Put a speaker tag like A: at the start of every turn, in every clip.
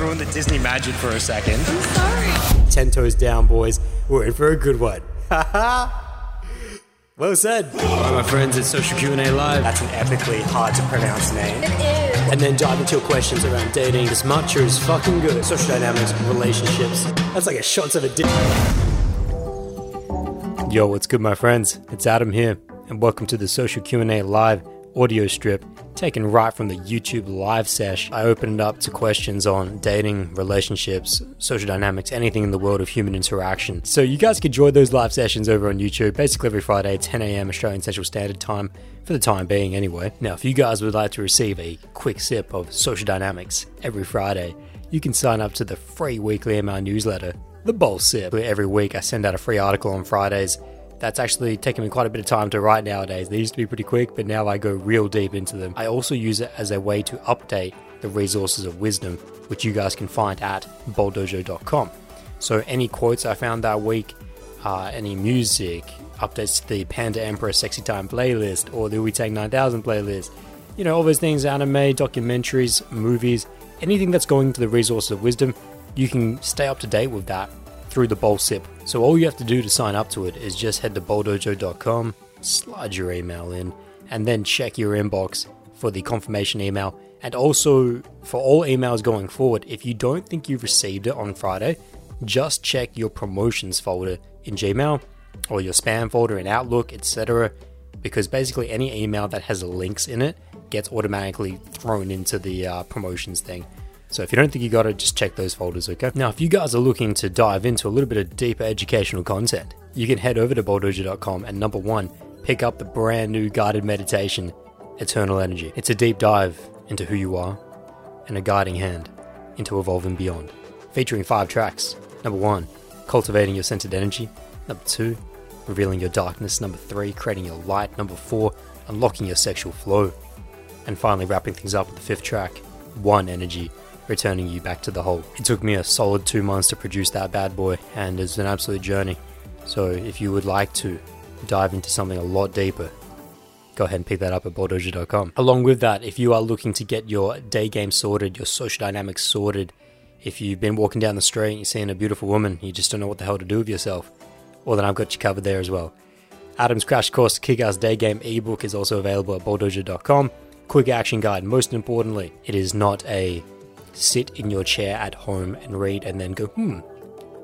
A: and ruin the Disney magic for a second.
B: I'm sorry.
C: Ten toes down, boys. We're in for a good one. well said. All right, my friends, it's Social Q&A Live. That's an epically hard to pronounce name.
B: It is.
C: And then dive into your questions around dating. This matcha is fucking good. Social dynamics, relationships. That's like a shot of a dick. Yo, what's good, my friends? It's Adam here, and welcome to the Social Q&A Live audio strip taken right from the YouTube live sesh. I opened up to questions on dating, relationships, social dynamics, anything in the world of human interaction. So you guys can join those live sessions over on YouTube, basically every Friday, 10 a.m. Australian Central Standard Time, for the time being anyway. Now, if you guys would like to receive a quick sip of social dynamics every Friday, you can sign up to the free weekly email newsletter, The Bowl Sip. Where every week I send out a free article on Fridays that's actually taken me quite a bit of time to write nowadays. They used to be pretty quick, but now I go real deep into them. I also use it as a way to update the resources of wisdom, which you guys can find at bowldojo.com. So any quotes I found that week, uh, any music, updates to the Panda Emperor Sexy Time playlist or the Wu Tang 9000 playlist, you know, all those things, anime, documentaries, movies, anything that's going to the resources of wisdom, you can stay up to date with that through the Bowl Sip. So all you have to do to sign up to it is just head to bowldojo.com, slide your email in, and then check your inbox for the confirmation email. And also for all emails going forward, if you don't think you've received it on Friday, just check your promotions folder in Gmail or your spam folder in Outlook, etc. Because basically any email that has links in it gets automatically thrown into the uh, promotions thing. So if you don't think you got it, just check those folders, okay? Now, if you guys are looking to dive into a little bit of deeper educational content, you can head over to bowldojo.com and number one, pick up the brand new guided meditation, Eternal Energy. It's a deep dive into who you are and a guiding hand into evolving beyond, featuring five tracks. Number one, cultivating your centered energy. Number two, revealing your darkness. Number three, creating your light. Number four, unlocking your sexual flow. And finally, wrapping things up with the fifth track, One Energy, returning you back to the whole. It took me a solid two months to produce that bad boy, and it's an absolute journey. So if you would like to dive into something a lot deeper, go ahead and pick that up at bowldojo.com. Along with that, if you are looking to get your day game sorted, your social dynamics sorted, if you've been walking down the street and you're seeing a beautiful woman, you just don't know what the hell to do with yourself, well, then I've got you covered there as well. Adam's Crash Course Kick Ass Day Game ebook is also available at bowldojo.com. Quick action guide. Most importantly, it is not a sit in your chair at home and read and then go, hmm,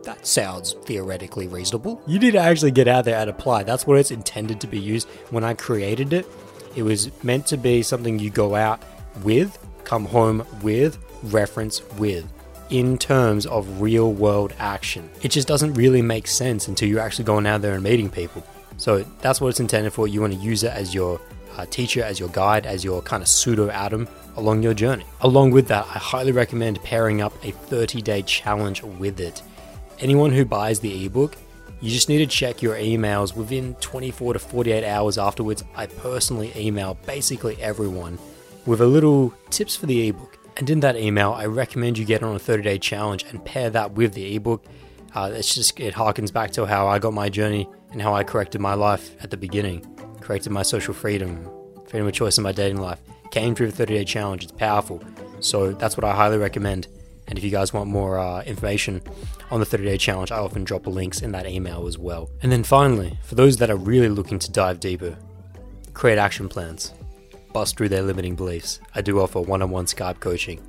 C: that sounds theoretically reasonable. You need to actually get out there and apply. That's what it's intended to be used. When I created it, it was meant to be something you go out with, come home with, reference with, in terms of real world action. It just doesn't really make sense until you're actually going out there and meeting people. So that's what it's intended for. You want to use it as your uh, teacher, as your guide, as your kind of pseudo Adam along your journey. Along with that, I highly recommend pairing up a 30 day challenge with it. Anyone who buys the ebook, you just need to check your emails within 24 to 48 hours afterwards. I personally email basically everyone with a little tips for the ebook. And in that email, I recommend you get on a 30 day challenge and pair that with the ebook. Uh, it's just, it harkens back to how I got my journey and how I corrected my life at the beginning, corrected my social freedom, freedom of choice in my dating life came through the 30 day challenge. It's powerful. So that's what I highly recommend. And if you guys want more uh, information on the 30 day challenge, I often drop links in that email as well. And then finally, for those that are really looking to dive deeper, create action plans, bust through their limiting beliefs. I do offer one on one Skype coaching.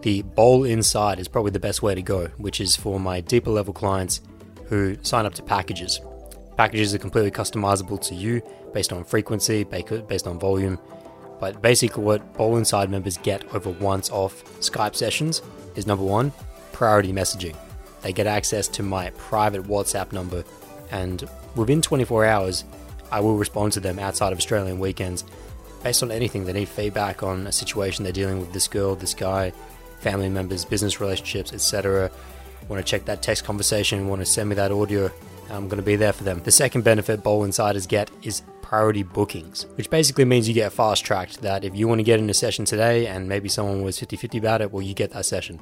C: The Bowl Inside is probably the best way to go, which is for my deeper level clients who sign up to packages. Packages are completely customizable to you based on frequency, based on volume, but basically, what Bowl Inside members get over once off Skype sessions is number one, priority messaging. They get access to my private WhatsApp number, and within 24 hours, I will respond to them outside of Australian weekends based on anything they need feedback on a situation they're dealing with this girl, this guy, family members, business relationships, etc. Want to check that text conversation, want to send me that audio, I'm going to be there for them. The second benefit Bowl Insiders get is priority bookings, which basically means you get fast tracked. That if you want to get in a session today and maybe someone was 50 50 about it, well, you get that session.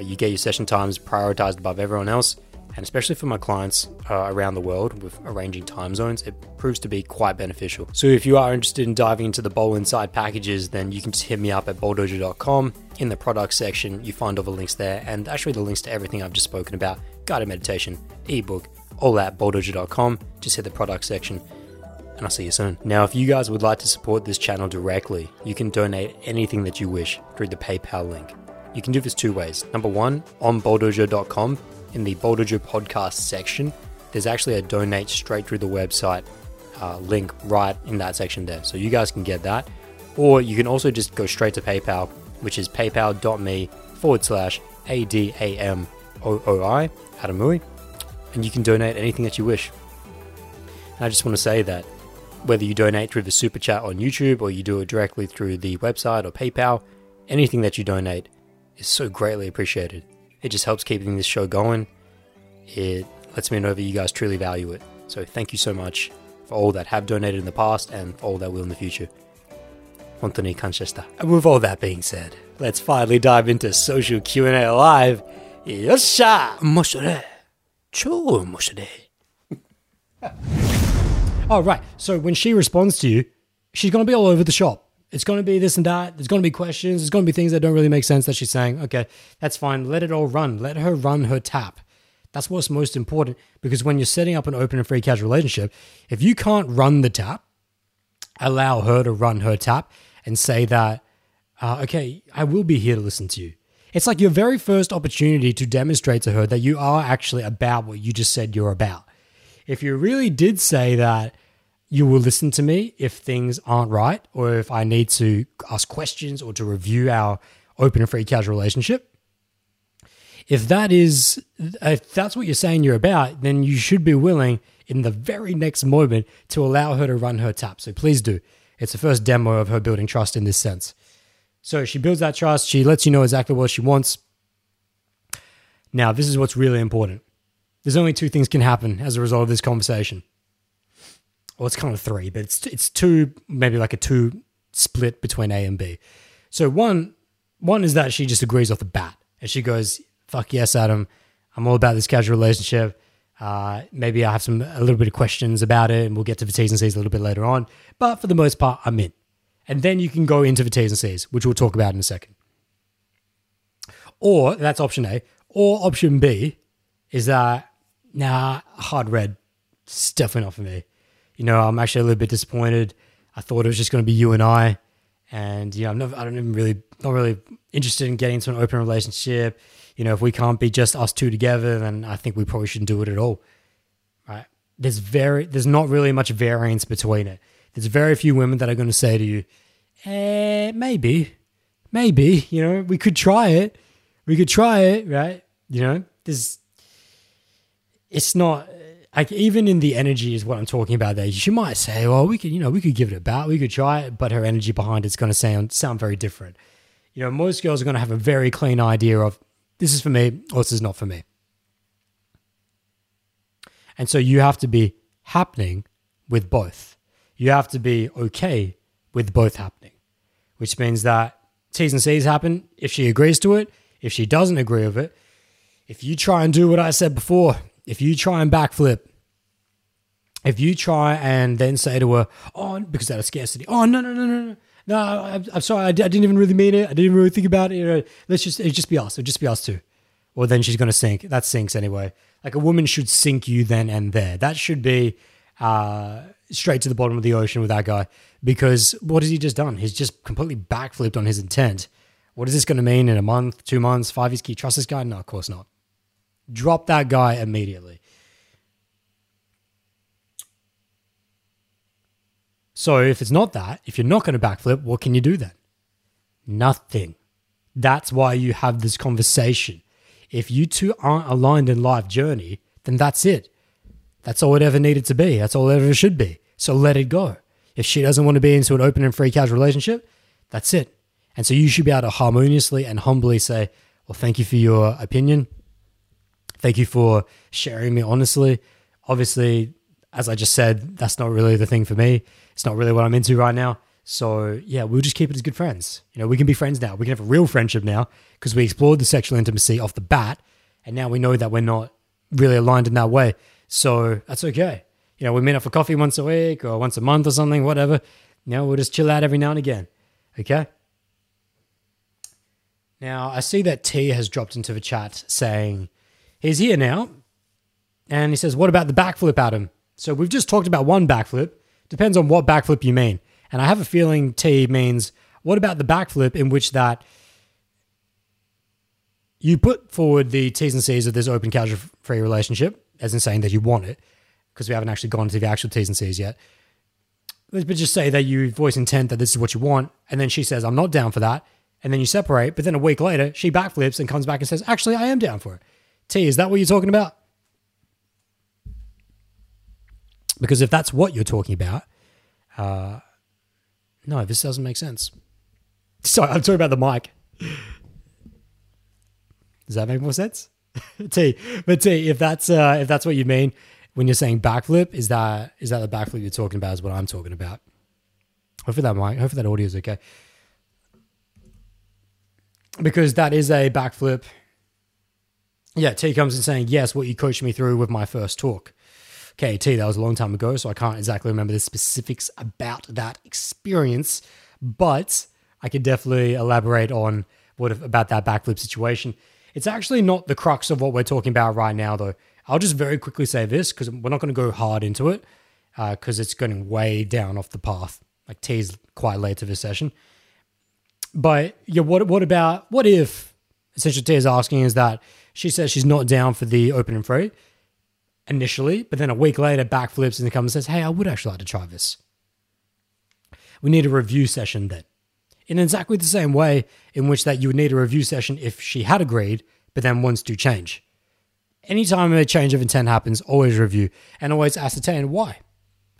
C: You get your session times prioritized above everyone else, And especially for my clients uh, around the world with arranging time zones, it proves to be quite beneficial. So if you are interested in diving into the Bowl Inside packages, then you can just hit me up at bowldojo.com. In the product section, you find all the links there, and actually the links to everything I've just spoken about guided meditation, ebook, all at bowldojo.com. Just hit the product section and I'll see you soon. Now, if you guys would like to support this channel directly, you can donate anything that you wish through the PayPal link. You can do this two ways. Number one, on bowldojo.com, in the Bowldojo podcast section, there's actually a donate straight through the website uh, link right in that section there. So you guys can get that. Or you can also just go straight to PayPal, which is paypal.me forward slash ADAMOOI, Adamui, and you can donate anything that you wish. And I just want to say that whether you donate through the super chat on YouTube or you do it directly through the website or PayPal, anything that you donate is so greatly appreciated. It just helps keeping this show going. It lets me know that you guys truly value it. So thank you so much for all that have donated in the past and for all that will in the future. Anthony Kanchesta. And with all that being said, let's finally dive into social Q&A live. Yosha! Moshore. Cho moshore. Oh, right. So when she responds to you, she's going to be all over the shop. It's going to be this and that. There's going to be questions. There's going to be things that don't really make sense that she's saying. Okay, that's fine. Let it all run. Let her run her tap. That's what's most important because when you're setting up an open and free casual relationship, if you can't run the tap, allow her to run her tap and say that, uh, okay, I will be here to listen to you. It's like your very first opportunity to demonstrate to her that you are actually about what you just said you're about if you really did say that you will listen to me if things aren't right or if I need to ask questions or to review our open and free casual relationship, if that is if that's what you're saying you're about, then you should be willing in the very next moment to allow her to run her tap. So please do. It's the first demo of her building trust in this sense. So she builds that trust, she lets you know exactly what she wants. Now, this is what's really important there's only two things can happen as a result of this conversation. Well, it's kind of three, but it's it's two, maybe like a two split between A and B. So one one is that she just agrees off the bat, and she goes, "Fuck yes, Adam, I'm all about this casual relationship." Uh, maybe I have some a little bit of questions about it, and we'll get to the T's and C's a little bit later on. But for the most part, I'm in. And then you can go into the T's and C's, which we'll talk about in a second. Or that's option A. Or option B is that nah, hard red. It's definitely not for me. You know, I'm actually a little bit disappointed. I thought it was just going to be you and I, and you know, I'm not, I don't even really, not really interested in getting into an open relationship. You know, if we can't be just us two together, then I think we probably shouldn't do it at all. Right? There's very, there's not really much variance between it. There's very few women that are going to say to you, eh, maybe, maybe, you know, we could try it. We could try it, right? You know, there's it's not like even in the energy is what I'm talking about there. She might say, well, we could, you know, we could give it a bat, we could try it, but her energy behind it's going to sound sound very different. You know, most girls are going to have a very clean idea of this is for me or this is not for me. And so you have to be happening with both. You have to be okay with both happening, which means that T's and C's happen if she agrees to it. If she doesn't agree with it, if you try and do what I said before, if you try and backflip, if you try and then say to her, oh, because out of scarcity, oh, no, no, no, no, no. No, I'm, I'm sorry. I, d- I didn't even really mean it. I didn't really think about it. Let's just, it just be us. It'll just be us two. Or then she's to sink. That sinks anyway. Like a woman should sink you then and there. That should be uh, straight to the bottom of the ocean with that guy. Because what has he just done? He's just completely backflipped on his intent. What is this to mean in a month, two months, five years? Can you trust this guy? No, of course not. Drop that guy immediately. So if it's not that, if you're not going to backflip, what can you do then? Nothing. That's why you have this conversation. If you two aren't aligned in life journey, then that's it. That's all it ever needed to be. That's all it ever should be. So let it go. If she doesn't want to be into an open and free casual relationship, that's it. And so you should be able to harmoniously and humbly say, Well, thank you for your opinion. Thank you for sharing me honestly. Obviously, as I just said, that's not really the thing for me. It's not really what I'm into right now. So yeah, we'll just keep it as good friends. You know, we can be friends now. We can have a real friendship now because we explored the sexual intimacy off the bat, and now we know that we're not really aligned in that way. So that's okay. You know, we meet up for coffee once a week or once a month or something, whatever. You know, we'll just chill out every now and again. Okay. Now, I see that T has dropped into the chat saying he's here now. And he says, What about the backflip, Adam? So we've just talked about one backflip. Depends on what backflip you mean. And I have a feeling T means, What about the backflip in which that you put forward the T's and C's of this open casual free relationship, as in saying that you want it, because we haven't actually gone to the actual T's and C's yet. Let's just say that you voice intent that this is what you want, and then she says, I'm not down for that. And then you separate, but then a week later, she backflips and comes back and says, Actually, I am down for it. T, is that what you're talking about? Because if that's what you're talking about, uh, no, this doesn't make sense. Sorry, I'm talking about the mic. Does that make more sense? T, but T, if that's uh, if that's what you mean when you're saying backflip, is that is that the backflip you're talking about? Is what I'm talking about. Hopefully that mic, hopefully that audio is okay. Because that is a backflip. Yeah, T comes in saying, yes, what you coached me through with my first talk. Okay, T, that was a long time ago, so I can't exactly remember the specifics about that experience, but I could definitely elaborate on what about that backflip situation. It's actually not the crux of what we're talking about right now, though. I'll just very quickly say this because we're not going to go hard into it because uh, it's going way down off the path. Like T's quite late to this session. But yeah, what what about what if essentially T is asking is that she says she's not down for the open and free initially, but then a week later backflips and comes and says, Hey, I would actually like to try this. We need a review session then. In exactly the same way in which that you would need a review session if she had agreed, but then wants to change. Anytime a change of intent happens, always review and always ascertain why.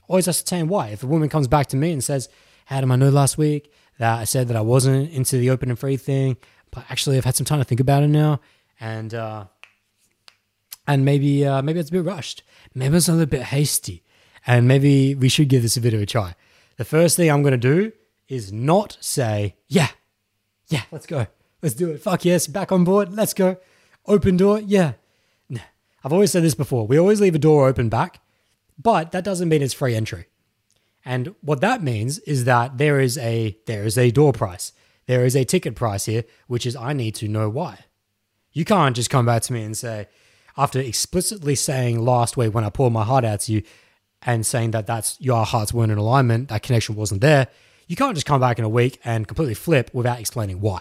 C: Always ascertain why. If a woman comes back to me and says, did I know last week that I said that I wasn't into the open and free thing, but actually I've had some time to think about it now, and uh, and maybe uh, maybe it's a bit rushed, maybe it's a little bit hasty, and maybe we should give this a bit of a try. The first thing I'm going to do is not say, yeah, yeah, let's go, let's do it. Fuck yes, back on board, let's go. Open door, yeah. I've always said this before. We always leave a door open back, but that doesn't mean it's free entry. And what that means is that there is a there is a door price. There is a ticket price here, which is I need to know why. You can't just come back to me and say, after explicitly saying last week when I poured my heart out to you and saying that that's your hearts weren't in alignment, that connection wasn't there, you can't just come back in a week and completely flip without explaining why.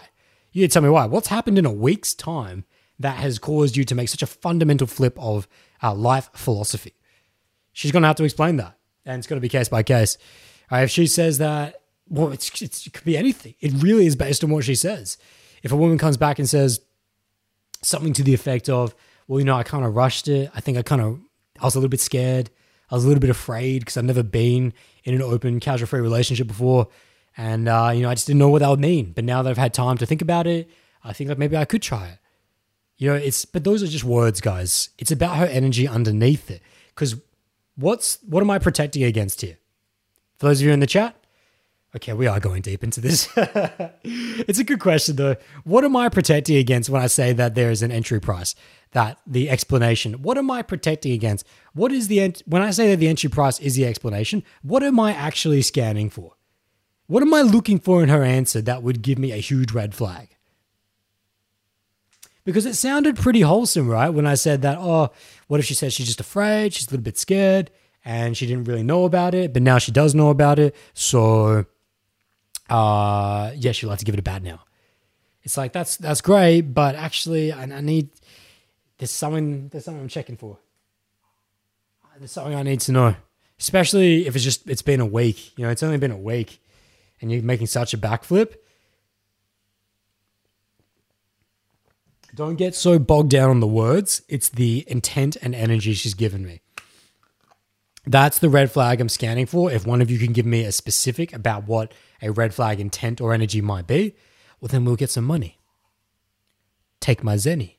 C: You tell me why. What's happened in a week's time that has caused you to make such a fundamental flip of uh, life philosophy? She's going to have to explain that. And it's going to be case by case. Uh, if she says that, well, it's, it's, it could be anything. It really is based on what she says. If a woman comes back and says something to the effect of, well, you know, I kind of rushed it. I think I kind of, I was a little bit scared. I was a little bit afraid because I've never been in an open, casual free relationship before. And, uh, you know, I just didn't know what that would mean. But now that I've had time to think about it, I think that maybe I could try it. You know, it's, but those are just words, guys. It's about her energy underneath it. Because what's, what am I protecting against here? For those of you in the chat, Okay, we are going deep into this. it's a good question, though. What am I protecting against when I say that there is an entry price? That the explanation. What am I protecting against? What is the ent- when I say that the entry price is the explanation? What am I actually scanning for? What am I looking for in her answer that would give me a huge red flag? Because it sounded pretty wholesome, right? When I said that, oh, what if she says she's just afraid, she's a little bit scared, and she didn't really know about it, but now she does know about it. So uh, yes, you'd like to give it a bad now. It's like that's that's great, but actually, I, I need there's something there's something I'm checking for. There's something I need to know, especially if it's just it's been a week. You know, it's only been a week, and you're making such a backflip. Don't get so bogged down on the words. It's the intent and energy she's given me. That's the red flag I'm scanning for. If one of you can give me a specific about what a red flag intent or energy might be, well, then we'll get some money. Take my zenny.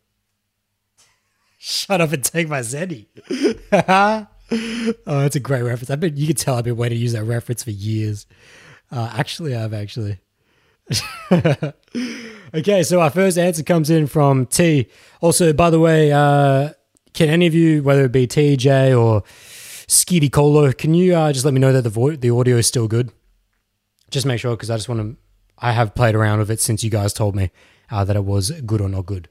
C: Shut up and take my zenny. oh, that's a great reference. I bet you can tell I've been waiting to use that reference for years. Uh, actually, I've actually. okay, so our first answer comes in from T. Also, by the way, uh, can any of you, whether it be TJ or Skeety Colo, can you uh, just let me know that the vo- the audio is still good? Just make sure because I just want to. I have played around with it since you guys told me uh, that it was good or not good.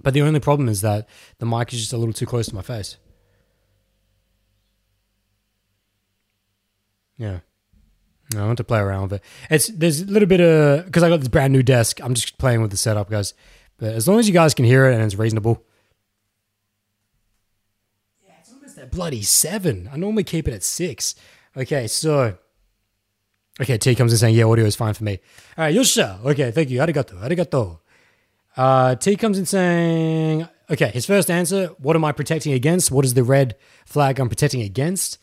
C: But the only problem is that the mic is just a little too close to my face. Yeah. No, I want to play around with it. It's there's a little bit of because I got this brand new desk. I'm just playing with the setup, guys. But as long as you guys can hear it and it's reasonable. Yeah, it's almost that bloody seven. I normally keep it at six. Okay, so okay, T comes in saying yeah, audio is fine for me. All right, Yosha. Okay, thank you. Arigato. Arigato. Uh, T comes in saying okay, his first answer. What am I protecting against? What is the red flag I'm protecting against?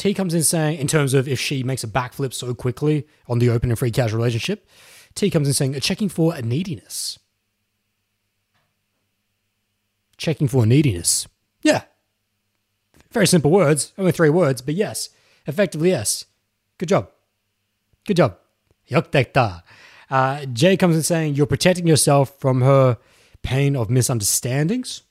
C: T comes in saying, in terms of if she makes a backflip so quickly on the open and free casual relationship, T comes in saying, checking for a neediness. Checking for a neediness. Yeah. Very simple words, only three words, but yes. Effectively, yes. Good job. Good job. Yoktekta. Uh, Jay comes in saying, you're protecting yourself from her pain of misunderstandings.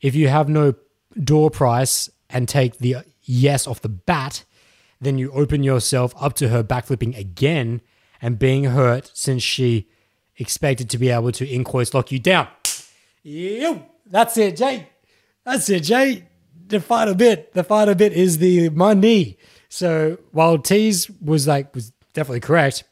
C: If you have no door price and take the yes off the bat, then you open yourself up to her backflipping again and being hurt since she expected to be able to in quotes lock you down. Yo, that's it, Jay. That's it, Jay. The final bit, the final bit is the money. So while T's was like was definitely correct,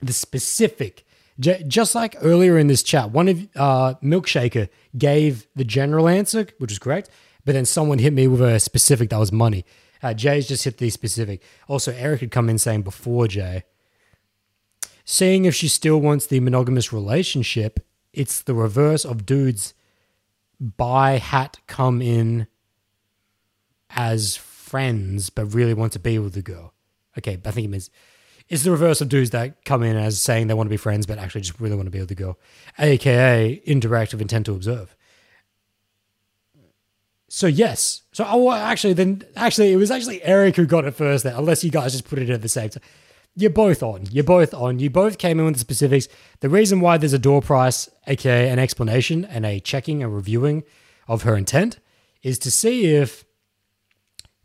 C: the specific, just like earlier in this chat, one of uh, Milkshaker gave the general answer, which is correct but then someone hit me with a specific that was money. Uh, Jay's just hit the specific. Also, Eric had come in saying before Jay, seeing if she still wants the monogamous relationship, it's the reverse of dudes buy hat come in as friends but really want to be with the girl. Okay, I think it means it's the reverse of dudes that come in as saying they want to be friends but actually just really want to be with the girl, aka indirect of intent to observe. So yes. So oh, actually, then actually, it was actually Eric who got it first. There, unless you guys just put it at the same time. You're both on. You're both on. You both came in with the specifics. The reason why there's a door price, aka an explanation and a checking and reviewing of her intent, is to see if,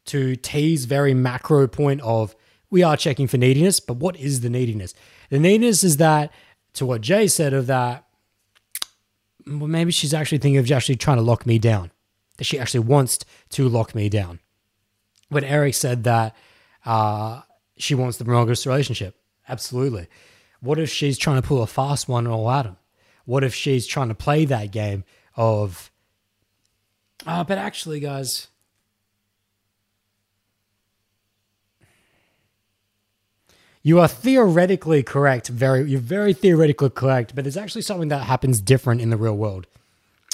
C: to T's very macro point of we are checking for neediness, but what is the neediness? The neediness is that, to what Jay said of that, well, maybe she's actually thinking of actually trying to lock me down that she actually wants to lock me down. When Eric said that uh, she wants the monogamous relationship, absolutely. What if she's trying to pull a fast one all Adam? What if she's trying to play that game of, uh, but actually, guys, you are theoretically correct. Very, you're very theoretically correct, but there's actually something that happens different in the real world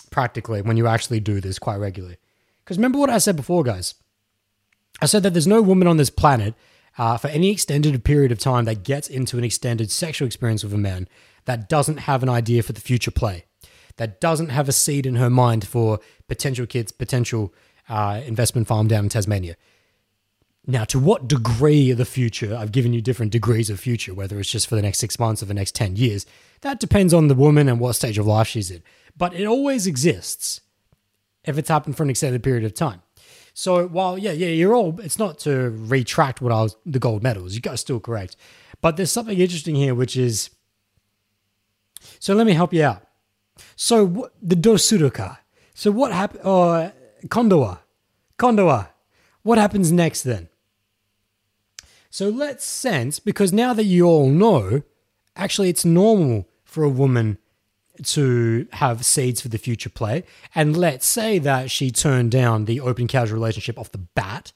C: practically when you actually do this quite regularly. Because remember what I said before, guys. I said that there's no woman on this planet uh, for any extended period of time that gets into an extended sexual experience with a man that doesn't have an idea for the future play, that doesn't have a seed in her mind for potential kids, potential uh, investment farm down in Tasmania. Now, to what degree of the future, I've given you different degrees of future, whether it's just for the next six months or the next 10 years, that depends on the woman and what stage of life she's in but it always exists if it's happened for an extended period of time. So while yeah, yeah, you're all it's not to retract what I was the gold medals. You guys still correct. But there's something interesting here which is so let me help you out. So the dosuruka. So what happened uh kondowa. Kondowa. What happens next then? So let's sense because now that you all know, actually it's normal for a woman to have seeds for the future play. And let's say that she turned down the open casual relationship off the bat,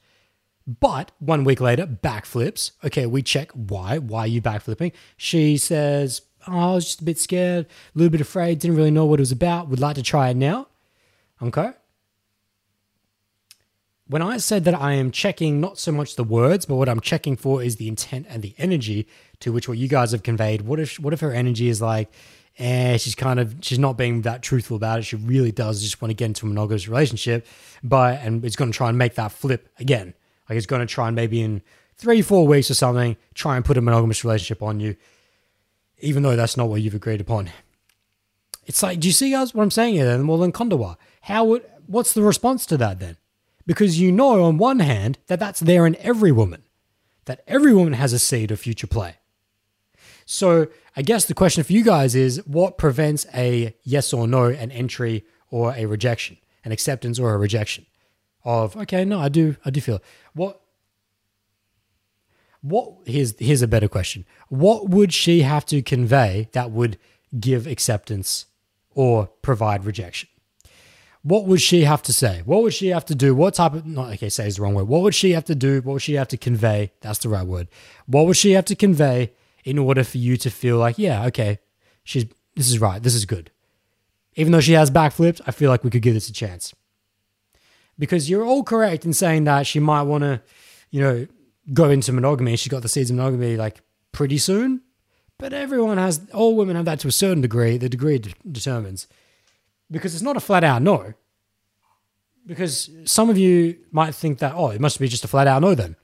C: but one week later, backflips. Okay, we check why. Why are you backflipping? She says, oh, I was just a bit scared, a little bit afraid, didn't really know what it was about, would like to try it now. Okay. When I said that I am checking not so much the words, but what I'm checking for is the intent and the energy to which what you guys have conveyed. What if what if her energy is like, and she's kind of she's not being that truthful about it. She really does just want to get into a monogamous relationship, but and it's going to try and make that flip again. Like it's going to try and maybe in three four weeks or something try and put a monogamous relationship on you, even though that's not what you've agreed upon. It's like, do you see guys what I'm saying here then? Well, then Kondawa, how would, what's the response to that then? Because you know, on one hand, that that's there in every woman, that every woman has a seed of future play. So I guess the question for you guys is what prevents a yes or no, an entry or a rejection, an acceptance or a rejection of, okay, no, I do, I do feel. What, what, here's, here's a better question. What would she have to convey that would give acceptance or provide rejection? What would she have to say? What would she have to do? What type of, not, okay, say is the wrong word. What would she have to do? What would she have to convey? That's the right word. What would she have to convey in order for you to feel like, yeah, okay, she's, this is right. This is good. Even though she has backflipped, I feel like we could give this a chance. Because you're all correct in saying that she might want to, you know, go into monogamy. She's got the seeds of monogamy like pretty soon. But everyone has, all women have that to a certain degree. The degree de- determines. Because it's not a flat out no. Because some of you might think that, oh, it must be just a flat out no then.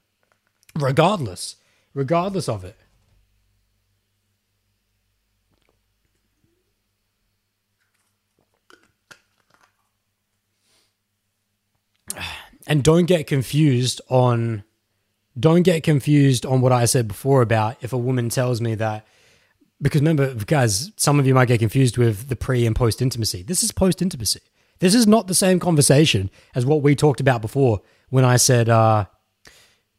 C: Regardless, regardless of it. And don't get confused on don't get confused on what I said before about if a woman tells me that because remember guys some of you might get confused with the pre and post intimacy. This is post intimacy. This is not the same conversation as what we talked about before when I said uh,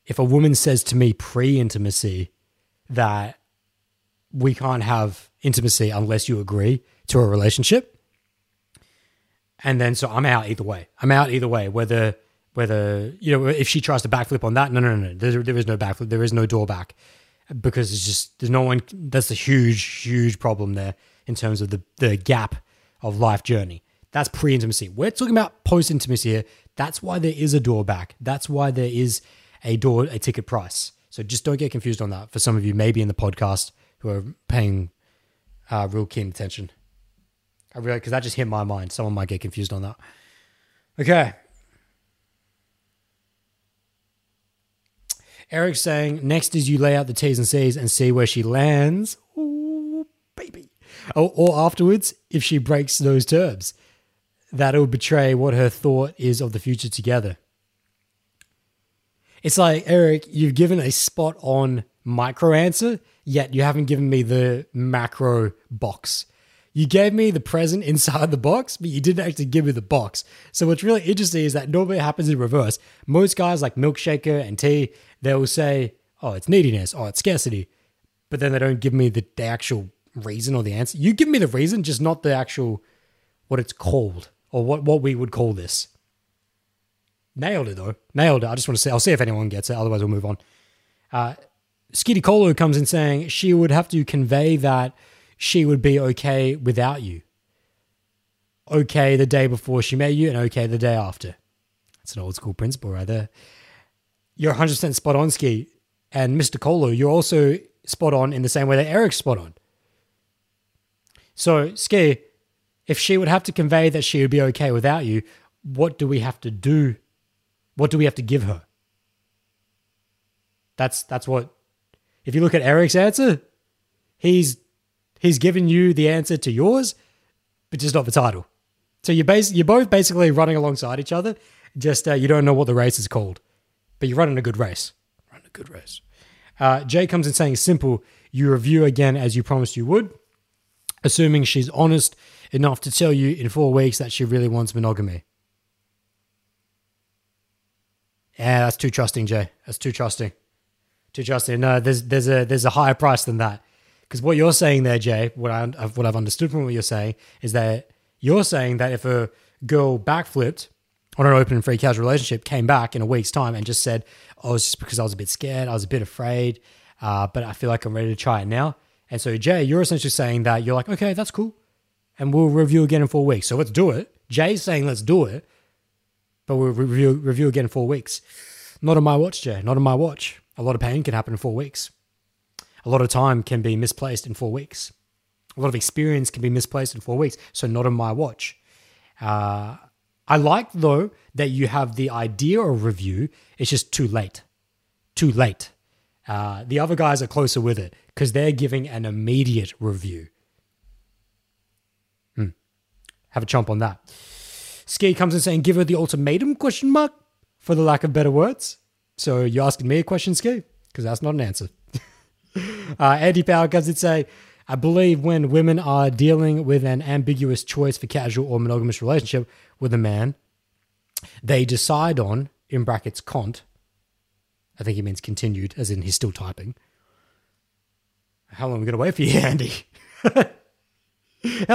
C: if a woman says to me pre intimacy that we can't have intimacy unless you agree to a relationship and then so I'm out either way. I'm out either way whether whether you know if she tries to backflip on that no no no, no. There, there is no backflip. There is no door back because it's just there's no one that's a huge huge problem there in terms of the the gap of life journey. That's pre-intimacy. We're talking about post-intimacy here. That's why there is a door back that's why there is a door a ticket price. So just don't get confused on that. For some of you maybe in the podcast who are paying uh, real keen attention. I really because that just hit my mind. Someone might get confused on that. Okay Eric's saying next is you lay out the T's and C's and see where she lands. Ooh, baby. Or, or afterwards, if she breaks those terms, that'll betray what her thought is of the future together. It's like, Eric, you've given a spot on micro answer, yet you haven't given me the macro box. You gave me the present inside the box, but you didn't actually give me the box. So what's really interesting is that normally happens in reverse. Most guys like Milkshaker and T, they will say, oh, it's neediness, oh, it's scarcity. But then they don't give me the, the actual reason or the answer. You give me the reason, just not the actual what it's called or what, what we would call this. Nailed it though. Nailed it. I just want to say, I'll see if anyone gets it. Otherwise, we'll move on. Uh, Skitty Colo comes in saying she would have to convey that she would be okay without you. Okay the day before she met you and okay the day after. That's an old school principle right there you're 100% spot on, Ski. And Mr. Colo, you're also spot on in the same way that Eric's spot on. So, Ski, if she would have to convey that she would be okay without you, what do we have to do? What do we have to give her? That's that's what if you look at Eric's answer, he's he's given you the answer to yours, but just not the title. So you're bas- you're both basically running alongside each other. Just uh, you don't know what the race is called but you're running a good race. Running a good race. Uh, Jay comes in saying simple. You review again as you promised you would, assuming she's honest enough to tell you in four weeks that she really wants monogamy. Yeah, that's too trusting, Jay. That's too trusting. Too trusting. No, there's there's a there's a higher price than that. Because what you're saying there, Jay, what I what I've understood from what you're saying is that you're saying that if a girl backflipped on an open and free casual relationship came back in a week's time and just said, "Oh, was just because I was a bit scared, I was a bit afraid, uh, but I feel like I'm ready to try it now." And so, Jay, you're essentially saying that you're like, "Okay, that's cool, and we'll review again in four weeks." So let's do it. Jay's saying let's do it, but we'll review review again in four weeks. Not on my watch, Jay. Not on my watch. A lot of pain can happen in four weeks. A lot of time can be misplaced in four weeks. A lot of experience can be misplaced in four weeks. So not on my watch. Uh, I like though that you have the idea of review. It's just too late. Too late. Uh, the other guys are closer with it because they're giving an immediate review. Hmm. have a chomp on that. Ski comes in saying, give her the ultimatum question mark for the lack of better words. So you're asking me a question, Ski? Because that's not an answer. uh, Andy Power comes in say, I believe when women are dealing with an ambiguous choice for casual or monogamous relationship with a man, they decide on, in brackets, cont. I think he means continued, as in he's still typing. How long are we going to wait for you, Andy? How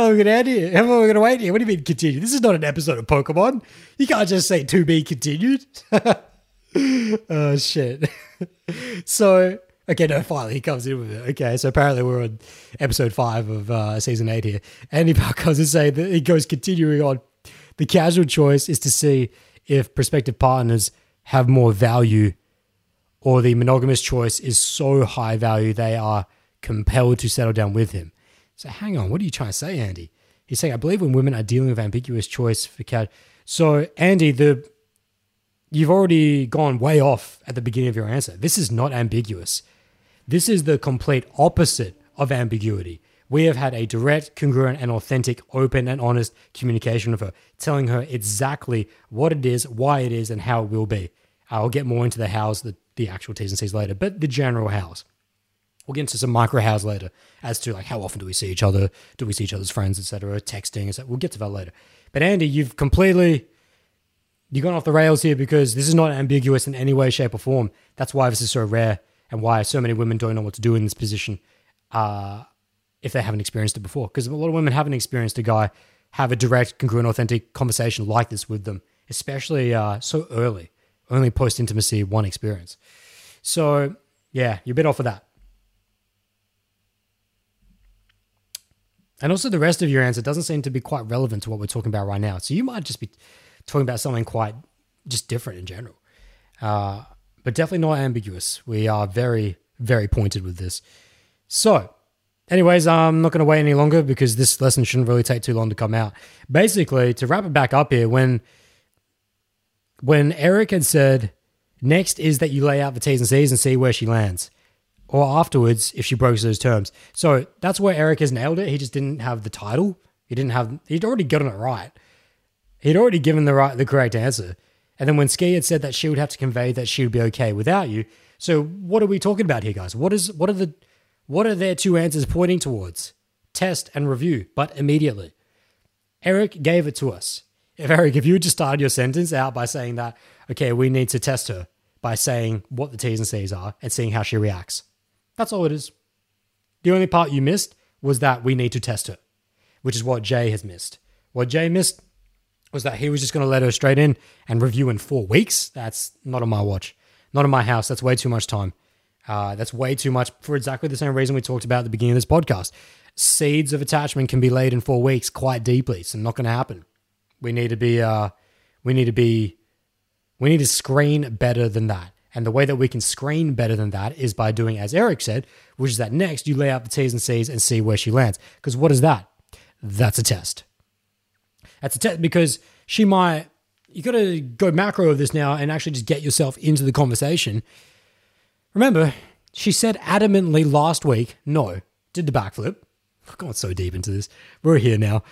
C: long are we going to here? How long are we going to wait here? What do you mean continue? This is not an episode of Pokemon. You can't just say to be continued. oh shit. so okay, no, finally he comes in with it. Okay, so apparently we're on episode five of uh, season eight here. Andy Park comes and say that he goes continuing on. The casual choice is to see if prospective partners have more value, or the monogamous choice is so high value they are compelled to settle down with him. So hang on, what are you trying to say, Andy? He's saying, I believe when women are dealing with ambiguous choice for cat. So Andy, the you've already gone way off at the beginning of your answer. This is not ambiguous. This is the complete opposite of ambiguity. We have had a direct, congruent, and authentic, open, and honest communication with her, telling her exactly what it is, why it is, and how it will be. I'll get more into the hows, the, the actual T's and C's later, but the general hows. We'll get into some micro hows later as to like how often do we see each other, do we see each other's friends, etc., texting, etc. We'll get to that later. But Andy, you've completely you've gone off the rails here because this is not ambiguous in any way, shape, or form. That's why this is so rare and why so many women don't know what to do in this position uh, if they haven't experienced it before. Because a lot of women haven't experienced a guy have a direct, congruent, authentic conversation like this with them, especially uh, so early, only post intimacy, one experience. So, yeah, you're a bit off of that. And also, the rest of your answer doesn't seem to be quite relevant to what we're talking about right now. So you might just be talking about something quite just different in general, uh, but definitely not ambiguous. We are very, very pointed with this. So, anyways, I'm not going to wait any longer because this lesson shouldn't really take too long to come out. Basically, to wrap it back up here, when when Eric had said, next is that you lay out the T's and C's and see where she lands or afterwards if she broke those terms. So that's where Eric has nailed it. He just didn't have the title. He didn't have. He'd already gotten it right. He'd already given the right, the correct answer. And then when Ski had said that she would have to convey that she would be okay without you. So what are we talking about here, guys? What is what are the what are their two answers pointing towards? Test and review, but immediately. Eric gave it to us. If Eric, if you would just start your sentence out by saying that, okay, we need to test her by saying what the T's and C's are and seeing how she reacts. That's all it is. The only part you missed was that we need to test her, which is what Jay has missed. What Jay missed was that he was just going to let her straight in and review in four weeks. That's not on my watch, not in my house. That's way too much time. Uh, that's way too much for exactly the same reason we talked about at the beginning of this podcast. Seeds of attachment can be laid in four weeks quite deeply. It's not going to happen. We need to be, uh, we need to be, we need to screen better than that. And the way that we can screen better than that is by doing as Eric said, which is that next you lay out the T's and C's and see where she lands. Because what is that? That's a test. That's a test because she might, you got to go macro of this now and actually just get yourself into the conversation. Remember, she said adamantly last week, no, did the backflip. Oh, I've gone so deep into this. We're here now.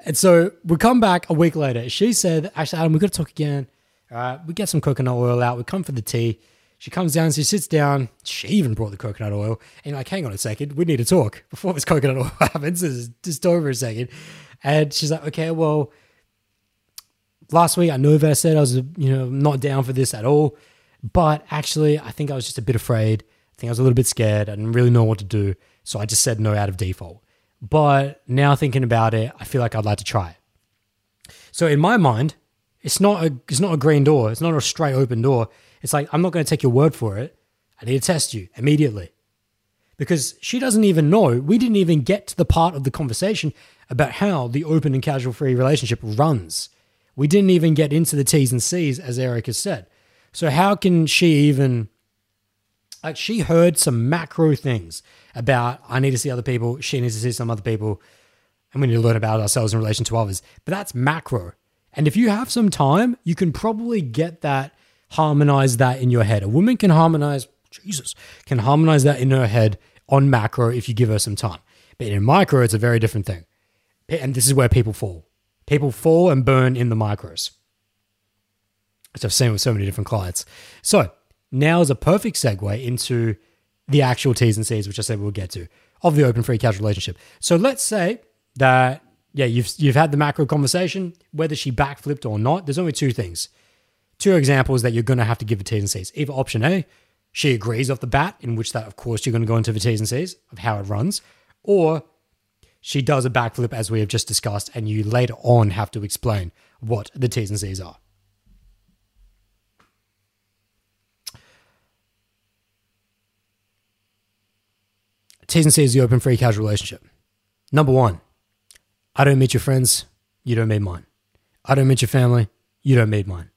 C: And so we come back a week later. She said, actually, Adam, we've got to talk again. All right, we get some coconut oil out. We come for the tea. She comes down, she sits down. She even brought the coconut oil. And like, hang on a second, we need to talk before this coconut oil happens. is Just over a second. And she's like, okay, well, last week I know that I said I was, you know, not down for this at all. But actually, I think I was just a bit afraid. I think I was a little bit scared. I didn't really know what to do. So I just said no out of default. But now thinking about it, I feel like I'd like to try it. So in my mind, it's not a it's not a green door. It's not a straight open door. It's like, I'm not going to take your word for it. I need to test you immediately. Because she doesn't even know. We didn't even get to the part of the conversation about how the open and casual free relationship runs. We didn't even get into the T's and C's, as Eric has said. So, how can she even. Like, she heard some macro things about, I need to see other people, she needs to see some other people, and we need to learn about ourselves in relation to others. But that's macro. And if you have some time, you can probably get that harmonize that in your head. A woman can harmonize, Jesus, can harmonize that in her head on macro if you give her some time. But in micro, it's a very different thing. And this is where people fall. People fall and burn in the micros, which I've seen with so many different clients. So now is a perfect segue into the actual T's and C's, which I said we'll get to, of the open free cash relationship. So let's say that yeah, you've you've had the macro conversation, whether she backflipped or not. There's only two things, two examples that you're going to have to give the T's and C's. Either option A, she agrees off the bat, in which that of course you're going to go into the T's and C's of how it runs, or she does a backflip as we have just discussed, and you later on have to explain what the T's and C's are. T's and C's the open free casual relationship. Number one, I don't meet your friends, you don't meet mine. I don't meet your family, you don't meet mine.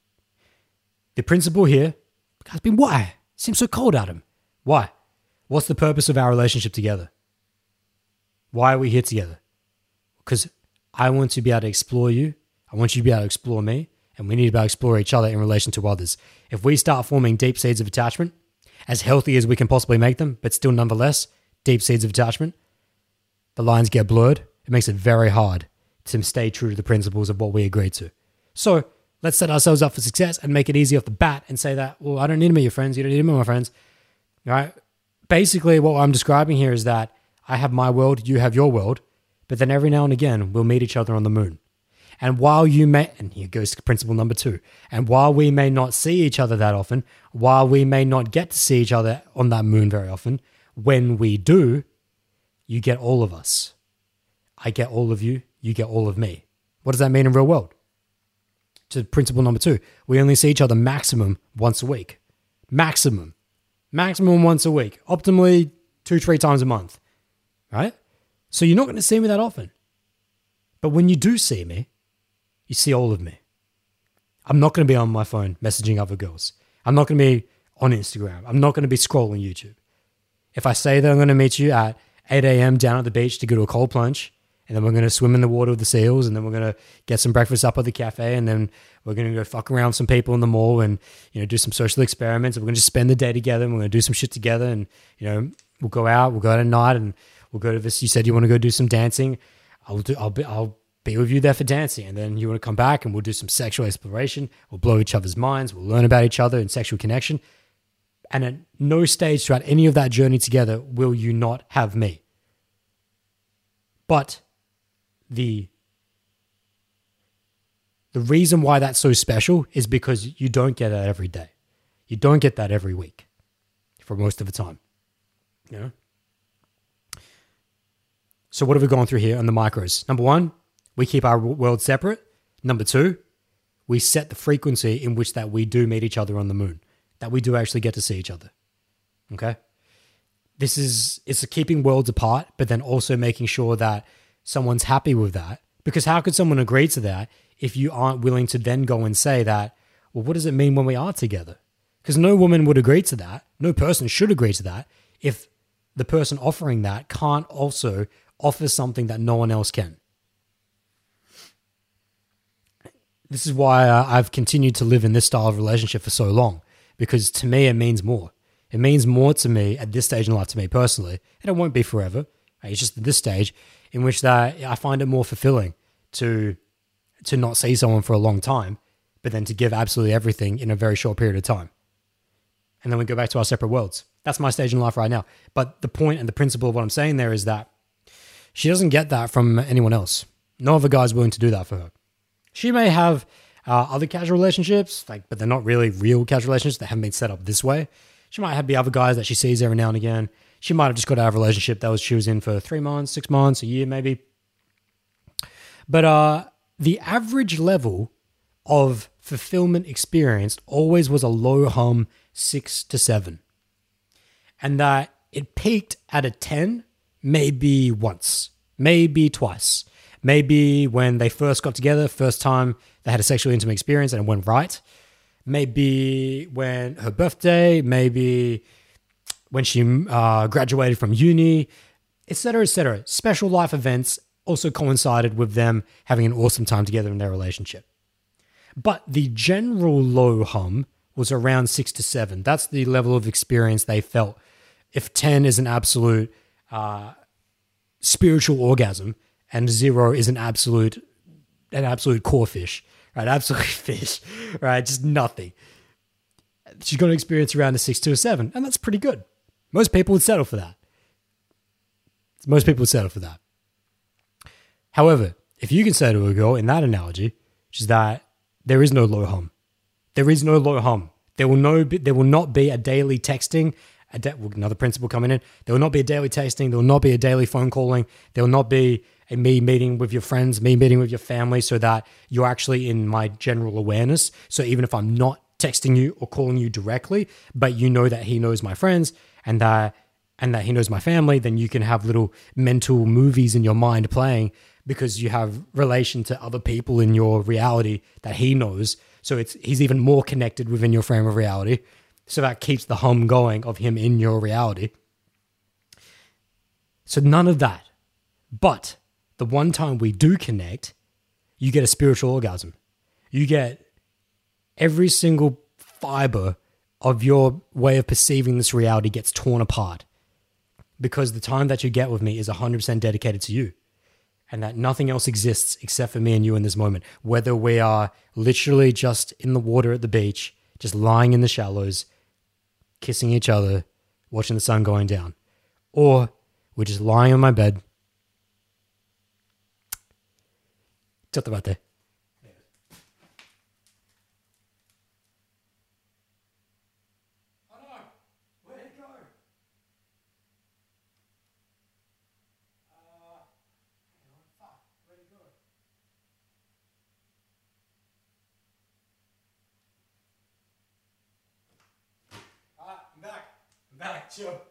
C: The principle here has been why? Seems so cold, Adam. Why? What's the purpose of our relationship together? Why are we here together? Because I want to be able to explore you. I want you to be able to explore me. And we need to be able to explore each other in relation to others. If we start forming deep seeds of attachment, as healthy as we can possibly make them, but still nonetheless deep seeds of attachment, the lines get blurred. It makes it very hard to stay true to the principles of what we agreed to. So let's set ourselves up for success and make it easy off the bat and say that, well, I don't need to meet your friends. You don't need to meet my friends. All right. Basically, what I'm describing here is that I have my world, you have your world, but then every now and again we'll meet each other on the moon. And while you may, and here goes principle number two, and while we may not see each other that often, while we may not get to see each other on that moon very often, when we do, you get all of us. I get all of you, you get all of me. What does that mean in real world? To principle number two, we only see each other maximum once a week. Maximum. Maximum once a week. Optimally two, three times a month right? So you're not going to see me that often. But when you do see me, you see all of me. I'm not going to be on my phone messaging other girls. I'm not going to be on Instagram. I'm not going to be scrolling YouTube. If I say that I'm going to meet you at 8 a.m. down at the beach to go to a cold plunge, and then we're going to swim in the water with the seals, and then we're going to get some breakfast up at the cafe, and then we're going to go fuck around with some people in the mall, and you know do some social experiments. And we're going to just spend the day together, and we're going to do some shit together, and you know we'll go out, we'll go out at night, and We'll go to this. You said you want to go do some dancing. I'll do. I'll be. I'll be with you there for dancing, and then you want to come back and we'll do some sexual exploration. We'll blow each other's minds. We'll learn about each other and sexual connection. And at no stage throughout any of that journey together will you not have me. But the the reason why that's so special is because you don't get that every day. You don't get that every week for most of the time. You know? So, what have we gone through here on the micros? Number one, we keep our world separate. Number two, we set the frequency in which that we do meet each other on the moon, that we do actually get to see each other. Okay? This is it's keeping worlds apart, but then also making sure that someone's happy with that. Because how could someone agree to that if you aren't willing to then go and say that, well, what does it mean when we are together? Because no woman would agree to that. No person should agree to that if the person offering that can't also offer something that no one else can. This is why uh, I've continued to live in this style of relationship for so long, because to me, it means more. It means more to me at this stage in life, to me personally, and it won't be forever. It's just this stage in which that I find it more fulfilling to to not see someone for a long time, but then to give absolutely everything in a very short period of time. And then we go back to our separate worlds. That's my stage in life right now. But the point and the principle of what I'm saying there is that she doesn't get that from anyone else. No other guy's willing to do that for her. She may have uh, other casual relationships, like, but they're not really real casual relationships. They haven't been set up this way. She might have the other guys that she sees every now and again. She might have just got out of a relationship that was she was in for three months, six months, a year maybe. But uh, the average level of fulfillment experienced always was a low hum six to seven, and that it peaked at a ten maybe once, maybe twice. Maybe when they first got together, first time they had a sexually intimate experience and it went right. Maybe when her birthday, maybe when she uh, graduated from uni, etc., etc. Special life events also coincided with them having an awesome time together in their relationship. But the general low hum was around six to seven. That's the level of experience they felt. If 10 is an absolute uh, spiritual orgasm, and zero is an absolute an absolute core fish, right? Absolutely fish, right? Just nothing. She's going to experience around a six to a seven, and that's pretty good. Most people would settle for that. Most people would settle for that. However, if you can say to a girl in that analogy, which is that there is no low hum, there is no low hum. There will no, there will not be a daily texting. A another principle coming in. There will not be a daily texting. There will not be a daily phone calling. There will not be a me meeting with your friends, me meeting with your family, so that you're actually in my general awareness. So even if I'm not texting you or calling you directly, but you know that he knows my friends and that and that he knows my family, then you can have little mental movies in your mind playing because you have relation to other people in your reality that he knows. So it's he's even more connected within your frame of reality. So that keeps the hum going of him in your reality. So none of that. But the one time we do connect, you get a spiritual orgasm. You get every single fiber of your way of perceiving this reality gets torn apart because the time that you get with me is 100% dedicated to you and that nothing else exists except for me and you in this moment. Whether we are literally just in the water at the beach, just lying in the shallows, kissing each other, watching the sun going down, or we're just lying on my bed. Chat about that. I'm back. Chill.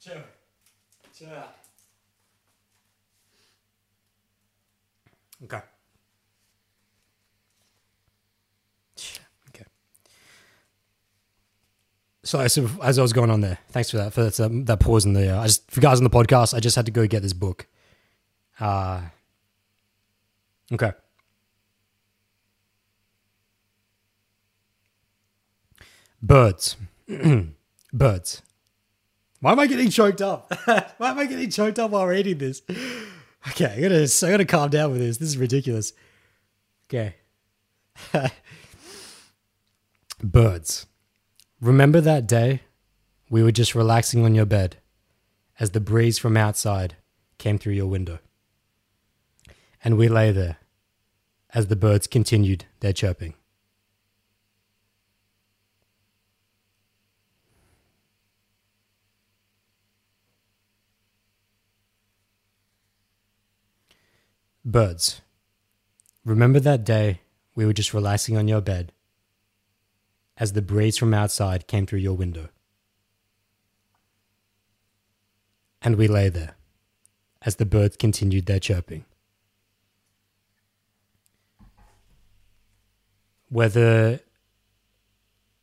C: Chill. Chill out. Okay. Okay. So as, as I was going on there, thanks for that for that, um, that pause in the. Uh, I just for guys on the podcast, I just had to go get this book. Uh okay. Birds. Birds. Why am I getting choked up? Why am I getting choked up while reading this? Okay, I gotta, I gotta calm down with this. This is ridiculous. Okay. Birds. Remember that day we were just relaxing on your bed as the breeze from outside came through your window. And we lay there as the birds continued their chirping. Birds. Remember that day we were just relaxing on your bed as the breeze from outside came through your window. And we lay there as the birds continued their chirping. Whether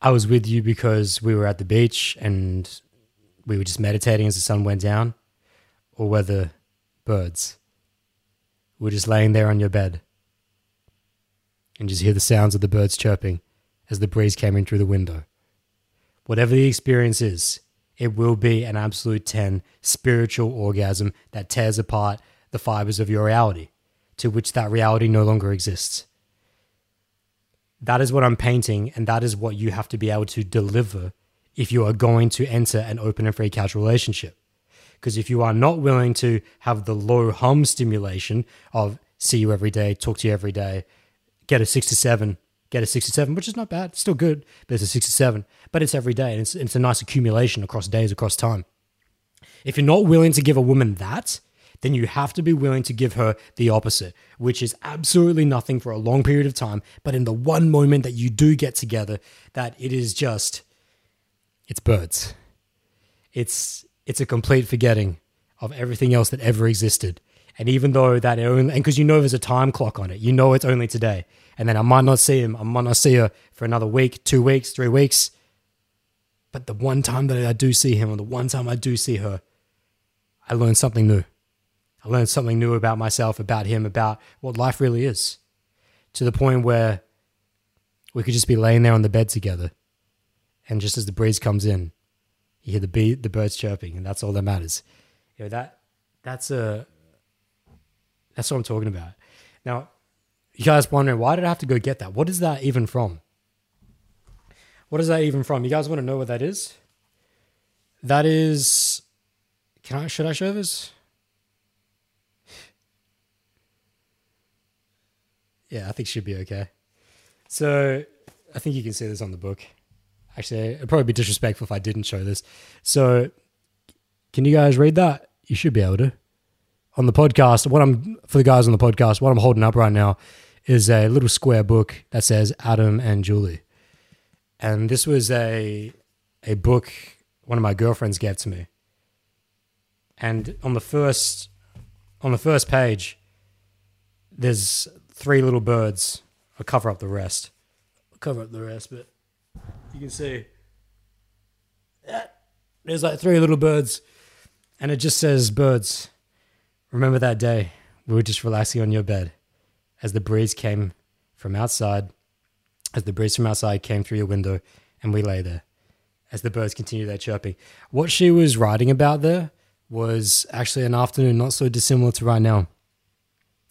C: I was with you because we were at the beach and we were just meditating as the sun went down, or whether birds were just laying there on your bed and just hear the sounds of the birds chirping as the breeze came in through the window. Whatever the experience is, it will be an absolute 10 spiritual orgasm that tears apart the fibers of your reality, to which that reality no longer exists. That is what I'm painting, and that is what you have to be able to deliver if you are going to enter an open and free casual relationship. Because if you are not willing to have the low hum stimulation of see you every day, talk to you every day, get a six to seven, get a six to seven, which is not bad, still good, but it's a six to seven, but it's every day and it's, it's a nice accumulation across days, across time. If you're not willing to give a woman that, then you have to be willing to give her the opposite, which is absolutely nothing for a long period of time. But in the one moment that you do get together, that it is just, it's birds. It's it's a complete forgetting of everything else that ever existed. And even though that only, and because you know there's a time clock on it, you know it's only today. And then I might not see him, I might not see her for another week, two weeks, three weeks. But the one time that I do see him, or the one time I do see her, I learn something new. I learned something new about myself, about him, about what life really is. To the point where we could just be laying there on the bed together. And just as the breeze comes in, you hear the bee, the birds chirping, and that's all that matters. You know that that's a that's what I'm talking about. Now, you guys wondering why did I have to go get that? What is that even from? What is that even from? You guys want to know what that is? That is. Can I? Should I show this? Yeah, I think should be okay. So I think you can see this on the book. Actually, it'd probably be disrespectful if I didn't show this. So, can you guys read that? You should be able to. On the podcast, what I'm for the guys on the podcast, what I'm holding up right now is a little square book that says Adam and Julie. And this was a a book one of my girlfriends gave to me. And on the first on the first page, there's three little birds. I'll cover up the rest. I'll cover up the rest, but you can see there's like three little birds, and it just says birds. Remember that day we were just relaxing on your bed as the breeze came from outside, as the breeze from outside came through your window, and we lay there as the birds continued their chirping. What she was writing about there was actually an afternoon not so dissimilar to right now.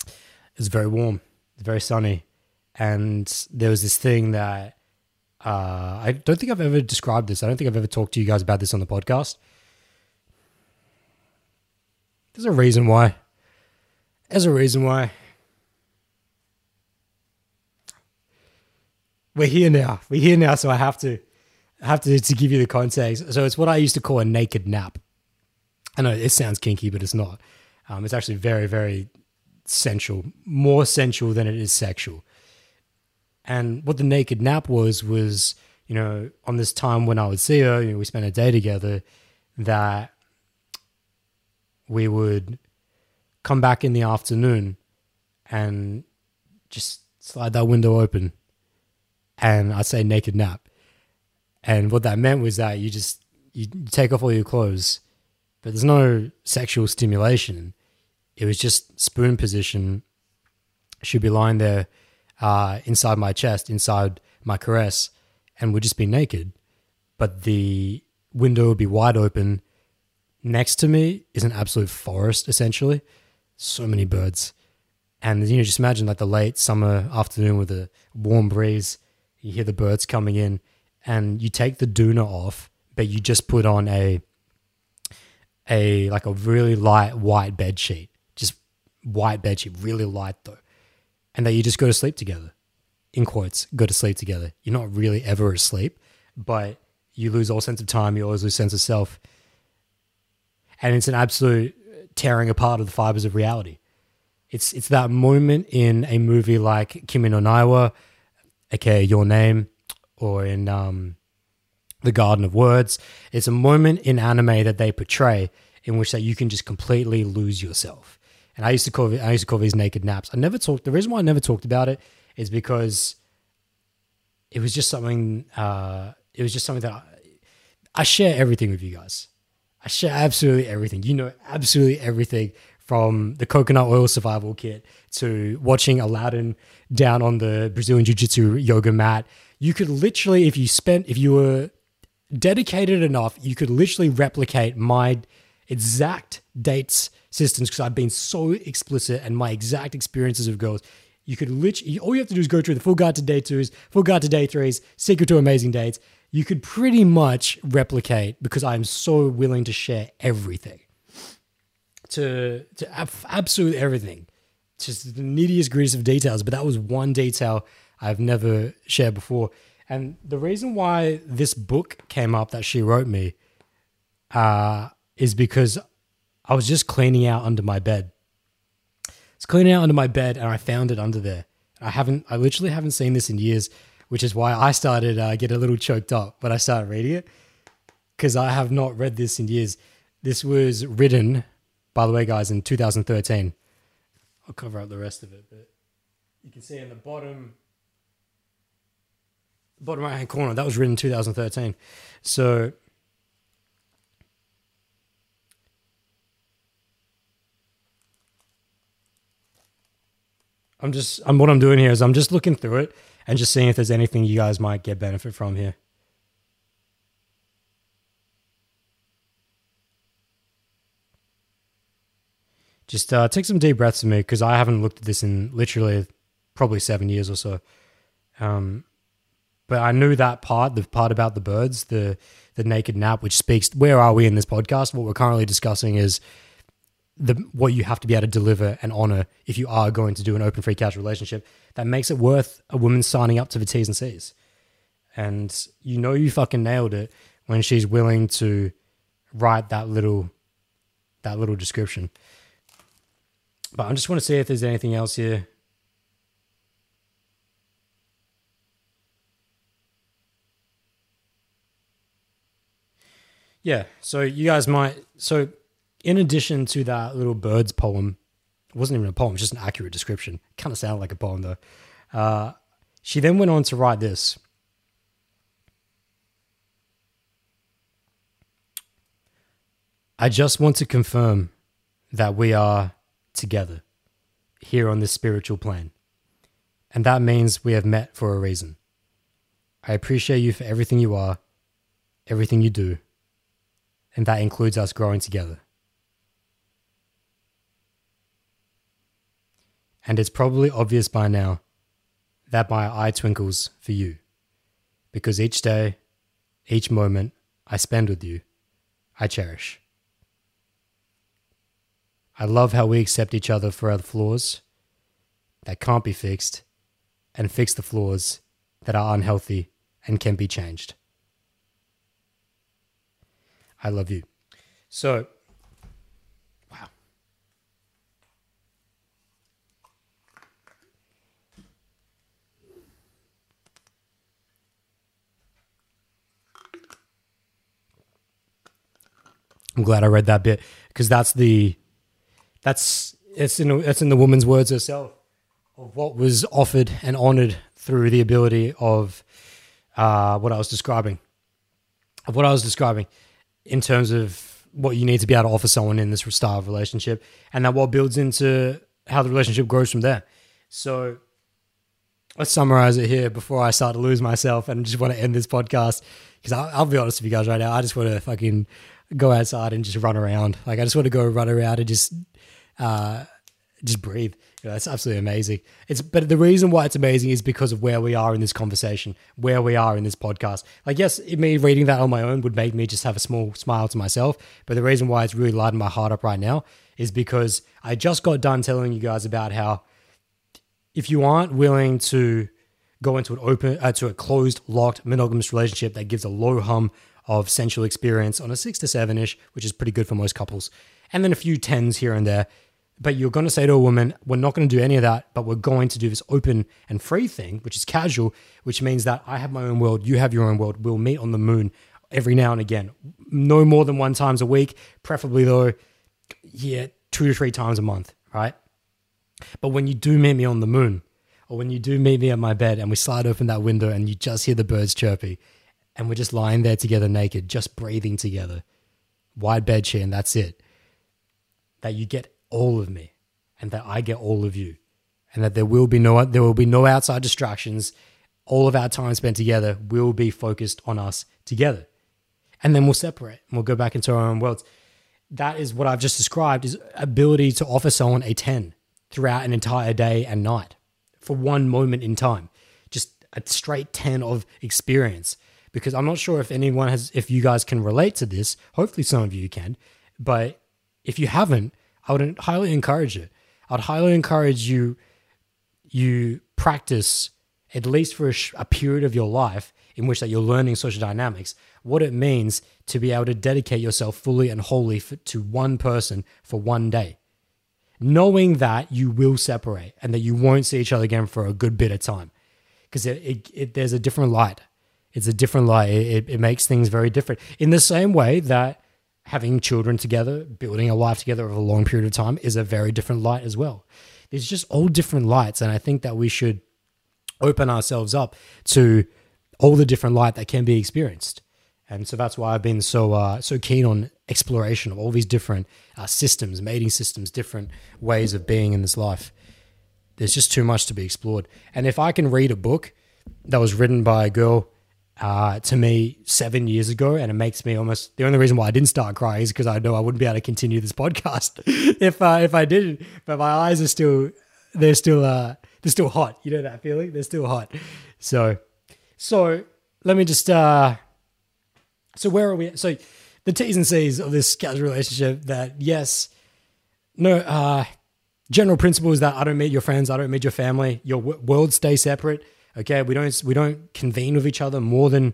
C: It was very warm, it's very sunny, and there was this thing that uh, I don't think I've ever described this. I don't think I've ever talked to you guys about this on the podcast. There's a reason why. There's a reason why. We're here now. We're here now, so I have to I have to to give you the context. So it's what I used to call a naked nap. I know it sounds kinky, but it's not. Um, it's actually very, very sensual, more sensual than it is sexual. And what the naked nap was was, you know, on this time when I would see her, you know, we spent a day together, that we would come back in the afternoon and just slide that window open and I'd say naked nap. And what that meant was that you just you take off all your clothes, but there's no sexual stimulation. It was just spoon position. She'd be lying there uh, inside my chest, inside my caress, and would just be naked. But the window would be wide open. Next to me is an absolute forest, essentially. So many birds. And you know, just imagine like the late summer afternoon with a warm breeze. You hear the birds coming in, and you take the doona off, but you just put on a a like a really light white bed sheet, just white bed sheet, really light though and that you just go to sleep together. In quotes, go to sleep together. You're not really ever asleep, but you lose all sense of time. You always lose sense of self. And it's an absolute tearing apart of the fibers of reality. It's it's that moment in a movie like Kimi no Na wa, aka Your Name, or in um, The Garden of Words. It's a moment in anime that they portray in which that you can just completely lose yourself and I used to call I used to call these naked naps. I never talked. The reason why I never talked about it is because it was just something. Uh, it was just something that I, I share everything with you guys. I share absolutely everything. You know absolutely everything from the coconut oil survival kit to watching Aladdin down on the Brazilian Jiu Jitsu yoga mat. You could literally, if you spent, if you were dedicated enough, you could literally replicate my exact dates systems because I've been so explicit and my exact experiences of girls. You could literally, all you have to do is go through the full guide to day twos, full guide to day threes, secret to amazing dates. You could pretty much replicate because I'm so willing to share everything to, to ab- absolutely everything, just the neediest, grittiest of details. But that was one detail I've never shared before. And the reason why this book came up that she wrote me uh, is because I was just cleaning out under my bed. It's cleaning out under my bed, and I found it under there. I haven't, I literally haven't seen this in years, which is why I started uh, get a little choked up when I started reading it, because I have not read this in years. This was written, by the way, guys, in 2013. I'll cover up the rest of it, but you can see in the bottom, bottom right hand corner, that was written in 2013. So I'm just I'm what I'm doing here is I'm just looking through it and just seeing if there's anything you guys might get benefit from here. Just uh, take some deep breaths with me because I haven't looked at this in literally probably seven years or so. Um, but I knew that part, the part about the birds, the the naked nap, which speaks. Where are we in this podcast? What we're currently discussing is the what you have to be able to deliver and honor if you are going to do an open free couch relationship that makes it worth a woman signing up to the T's and C's. And you know you fucking nailed it when she's willing to write that little that little description. But I just want to see if there's anything else here. Yeah, so you guys might so in addition to that little birds poem, it wasn't even a poem, just an accurate description. Kind of sounded like a poem though. Uh, she then went on to write this. I just want to confirm that we are together here on this spiritual plane. And that means we have met for a reason. I appreciate you for everything you are, everything you do, and that includes us growing together. And it's probably obvious by now that my eye twinkles for you, because each day, each moment I spend with you, I cherish. I love how we accept each other for our flaws that can't be fixed and fix the flaws that are unhealthy and can be changed. I love you. So, I'm glad I read that bit because that's the that's it's in it's in the woman's words herself of what was offered and honored through the ability of uh, what I was describing, of what I was describing in terms of what you need to be able to offer someone in this style of relationship, and that what builds into how the relationship grows from there. So let's summarize it here before I start to lose myself and just want to end this podcast because I'll, I'll, be honest with you guys right now. I just want to fucking go outside and just run around. Like I just want to go run around and just uh, just breathe. You know, that's absolutely amazing. It's but the reason why it's amazing is because of where we are in this conversation, where we are in this podcast. Like, yes, me reading that on my own would make me just have a small smile to myself. But the reason why it's really lighting my heart up right now is because I just got done telling you guys about how if you aren't willing to go into an open uh, to a closed, locked, monogamous relationship that gives a low hum of sensual experience on a six to seven ish, which is pretty good for most couples, and then a few tens here and there but you're going to say to a woman, we're not going to do any of that, but we're going to do this open and free thing, which is casual, which means that I have my own world, you have your own world. We'll meet on the moon every now and again. No more than one times a week, preferably though, yeah, two to three times a month, right? But when you do meet me on the moon, or when you do meet me at my bed and we slide open that window and you just hear the birds chirping, and we're just lying there together naked, just breathing together, wide bed sheet, and that's it. That you get all of me and that I get all of you and that there will be no there will be no outside distractions. All of our time spent together will be focused on us together. And then we'll separate and we'll go back into our own worlds. That is what I've just described is ability to offer someone a 10 throughout an entire day and night for one moment in time. Just a straight 10 of experience because I'm not sure if anyone has if you guys can relate to this. Hopefully some of you can. But if you haven't I would highly encourage it. I'd highly encourage you you practice at least for a, sh- a, period of your life in which that you're learning social dynamics. What it means to be able to dedicate yourself fully and wholly to one person for one day. Knowing that you will separate and that you won't see each other again for a good bit of time. Because there's a different light it's a different light it, it makes things very different in the same way that having children together, building a life together over a long period of time is a very different light as well. There's just all different lights. And I think that we should open ourselves up to all the different light that can be experienced. And so that's why I've been so uh, so keen on exploration of all these different uh, systems, mating systems, different ways of being in this life. There's just too much to be explored. And if I can read a book that was written by a girl uh, to me seven years ago, and it makes me almost the only reason why I didn't start crying is because I know I wouldn't be able to continue this podcast if uh, if I didn't. But my eyes are still they're still uh, they're still hot. You know that feeling? They're still hot. So, so let me just. uh So where are we? So the T's and C's of this casual relationship. That yes, no. uh General principle is that I don't meet your friends. I don't meet your family. Your w- worlds stay separate. Okay, we don't we don't convene with each other more than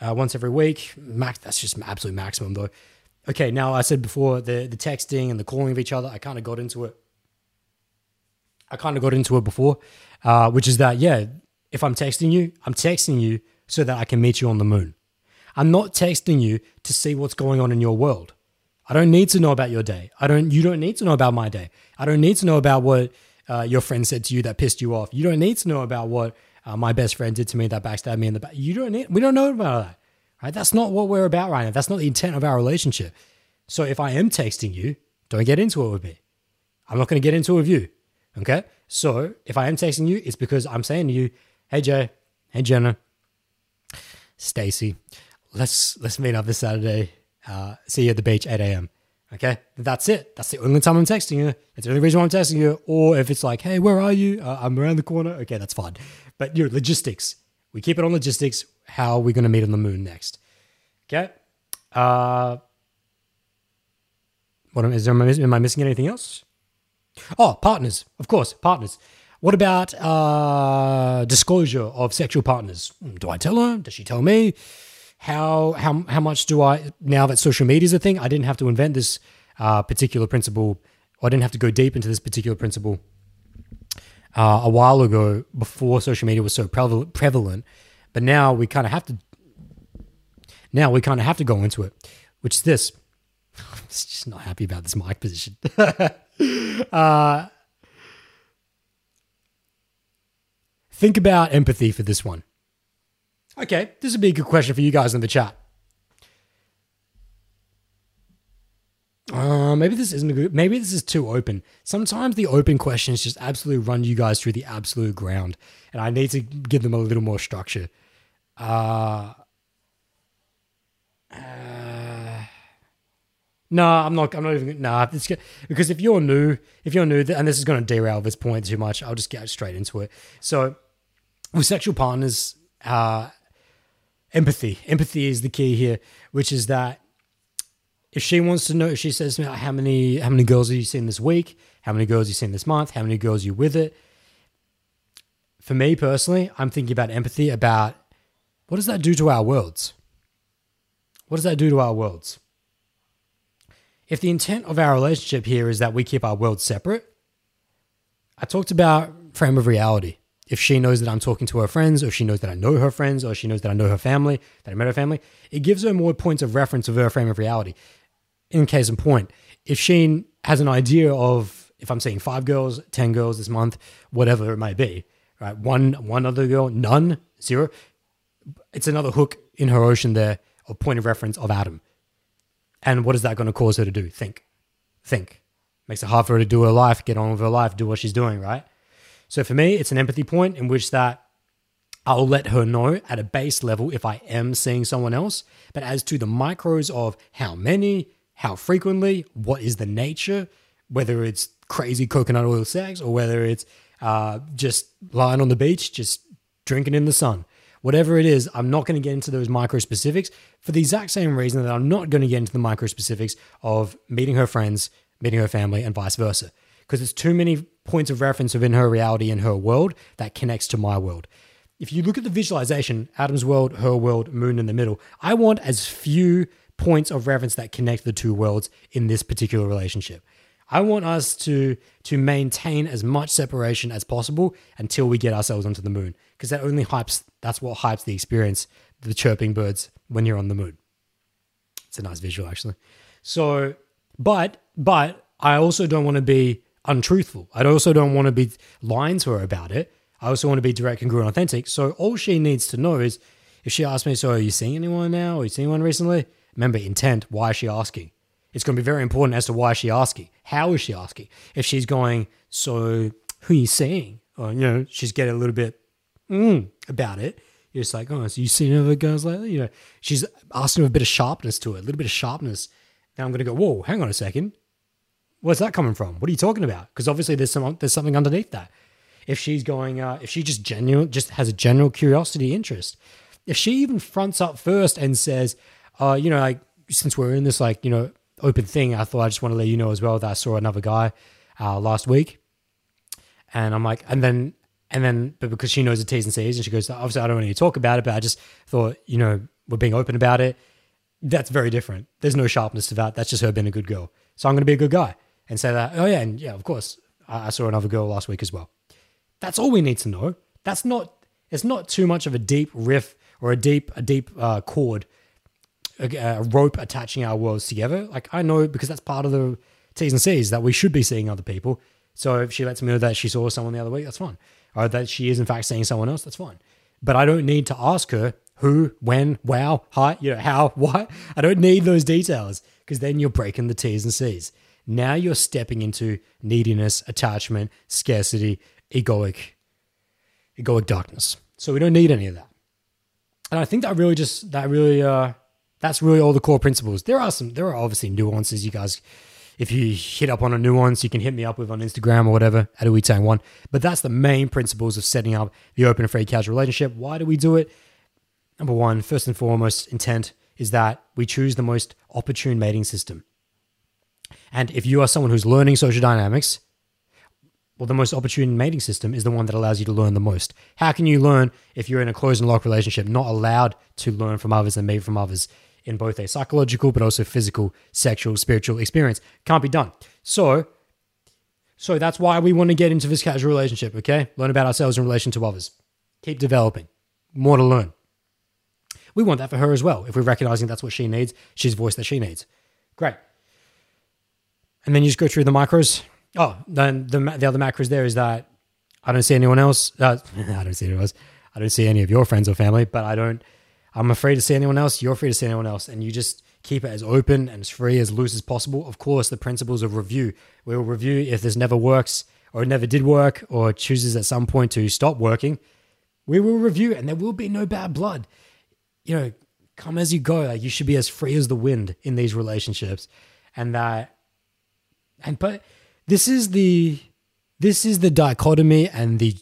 C: uh, once every week. Max, that's just absolute maximum though. Okay, now I said before the the texting and the calling of each other. I kind of got into it. I kind of got into it before, uh, which is that yeah, if I'm texting you, I'm texting you so that I can meet you on the moon. I'm not texting you to see what's going on in your world. I don't need to know about your day. I don't. You don't need to know about my day. I don't need to know about what uh, your friend said to you that pissed you off. You don't need to know about what uh, my best friend did to me that backstabbed me in the back. You don't need. We don't know about that. Right? That's not what we're about right now. That's not the intent of our relationship. So if I am texting you, don't get into it with me. I'm not going to get into it with you. Okay. So if I am texting you, it's because I'm saying to you, "Hey Jay, hey Jenna, Stacy, let's let's meet up this Saturday uh, see you at the beach 8 a.m. Okay, that's it. That's the only time I'm texting you. It's the only reason why I'm texting you. Or if it's like, hey, where are you? Uh, I'm around the corner. Okay, that's fine. But your logistics, we keep it on logistics. How are we going to meet on the moon next? Okay. Uh, what am, is there, am I missing anything else? Oh, partners, of course, partners. What about uh, disclosure of sexual partners? Do I tell her? Does she tell me? how how how much do I now that social media is a thing? I didn't have to invent this uh, particular principle. I didn't have to go deep into this particular principle uh, a while ago before social media was so prevalent. But now we kind of have to. Now we kind of have to go into it, which is this. I'm just not happy about this mic position. uh, think about empathy for this one. Okay, this would be a good question for you guys in the chat. Uh, maybe this isn't a good. Maybe this is too open. Sometimes the open questions just absolutely run you guys through the absolute ground, and I need to give them a little more structure. Uh, uh no, I'm not. I'm not even. Nah, it's, because if you're new, if you're new, and this is going to derail this point too much, I'll just get straight into it. So, with sexual partners, uh, empathy. Empathy is the key here, which is that if she wants to know, if she says to me, how many how many girls have you seen this week? How many girls have you seen this month? How many girls are you with it? For me personally, I'm thinking about empathy about what does that do to our worlds? What does that do to our worlds? If the intent of our relationship here is that we keep our worlds separate, I talked about frame of reality if she knows that I'm talking to her friends, or she knows that I know her friends, or she knows that I know her family, that I met her family, it gives her more points of reference of her frame of reality. In case in point, if she has an idea of if I'm seeing five girls, ten girls this month, whatever it may be, right? One one other girl, none, zero. It's another hook in her ocean there, a point of reference of Adam. And what is that going to cause her to do? Think. Think. Makes it hard for her to do her life, get on with her life, do what she's doing, right? So for me, it's an empathy point in which that I'll let her know at a base level if I am seeing someone else. But as to the micros of how many, how frequently, what is the nature, whether it's crazy coconut oil sex or whether it's uh, just lying on the beach, just drinking in the sun. Whatever it is, I'm not going to get into those micro specifics for the exact same reason that I'm not going to get into the micro specifics of meeting her friends, meeting her family, and vice versa because there's too many points of reference within her reality and her world that connects to my world. If you look at the visualization, Adam's world, her world, moon in the middle, I want as few points of reference that connect the two worlds in this particular relationship. I want us to to maintain as much separation as possible until we get ourselves onto the moon because that only hypes that's what hypes the experience the chirping birds when you're on the moon. It's a nice visual actually. So, but but I also don't want to be untruthful. I also don't want to be lying to her about it. I also want to be direct, congruent, authentic. So all she needs to know is if she asks me, so are you seeing anyone now? Are you seeing one recently? Remember, intent. Why is she asking? It's going to be very important as to why is she asking. How is she asking? If she's going, so who are you seeing? Or, you know, she's getting a little bit mm, about it. You're just like, oh, so you seen other girls lately? You know, she's asking a bit of sharpness to it, a little bit of sharpness. Now I'm going to go, whoa, hang on a second. Where's that coming from? What are you talking about? Because obviously there's some there's something underneath that. if she's going, uh, if she just genuine, just has a general curiosity interest. If she even fronts up first and says, uh, you know, like since we're in this like you know open thing, I thought I just want to let you know as well that I saw another guy uh, last week, and I'm like, and then and then, but because she knows the T's and C's, and she goes, obviously I don't want to talk about it, but I just thought, you know, we're being open about it. That's very different. There's no sharpness to that. That's just her being a good girl. So I'm going to be a good guy and say that, oh yeah, and yeah, of course, I, I saw another girl last week as well. That's all we need to know. That's not. It's not too much of a deep riff or a deep a deep uh, cord, a, a rope attaching our worlds together. Like I know because that's part of the T's and C's that we should be seeing other people. So if she lets me know that she saw someone the other week, that's fine. Or that she is in fact seeing someone else, that's fine. But I don't need to ask her who, when, wow, hi, you know, how, why. I don't need those details because then you're breaking the T's and C's. Now you're stepping into neediness, attachment, scarcity, egoic, egoic darkness. So we don't need any of that. And I think that really just that really uh that's really all the core principles. There are some there are obviously nuances you guys if you hit up on a nuance, you can hit me up with on Instagram or whatever at ooitang1. But that's the main principles of setting up the open and free casual relationship. Why do we do it? Number one, first and foremost, intent is that we choose the most opportune mating system. And if you are someone who's learning social dynamics, well, the most opportune mating system is the one that allows you to learn the most. How can you learn if you're in a closed and locked relationship, not allowed to learn from others and mate from others in both a psychological but also physical, sexual, spiritual experience? Can't be done. So, so that's why we want to get into this casual relationship. Okay, learn about ourselves in relation to others. Keep developing. More to learn. We want that for her as well. If we're recognizing that's what she needs, she's voiced that she needs. Great. And then you just go through the macros. Oh, then the the other macros there is that I don't see anyone else. Uh, I don't see anyone else. I don't see any of your friends or family, but I don't. I'm afraid to see anyone else. You're free to see anyone else, and you just keep it as open and as free as loose as possible. Of course, the principles of review. We will review if this never works or never did work or chooses at some point to stop working. We will review, and there will be no bad blood. You know, come as you go. Like you should be as free as the wind in these relationships, and that, and but this is the this is the dichotomy and the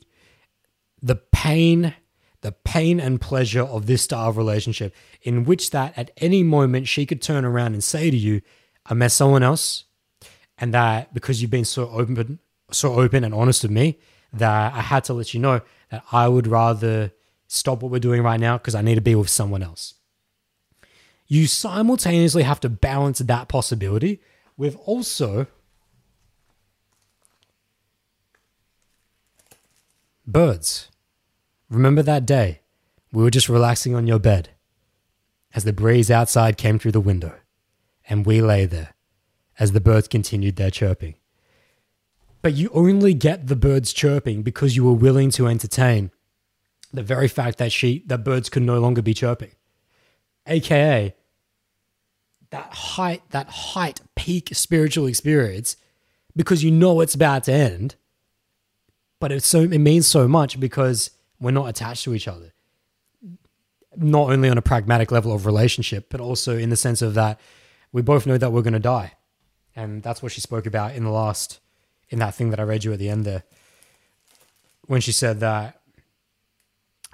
C: the pain the pain and pleasure of this style of relationship in which that at any moment she could turn around and say to you i met someone else and that because you've been so open so open and honest with me that i had to let you know that i would rather stop what we're doing right now because i need to be with someone else you simultaneously have to balance that possibility with also Birds. Remember that day? We were just relaxing on your bed as the breeze outside came through the window, and we lay there as the birds continued their chirping. But you only get the birds chirping because you were willing to entertain the very fact that she that birds could no longer be chirping. AKA that height, that height peak spiritual experience, because you know it's about to end but it's so it means so much because we're not attached to each other. Not only on a pragmatic level of relationship but also in the sense of that we both know that we're going to die. And that's what she spoke about in the last in that thing that i read you at the end there when she said that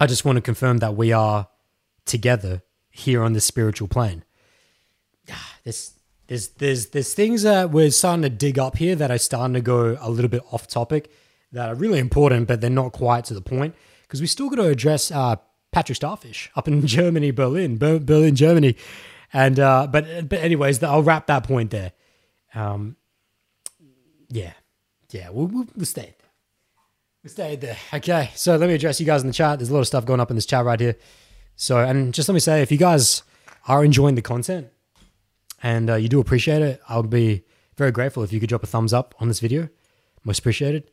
C: i just want to confirm that we are together here on this spiritual plane. There's there's there's there's things that we're starting to dig up here that are starting to go a little bit off topic that are really important, but they're not quite to the point because we still got to address uh, Patrick Starfish up in Germany, Berlin, Ber- Berlin, Germany, and uh, but but anyways, I'll wrap that point there. Um, yeah, yeah, we'll, we'll, we'll stay. We'll stay there. Okay, so let me address you guys in the chat. There's a lot of stuff going up in this chat right here. So, and just let me say, if you guys are enjoying the content and uh, you do appreciate it, I'll be very grateful if you could drop a thumbs up on this video. Most appreciated.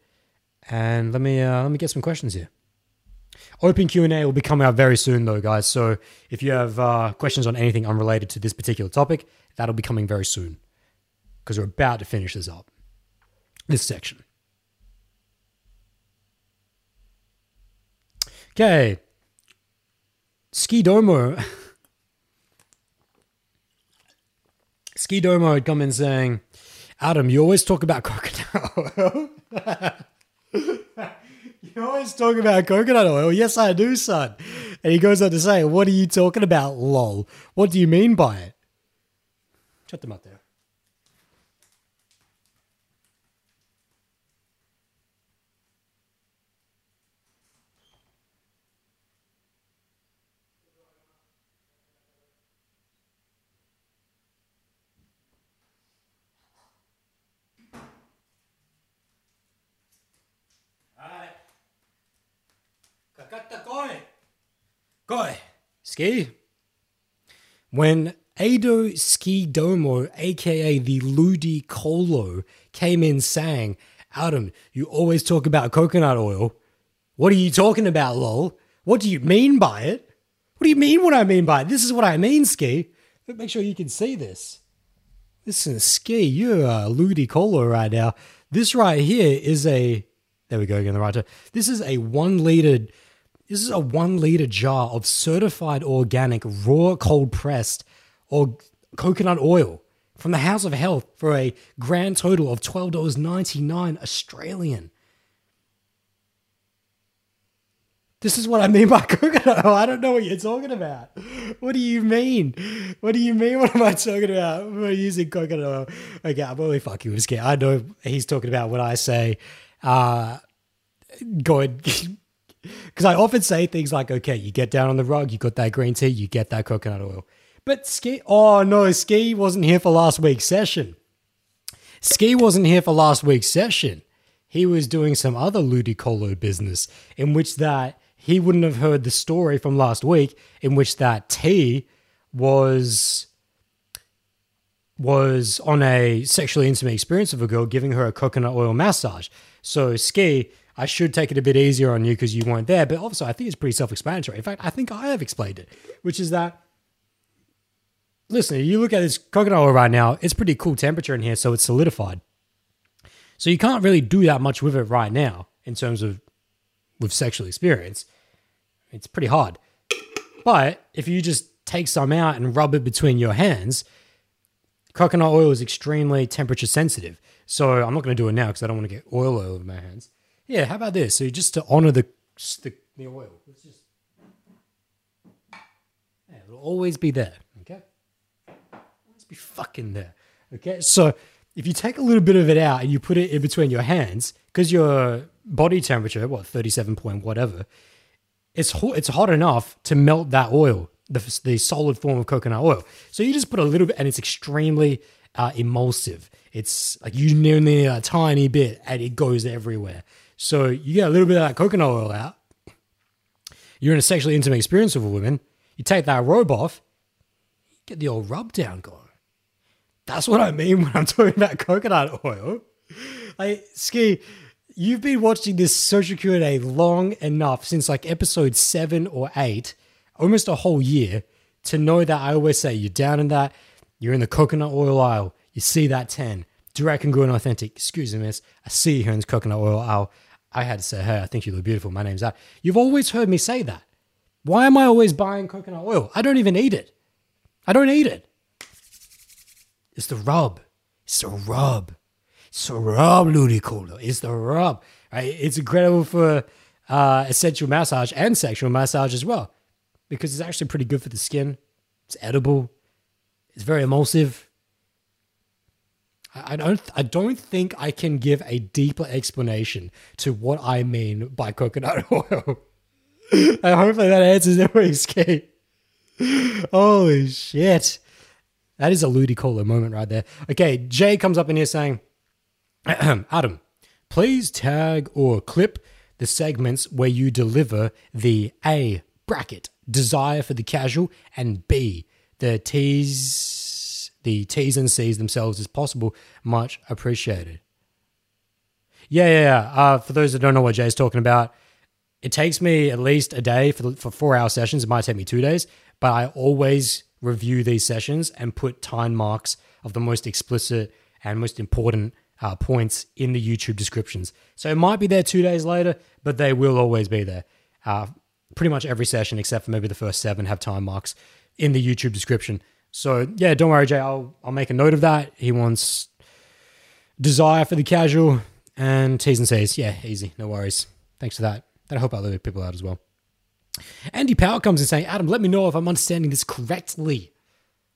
C: And let me uh, let me get some questions here. Open Q and A will be coming out very soon, though, guys. So if you have uh, questions on anything unrelated to this particular topic, that'll be coming very soon because we're about to finish this up. This section. Okay. Ski Domo. Ski Domo had come in saying, Adam, you always talk about crocodile. You always talk about coconut oil. Yes, I do, son. And he goes on to say, What are you talking about, lol? What do you mean by it? Shut them up there. Koi. Ski. When Ado Ski Domo, aka the Ludicolo, came in saying, Adam, you always talk about coconut oil. What are you talking about, lol? What do you mean by it? What do you mean what I mean by it? This is what I mean, Ski. Make sure you can see this. Listen, Ski, you're a Ludicolo right now. This right here is a there we go again, the writer. This is a one liter this is a one liter jar of certified organic, raw, cold pressed or coconut oil from the House of Health for a grand total of $12.99 Australian. This is what I mean by coconut oil. I don't know what you're talking about. What do you mean? What do you mean? What am I talking about? We're using coconut oil. Okay, I'm only fucking with I know he's talking about what I say. Uh, go ahead because I often say things like, okay, you get down on the rug, you got that green tea, you get that coconut oil. But Ski, oh no, Ski wasn't here for last week's session. Ski wasn't here for last week's session. He was doing some other ludicolo business in which that he wouldn't have heard the story from last week in which that tea was was on a sexually intimate experience of a girl giving her a coconut oil massage. So Ski I should take it a bit easier on you because you weren't there. But also, I think it's pretty self explanatory. In fact, I think I have explained it, which is that, listen, you look at this coconut oil right now, it's pretty cool temperature in here, so it's solidified. So you can't really do that much with it right now in terms of with sexual experience. It's pretty hard. But if you just take some out and rub it between your hands, coconut oil is extremely temperature sensitive. So I'm not going to do it now because I don't want to get oil all over my hands. Yeah, how about this? So just to honor the the, the oil, let's just yeah, it'll always be there. Okay, always be fucking there. Okay, so if you take a little bit of it out and you put it in between your hands, because your body temperature, what thirty seven point whatever, it's hot, it's hot enough to melt that oil, the the solid form of coconut oil. So you just put a little bit, and it's extremely uh, emulsive. It's like you need a tiny bit, and it goes everywhere. So you get a little bit of that coconut oil out. You're in a sexually intimate experience with a woman. You take that robe off, get the old rub down going. That's what I mean when I'm talking about coconut oil. Like, Ski, you've been watching this social Q&A long enough since like episode seven or eight, almost a whole year, to know that I always say you're down in that, you're in the coconut oil aisle, you see that 10, direct and good and authentic. Excuse me, miss. I see you here in the coconut oil aisle. I had to say, hey, I think you look beautiful. My name's that. You've always heard me say that. Why am I always buying coconut oil? I don't even eat it. I don't eat it. It's the rub. It's the rub. It's the rub, Ludicolo. It's the rub. Right? It's incredible for uh, essential massage and sexual massage as well because it's actually pretty good for the skin. It's edible. It's very emulsive. I don't I don't think I can give a deeper explanation to what I mean by coconut oil. and hopefully that answers everybody's key. Holy shit. That is a Ludicolo moment right there. Okay, Jay comes up in here saying, Adam, please tag or clip the segments where you deliver the A bracket desire for the casual and B the tease the T's and C's themselves as possible. Much appreciated. Yeah, yeah, yeah. Uh, for those that don't know what Jay's talking about, it takes me at least a day for, for four hour sessions. It might take me two days, but I always review these sessions and put time marks of the most explicit and most important uh, points in the YouTube descriptions. So it might be there two days later, but they will always be there. Uh, pretty much every session, except for maybe the first seven, have time marks in the YouTube description. So yeah, don't worry, Jay. I'll I'll make a note of that. He wants desire for the casual and T's and C's. Yeah, easy, no worries. Thanks for that. That'll help other people out as well. Andy Power comes in saying, Adam, let me know if I'm understanding this correctly.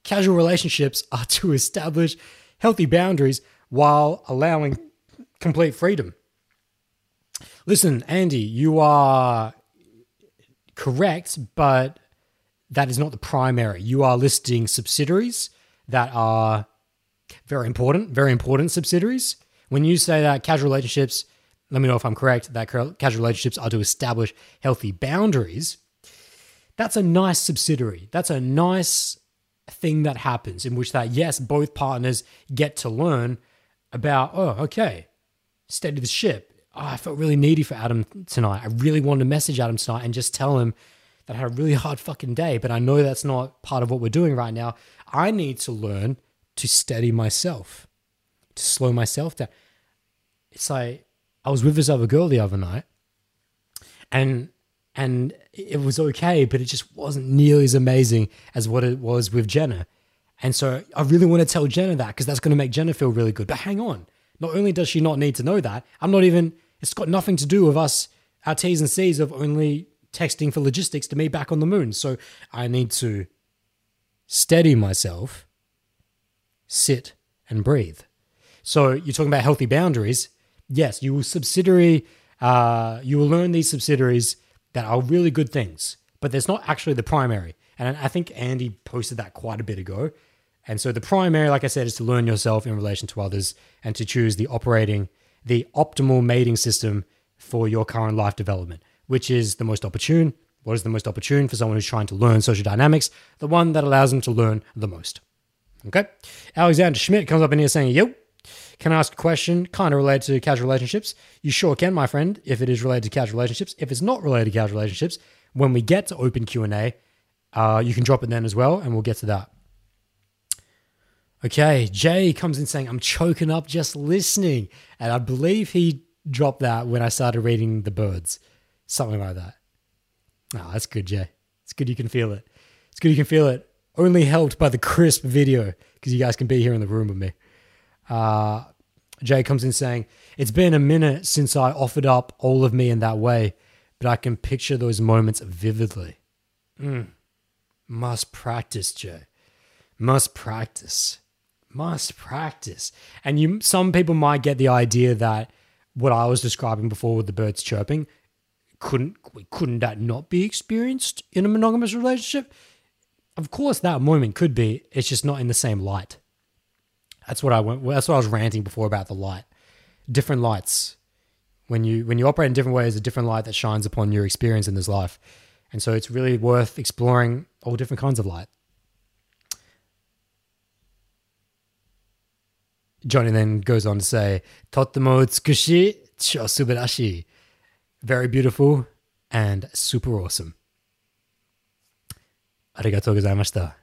C: Casual relationships are to establish healthy boundaries while allowing complete freedom. Listen, Andy, you are correct, but that is not the primary. You are listing subsidiaries that are very important, very important subsidiaries. When you say that casual relationships, let me know if I'm correct, that casual relationships are to establish healthy boundaries, that's a nice subsidiary. That's a nice thing that happens in which that, yes, both partners get to learn about, oh, okay, steady the ship. Oh, I felt really needy for Adam tonight. I really wanted to message Adam tonight and just tell him that I had a really hard fucking day, but I know that's not part of what we're doing right now. I need to learn to steady myself, to slow myself down. It's like I was with this other girl the other night, and and it was okay, but it just wasn't nearly as amazing as what it was with Jenna. And so I really want to tell Jenna that because that's going to make Jenna feel really good. But hang on, not only does she not need to know that, I'm not even. It's got nothing to do with us, our T's and C's of only texting for logistics to me back on the moon. So I need to steady myself, sit, and breathe. So you're talking about healthy boundaries. Yes, you will subsidiary. Uh, you will learn these subsidiaries that are really good things, but there's not actually the primary. And I think Andy posted that quite a bit ago. And so the primary, like I said, is to learn yourself in relation to others and to choose the operating, the optimal mating system for your current life development, which is the most opportune. What is the most opportune for someone who's trying to learn social dynamics? The one that allows them to learn the most. Okay. Alexander Schmidt comes up in here saying, Yo, can I ask a question kind of related to casual relationships? You sure can, my friend, if it is related to casual relationships. If it's not related to casual relationships, when we get to open Q&A, uh, you can drop it then as well, and we'll get to that. Okay, Jay comes in saying, I'm choking up just listening. And I believe he dropped that when I started reading The Birds. Something like that. Oh, that's good, Jay. It's good you can feel it. It's good you can feel it. Only helped by the crisp video because you guys can be here in the room with me. Uh, Jay comes in saying, It's been a minute since I offered up all of me in that way, but I can picture those moments vividly. Mm. Must practice, Jay. Must practice. Must practice. And you some people might get the idea that what I was describing before with the birds chirping, couldn't couldn't that not be experienced in a monogamous relationship? Of course that moment could be, it's just not in the same light. That's what I went. That's what I was ranting before about the light. Different lights. When you when you operate in different ways, a different light that shines upon your experience in this life, and so it's really worth exploring all different kinds of light. Johnny then goes on to say, "Totemo tsukushi, cho subarashi." Very beautiful and super awesome. Arigatou gozaimashita.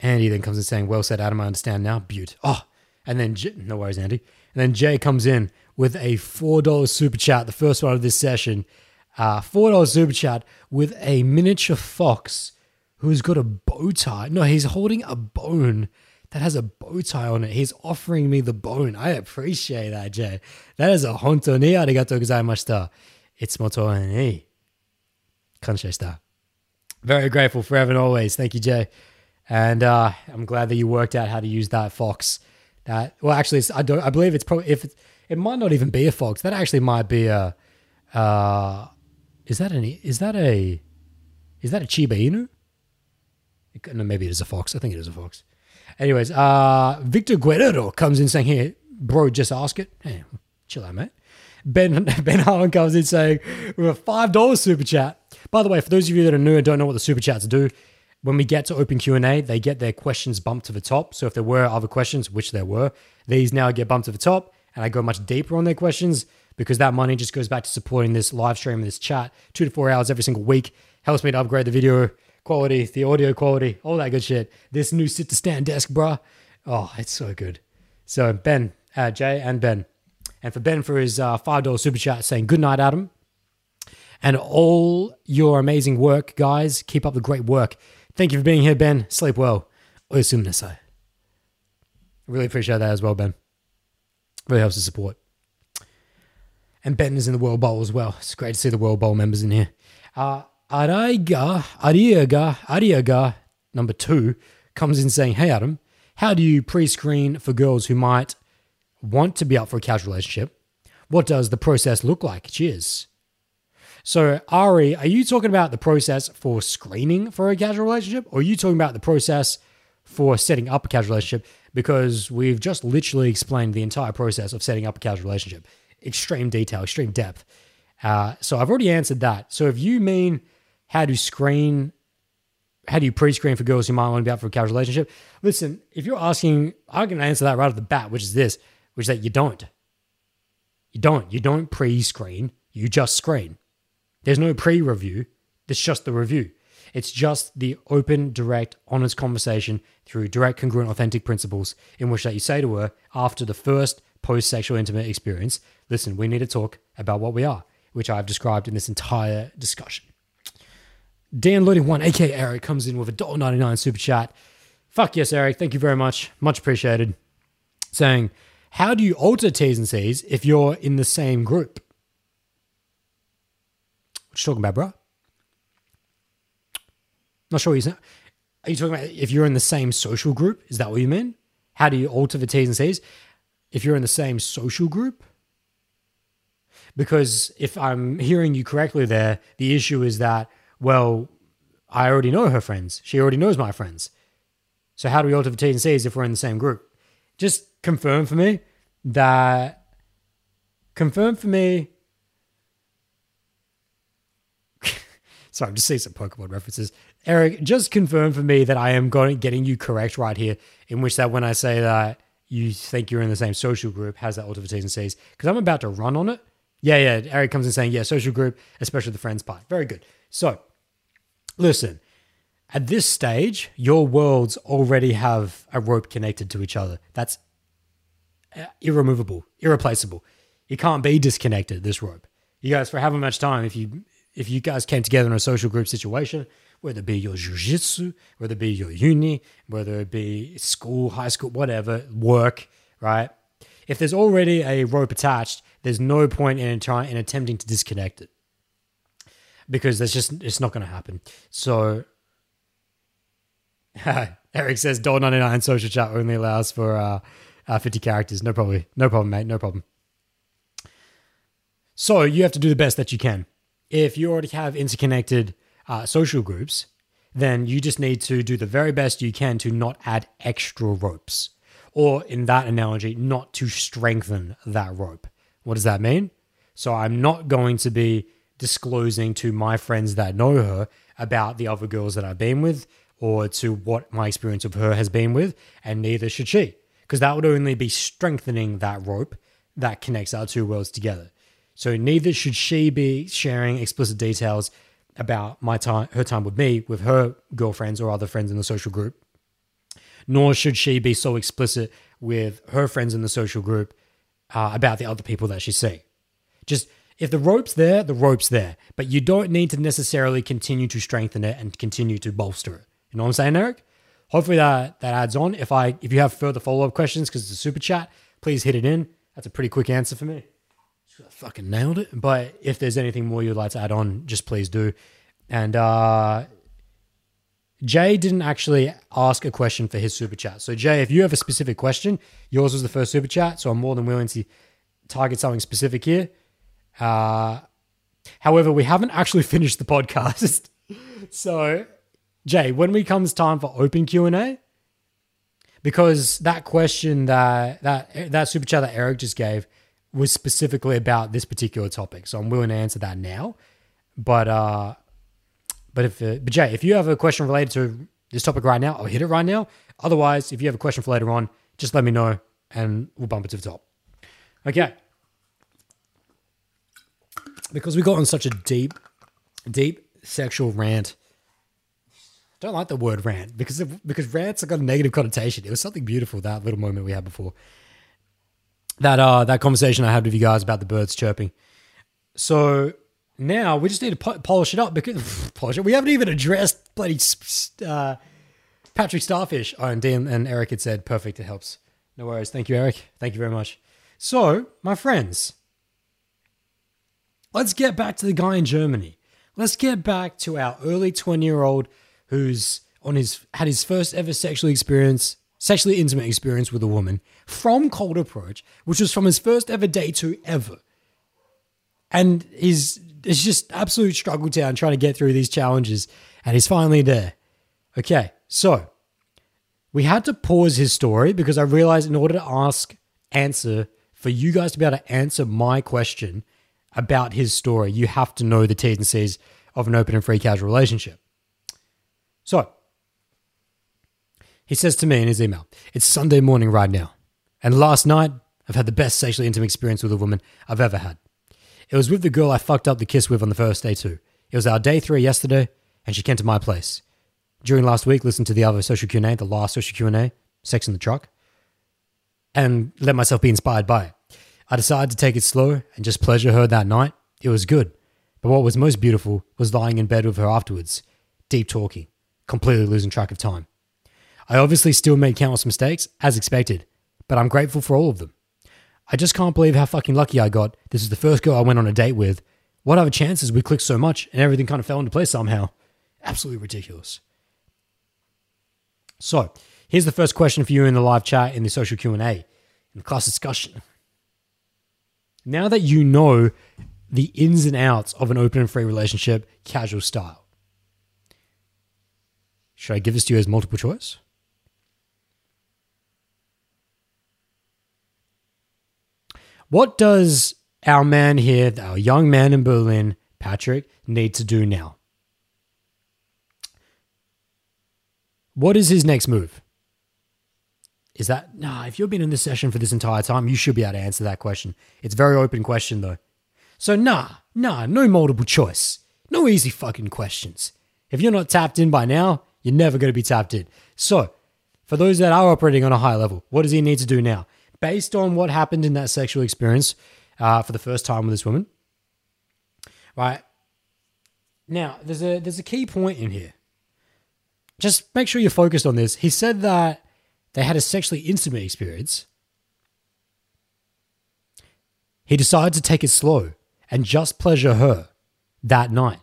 C: Andy then comes in saying, Well said, Adam, I understand now. Butte. Oh, and then, J- no worries, Andy. And then Jay comes in with a $4 super chat, the first one of this session. Uh, $4 super chat with a miniature fox who's got a bow tie. No, he's holding a bone that has a bow tie on it. He's offering me the bone. I appreciate that, Jay. That is a honto ni arigatou gozaimashita. It's moto ni. Kanshei Very grateful forever and always. Thank you, Jay. And uh, I'm glad that you worked out how to use that fox. That well, actually, I don't. I believe it's probably if it might not even be a fox. That actually might be a. Uh, is that an? Is that a? Is that a Shiba Inu? No, maybe it is a fox. I think it is a fox. Anyways, uh, Victor Guerrero comes in saying, "Here, bro, just ask it." Hey, chill out, mate. Ben Ben Harlan comes in saying, "With a five dollars super chat." By the way, for those of you that are new and don't know what the super chats do, when we get to open Q&A, they get their questions bumped to the top. So if there were other questions, which there were, these now get bumped to the top and I go much deeper on their questions because that money just goes back to supporting this live stream and this chat two to four hours every single week. Helps me to upgrade the video quality, the audio quality, all that good shit. This new sit to stand desk, bruh. Oh, it's so good. So Ben, uh, Jay and Ben. And for Ben for his uh, $5 super chat saying, good night, Adam. And all your amazing work, guys. Keep up the great work. Thank you for being here, Ben. Sleep well. Oyasumi Really appreciate that as well, Ben. Really helps to support. And Ben is in the World Bowl as well. It's great to see the World Bowl members in here. Uh, Araiga, Ariaga, Ariaga, number two, comes in saying, Hey, Adam, how do you pre screen for girls who might want to be up for a casual relationship? What does the process look like? Cheers. So, Ari, are you talking about the process for screening for a casual relationship, or are you talking about the process for setting up a casual relationship? Because we've just literally explained the entire process of setting up a casual relationship, extreme detail, extreme depth. Uh, so I've already answered that. So if you mean how to screen, how do you pre-screen for girls who might want to be out for a casual relationship? Listen, if you're asking, I can answer that right off the bat, which is this, which is that you don't. You don't. You don't pre-screen. You just screen. There's no pre-review. It's just the review. It's just the open, direct, honest conversation through direct, congruent, authentic principles in which that you say to her after the first post-sexual intimate experience, listen, we need to talk about what we are, which I've described in this entire discussion. Dan Loading One, aka Eric, comes in with a $1.99 super chat. Fuck yes, Eric. Thank you very much. Much appreciated. Saying, how do you alter T's and C's if you're in the same group? What you talking about, bro? Not sure what you're saying. Are you talking about if you're in the same social group? Is that what you mean? How do you alter the T's and C's? If you're in the same social group? Because if I'm hearing you correctly there, the issue is that, well, I already know her friends. She already knows my friends. So how do we alter the T's and C's if we're in the same group? Just confirm for me that confirm for me Sorry, I'm just seeing some Pokemon references. Eric, just confirm for me that I am going getting you correct right here, in which that when I say that you think you're in the same social group, has that ultimate T's and C's? Because I'm about to run on it. Yeah, yeah. Eric comes in saying, yeah, social group, especially the friends part. Very good. So, listen, at this stage, your worlds already have a rope connected to each other. That's uh, irremovable, irreplaceable. It can't be disconnected, this rope. You guys, for however much time, if you if you guys came together in a social group situation, whether it be your jiu-jitsu, whether it be your uni, whether it be school, high school, whatever, work, right? If there's already a rope attached, there's no point in trying in attempting to disconnect it. Because that's just it's not gonna happen. So Eric says dollar ninety nine social chat only allows for uh, uh, fifty characters. No problem, no problem, mate. No problem. So you have to do the best that you can if you already have interconnected uh, social groups, then you just need to do the very best you can to not add extra ropes. Or, in that analogy, not to strengthen that rope. What does that mean? So, I'm not going to be disclosing to my friends that know her about the other girls that I've been with or to what my experience of her has been with, and neither should she, because that would only be strengthening that rope that connects our two worlds together. So neither should she be sharing explicit details about my time, her time with me, with her girlfriends or other friends in the social group. Nor should she be so explicit with her friends in the social group uh, about the other people that she's seeing. Just if the rope's there, the rope's there, but you don't need to necessarily continue to strengthen it and continue to bolster it. You know what I'm saying, Eric? Hopefully that that adds on. If I if you have further follow up questions because it's a super chat, please hit it in. That's a pretty quick answer for me I fucking nailed it. But if there's anything more you'd like to add on, just please do. And uh, Jay didn't actually ask a question for his super chat. So Jay, if you have a specific question, yours was the first super chat, so I'm more than willing to target something specific here. Uh, however, we haven't actually finished the podcast. so Jay, when we comes time for open Q and A, because that question that that that super chat that Eric just gave was specifically about this particular topic. So I'm willing to answer that now. But uh, but if uh, but Jay, if you have a question related to this topic right now, I'll hit it right now. Otherwise, if you have a question for later on, just let me know and we'll bump it to the top. Okay. Because we got on such a deep, deep sexual rant. I don't like the word rant because because rants have got a negative connotation. It was something beautiful that little moment we had before that uh that conversation I had with you guys about the birds chirping. So now we just need to po- polish it up because polish it. We haven't even addressed bloody uh, Patrick Starfish. Oh, and Dan and Eric had said perfect. It helps. No worries. Thank you, Eric. Thank you very much. So, my friends, let's get back to the guy in Germany. Let's get back to our early 20 year old who's on his had his first ever sexual experience, sexually intimate experience with a woman from Cold Approach, which was from his first ever date to ever. And he's it's just absolute struggle town trying to get through these challenges, and he's finally there. Okay, so we had to pause his story because I realized in order to ask, answer, for you guys to be able to answer my question about his story, you have to know the T's and C's of an open and free casual relationship. So, he says to me in his email, It's Sunday morning right now. And last night, I've had the best sexually intimate experience with a woman I've ever had. It was with the girl I fucked up the kiss with on the first day, too. It was our day three yesterday, and she came to my place. During last week, listened to the other social Q&A, the last social Q&A, Sex in the Truck, and let myself be inspired by it. I decided to take it slow and just pleasure her that night. It was good. But what was most beautiful was lying in bed with her afterwards, deep talking, completely losing track of time. I obviously still made countless mistakes, as expected, but I'm grateful for all of them. I just can't believe how fucking lucky I got. This is the first girl I went on a date with. What other chances we clicked so much and everything kind of fell into place somehow? Absolutely ridiculous. So, here's the first question for you in the live chat in the social Q&A, in the class discussion. Now that you know the ins and outs of an open and free relationship, casual style, should I give this to you as multiple choice? What does our man here, our young man in Berlin, Patrick, need to do now? What is his next move? Is that nah? If you've been in this session for this entire time, you should be able to answer that question. It's very open question though. So nah, nah, no multiple choice. No easy fucking questions. If you're not tapped in by now, you're never going to be tapped in. So, for those that are operating on a high level, what does he need to do now? Based on what happened in that sexual experience uh, for the first time with this woman, right? Now, there's a there's a key point in here. Just make sure you're focused on this. He said that they had a sexually intimate experience. He decided to take it slow and just pleasure her that night.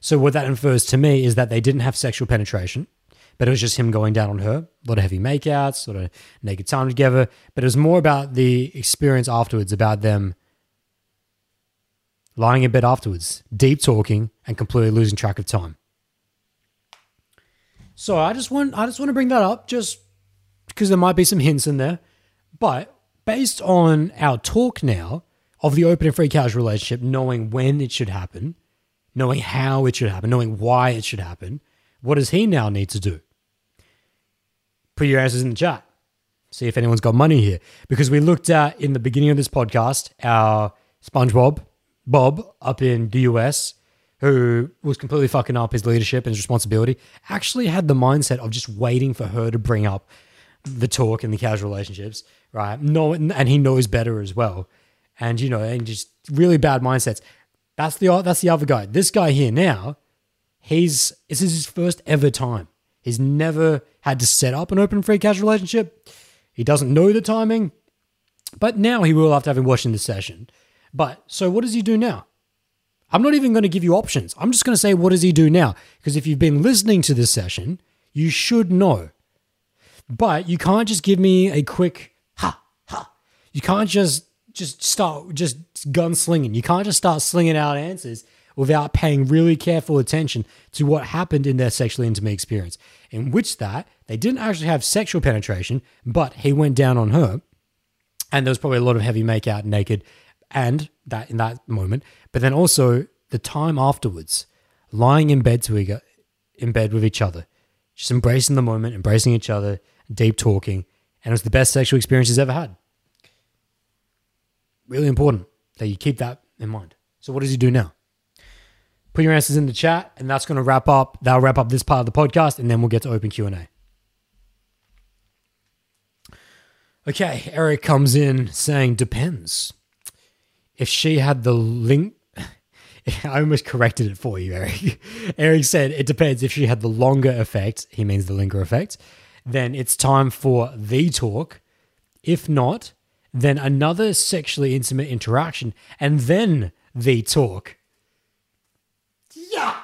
C: So, what that infers to me is that they didn't have sexual penetration, but it was just him going down on her. A lot of heavy makeouts, a lot of naked time together. But it was more about the experience afterwards, about them lying in bed afterwards, deep talking, and completely losing track of time. So I just want I just want to bring that up just because there might be some hints in there. But based on our talk now of the open and free casual relationship, knowing when it should happen, knowing how it should happen, knowing why it should happen, what does he now need to do? Put your answers in the chat. See if anyone's got money here. Because we looked at in the beginning of this podcast, our SpongeBob, Bob, up in the US, who was completely fucking up his leadership and his responsibility, actually had the mindset of just waiting for her to bring up the talk and the casual relationships, right? No, and he knows better as well. And you know, and just really bad mindsets. That's the that's the other guy. This guy here now, he's this is his first ever time. He's never had to set up an open free casual relationship. He doesn't know the timing, but now he will after having watched in the session. But so what does he do now? I'm not even going to give you options. I'm just going to say what does he do now? Because if you've been listening to this session, you should know. But you can't just give me a quick ha ha. You can't just just start just gunslinging. You can't just start slinging out answers without paying really careful attention to what happened in their sexually intimate experience, in which that they didn't actually have sexual penetration, but he went down on her, and there was probably a lot of heavy makeout naked, and that in that moment, but then also the time afterwards, lying in bed to in bed with each other, just embracing the moment, embracing each other, deep talking, and it was the best sexual experience he's ever had. Really important that you keep that in mind. So, what does he do now? Put your answers in the chat, and that's going to wrap up. That'll wrap up this part of the podcast, and then we'll get to open Q and A. Okay, Eric comes in saying depends. If she had the link, I almost corrected it for you, Eric. Eric said it depends. If she had the longer effect, he means the linger effect then it's time for the talk. If not, then another sexually intimate interaction, and then the talk. Yeah.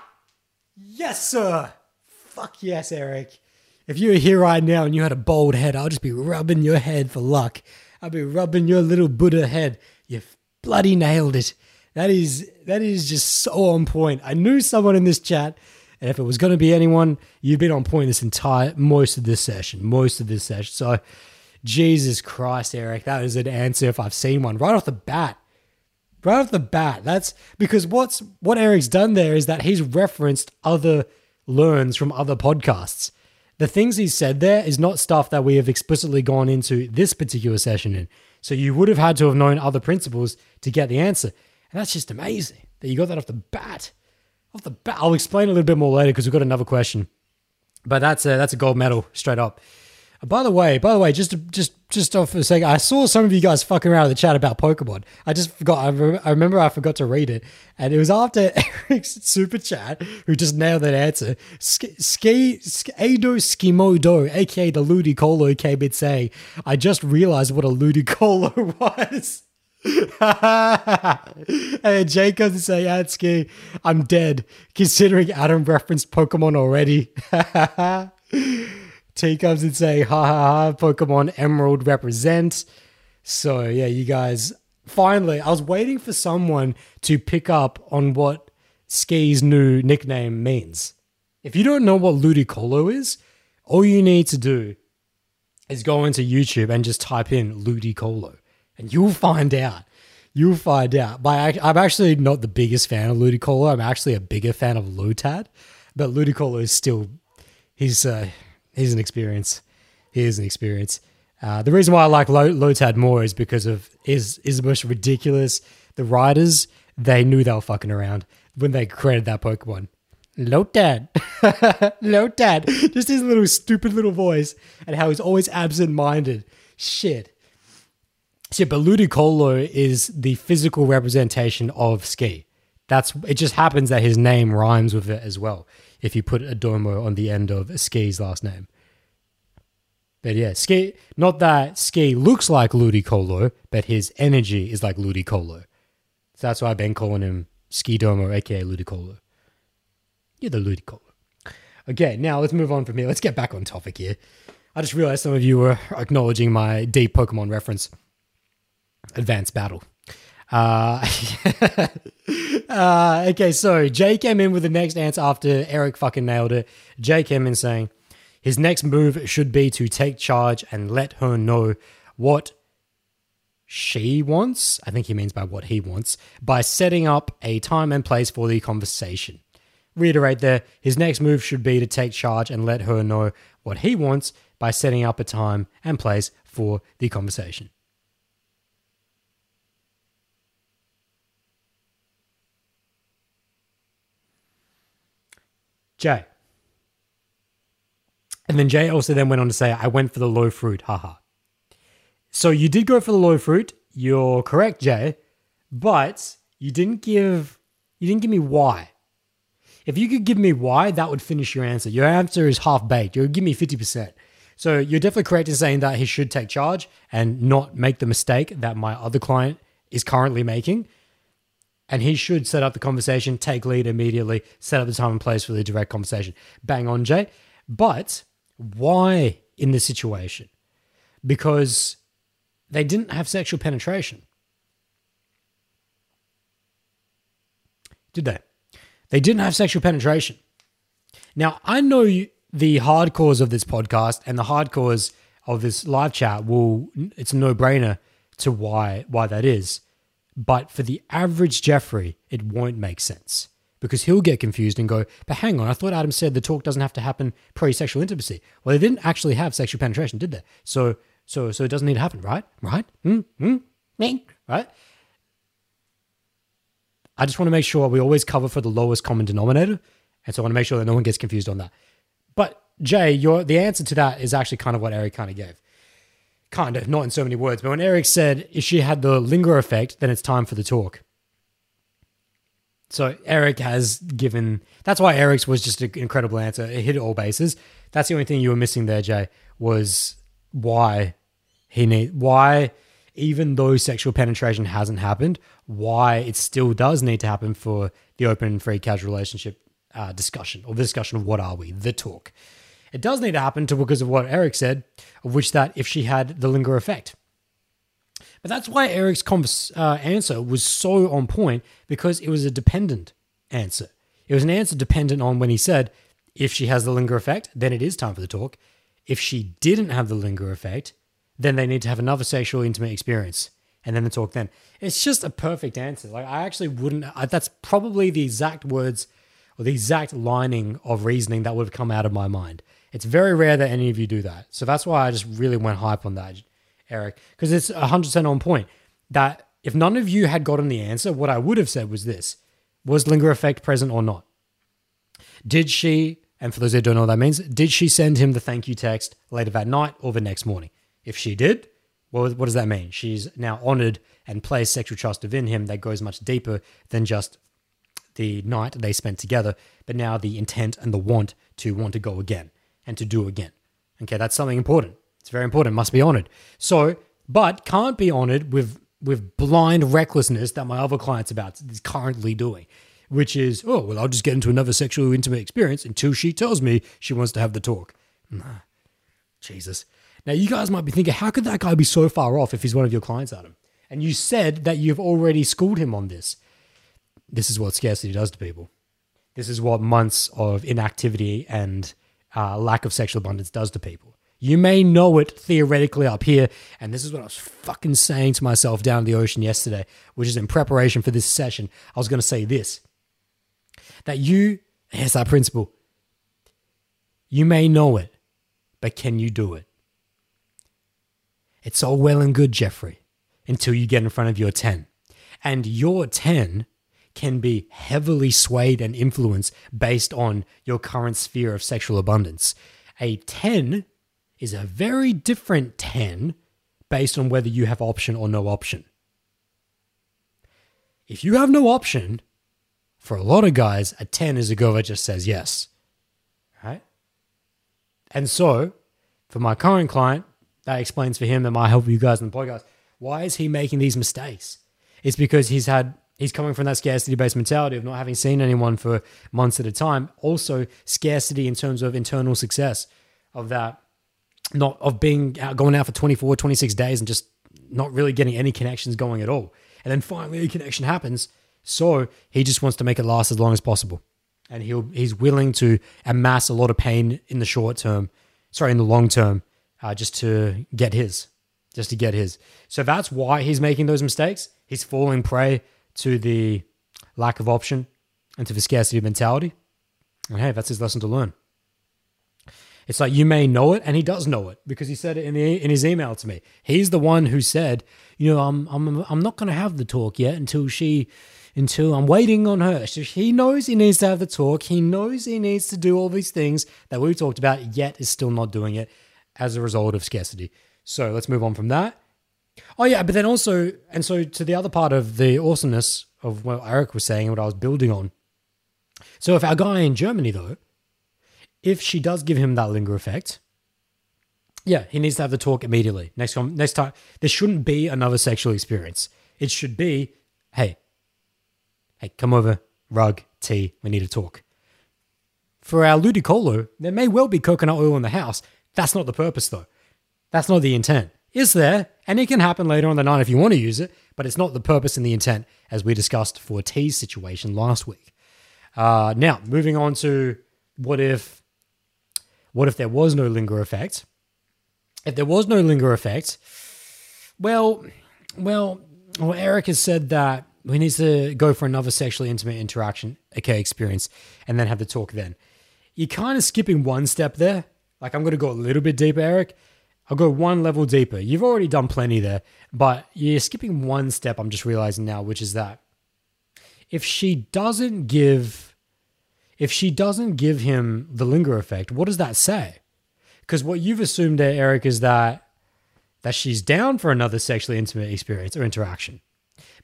C: Yes, sir. Fuck yes, Eric. If you were here right now and you had a bald head, I'll just be rubbing your head for luck. I'll be rubbing your little Buddha head. You've bloody nailed it. That is that is just so on point. I knew someone in this chat, and if it was going to be anyone, you've been on point this entire most of this session, most of this session. So, Jesus Christ, Eric, that is an answer if I've seen one right off the bat. Right off the bat, that's because what's what Eric's done there is that he's referenced other learns from other podcasts. The things he said there is not stuff that we have explicitly gone into this particular session in. So you would have had to have known other principles to get the answer. And that's just amazing that you got that off the bat. Off the bat. I'll explain a little bit more later because we've got another question. But that's a, that's a gold medal straight up. Uh, by the way, by the way, just to, just just off for a second, I saw some of you guys fucking around in the chat about Pokemon. I just forgot. I, re- I remember I forgot to read it, and it was after Eric's super chat who just nailed that answer. Ski Ado Skimodo, aka the Ludicolo, came in saying, "I just realized what a Ludicolo was." And Jay comes and say, I'm dead, considering Adam referenced Pokemon already. T comes and say, ha ha ha, Pokemon Emerald represent. So yeah, you guys finally I was waiting for someone to pick up on what Ski's new nickname means. If you don't know what Ludicolo is, all you need to do is go into YouTube and just type in Ludicolo and you'll find out. You'll find out. But I'm actually not the biggest fan of Ludicolo. I'm actually a bigger fan of Lotad, but Ludicolo is still he's uh, he's an experience. He is an experience. Uh, the reason why I like Lotad more is because of is is the most ridiculous. The writers they knew they were fucking around when they created that Pokemon. Lotad, Lotad, just his little stupid little voice and how he's always absent-minded. Shit. Shit, but Ludicolo is the physical representation of Ski. That's it. Just happens that his name rhymes with it as well if you put a domo on the end of Ski's last name. But yeah, Ski, not that Ski looks like Ludicolo, but his energy is like Ludicolo. So that's why I've been calling him Ski Domo, aka Ludicolo. You're the Ludicolo. Okay, now let's move on from here. Let's get back on topic here. I just realized some of you were acknowledging my deep Pokemon reference. Advanced Battle. Uh, uh, okay, so Jay came in with the next answer after Eric fucking nailed it. Jay came in saying his next move should be to take charge and let her know what she wants. I think he means by what he wants by setting up a time and place for the conversation. Reiterate there, his next move should be to take charge and let her know what he wants by setting up a time and place for the conversation. Jay. And then Jay also then went on to say, I went for the low fruit, haha. So you did go for the low fruit. You're correct, Jay, but you didn't give you didn't give me why. If you could give me why, that would finish your answer. Your answer is half baked. You would give me 50%. So you're definitely correct in saying that he should take charge and not make the mistake that my other client is currently making and he should set up the conversation, take lead immediately, set up the time and place for the direct conversation. Bang on, Jay. But why in this situation? Because they didn't have sexual penetration. Did they? They didn't have sexual penetration. Now, I know the hardcores of this podcast and the hardcores of this live chat will, it's a no brainer to why, why that is. But for the average Jeffrey, it won't make sense because he'll get confused and go, but hang on, I thought Adam said the talk doesn't have to happen pre-sexual intimacy. Well, they didn't actually have sexual penetration, did they? So, so, so it doesn't need to happen, right? Right? Hmm? Hmm? Me? Right? I just want to make sure we always cover for the lowest common denominator. And so I want to make sure that no one gets confused on that. But Jay, your the answer to that is actually kind of what Eric kind of gave kind of, not in so many words, but when Eric said if she had the linger effect, then it's time for the talk. So Eric has given. That's why Eric's was just an incredible answer. It hit all bases. That's the only thing you were missing there, Jay, was why he need why even though sexual penetration hasn't happened, why it still does need to happen for the open, free, casual relationship uh, discussion or the discussion of what are we, the talk. It does need to happen to because of what Eric said, of which that if she had the linger effect. But that's why Eric's uh, answer was so on point because it was a dependent answer. It was an answer dependent on when he said, if she has the linger effect, then it is time for the talk. If she didn't have the linger effect, then they need to have another sexual intimate experience and then the talk then. It's just a perfect answer. Like I actually wouldn't I, that's probably the exact words or the exact lining of reasoning that would have come out of my mind. It's very rare that any of you do that. So that's why I just really went hype on that, Eric, because it's 100% on point that if none of you had gotten the answer, what I would have said was this Was linger effect present or not? Did she, and for those who don't know what that means, did she send him the thank you text later that night or the next morning? If she did, well, what does that mean? She's now honored and placed sexual trust within him that goes much deeper than just the night they spent together, but now the intent and the want to want to go again and to do again. Okay, that's something important. It's very important, must be honored. So, but can't be honored with with blind recklessness that my other clients about is currently doing, which is, oh, well, I'll just get into another sexual intimate experience until she tells me she wants to have the talk. Nah. Jesus. Now, you guys might be thinking, how could that guy be so far off if he's one of your clients, Adam? And you said that you've already schooled him on this. This is what scarcity does to people. This is what months of inactivity and uh, lack of sexual abundance does to people. You may know it theoretically up here, and this is what I was fucking saying to myself down the ocean yesterday, which is in preparation for this session. I was going to say this that you, here's our principle. You may know it, but can you do it? It's all well and good, Jeffrey, until you get in front of your 10. And your 10 can be heavily swayed and influenced based on your current sphere of sexual abundance. A 10 is a very different 10 based on whether you have option or no option. If you have no option, for a lot of guys, a 10 is a girl that just says yes. Right? And so, for my current client, that explains for him that might help you guys in the podcast. Why is he making these mistakes? It's because he's had he's coming from that scarcity based mentality of not having seen anyone for months at a time. Also, scarcity in terms of internal success of that, not of being out, going out for 24, 26 days and just not really getting any connections going at all. And then finally a connection happens. So he just wants to make it last as long as possible. And he'll he's willing to amass a lot of pain in the short term, sorry, in the long term, uh, just to get his, just to get his. So that's why he's making those mistakes. He's falling prey to the lack of option and to the scarcity mentality. And hey, that's his lesson to learn. It's like you may know it, and he does know it because he said it in the in his email to me. He's the one who said, you know, I'm I'm I'm not going to have the talk yet until she until I'm waiting on her. So he knows he needs to have the talk. He knows he needs to do all these things that we talked about, yet is still not doing it as a result of scarcity. So let's move on from that. Oh yeah, but then also, and so to the other part of the awesomeness of what Eric was saying and what I was building on. So if our guy in Germany though, if she does give him that linger effect, yeah, he needs to have the talk immediately. Next time, next time, there shouldn't be another sexual experience. It should be, hey, hey, come over, rug, tea, we need to talk. For our ludicolo, there may well be coconut oil in the house. That's not the purpose though. That's not the intent is there, and it can happen later on the night if you want to use it, but it's not the purpose and the intent as we discussed for T's situation last week. Uh, now, moving on to what if what if there was no linger effect? If there was no linger effect, well, well, well, Eric has said that we need to go for another sexually intimate interaction, okay, experience, and then have the talk then. You're kind of skipping one step there. Like I'm going to go a little bit deeper, Eric. I'll go one level deeper. You've already done plenty there, but you're skipping one step, I'm just realizing now, which is that if she doesn't give if she doesn't give him the linger effect, what does that say? Because what you've assumed there, Eric, is that that she's down for another sexually intimate experience or interaction.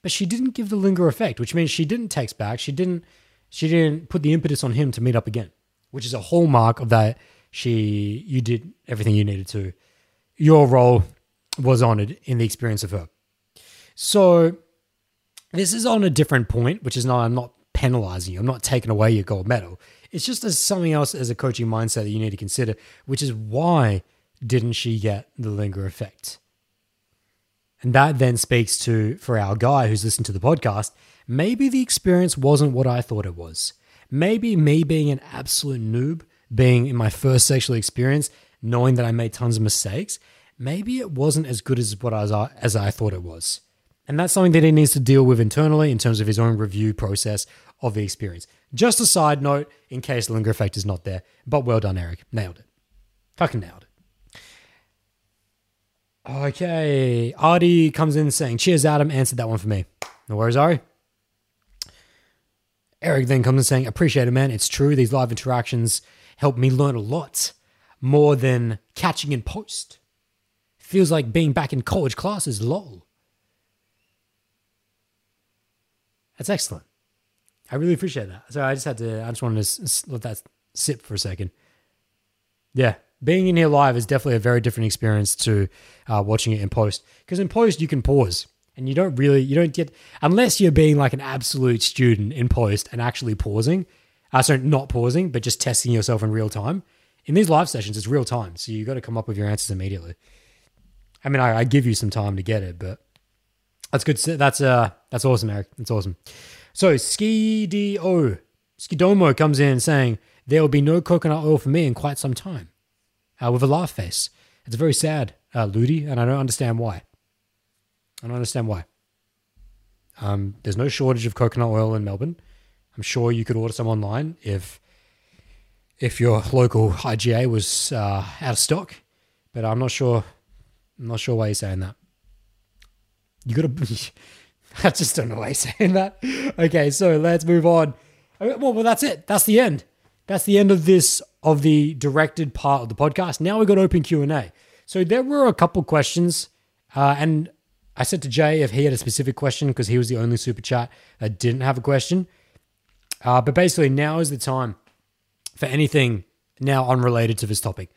C: But she didn't give the linger effect, which means she didn't text back. She didn't she didn't put the impetus on him to meet up again, which is a hallmark of that she you did everything you needed to your role was honored in the experience of her. So this is on a different point, which is not, I'm not penalizing you. I'm not taking away your gold medal. It's just as something else as a coaching mindset that you need to consider, which is why didn't she get the linger effect? And that then speaks to, for our guy who's listened to the podcast, maybe the experience wasn't what I thought it was. Maybe me being an absolute noob, being in my first sexual experience, knowing that I made tons of mistakes, maybe it wasn't as good as what I was, as I thought it was. And that's something that he needs to deal with internally in terms of his own review process of the experience. Just a side note in case the linger effect is not there. But well done, Eric. Nailed it. Fucking nailed it. Okay. Artie comes in saying, Cheers, Adam. Answered that one for me. No worries, Ari. Eric then comes in saying, Appreciate it, man. It's true. These live interactions help me learn a lot more than catching in post. Feels like being back in college classes, lol. That's excellent. I really appreciate that. So I just had to, I just wanted to let that sit for a second. Yeah, being in here live is definitely a very different experience to uh, watching it in post. Because in post, you can pause and you don't really, you don't get, unless you're being like an absolute student in post and actually pausing, uh, sorry, not pausing, but just testing yourself in real time. In these live sessions, it's real time. So you got to come up with your answers immediately. I mean, I, I give you some time to get it, but that's good. That's uh, that's awesome, Eric. That's awesome. So Skido Skidomo comes in saying there will be no coconut oil for me in quite some time, uh, with a laugh face. It's very sad, uh, Ludi, and I don't understand why. I don't understand why. Um, there's no shortage of coconut oil in Melbourne. I'm sure you could order some online if if your local IGA was uh, out of stock, but I'm not sure. I'm not sure why you're saying that. You got to. I just don't know why he's saying that. Okay, so let's move on. Well, well, that's it. That's the end. That's the end of this of the directed part of the podcast. Now we've got open Q and A. So there were a couple questions, uh, and I said to Jay if he had a specific question because he was the only super chat that didn't have a question. Uh, but basically, now is the time for anything now unrelated to this topic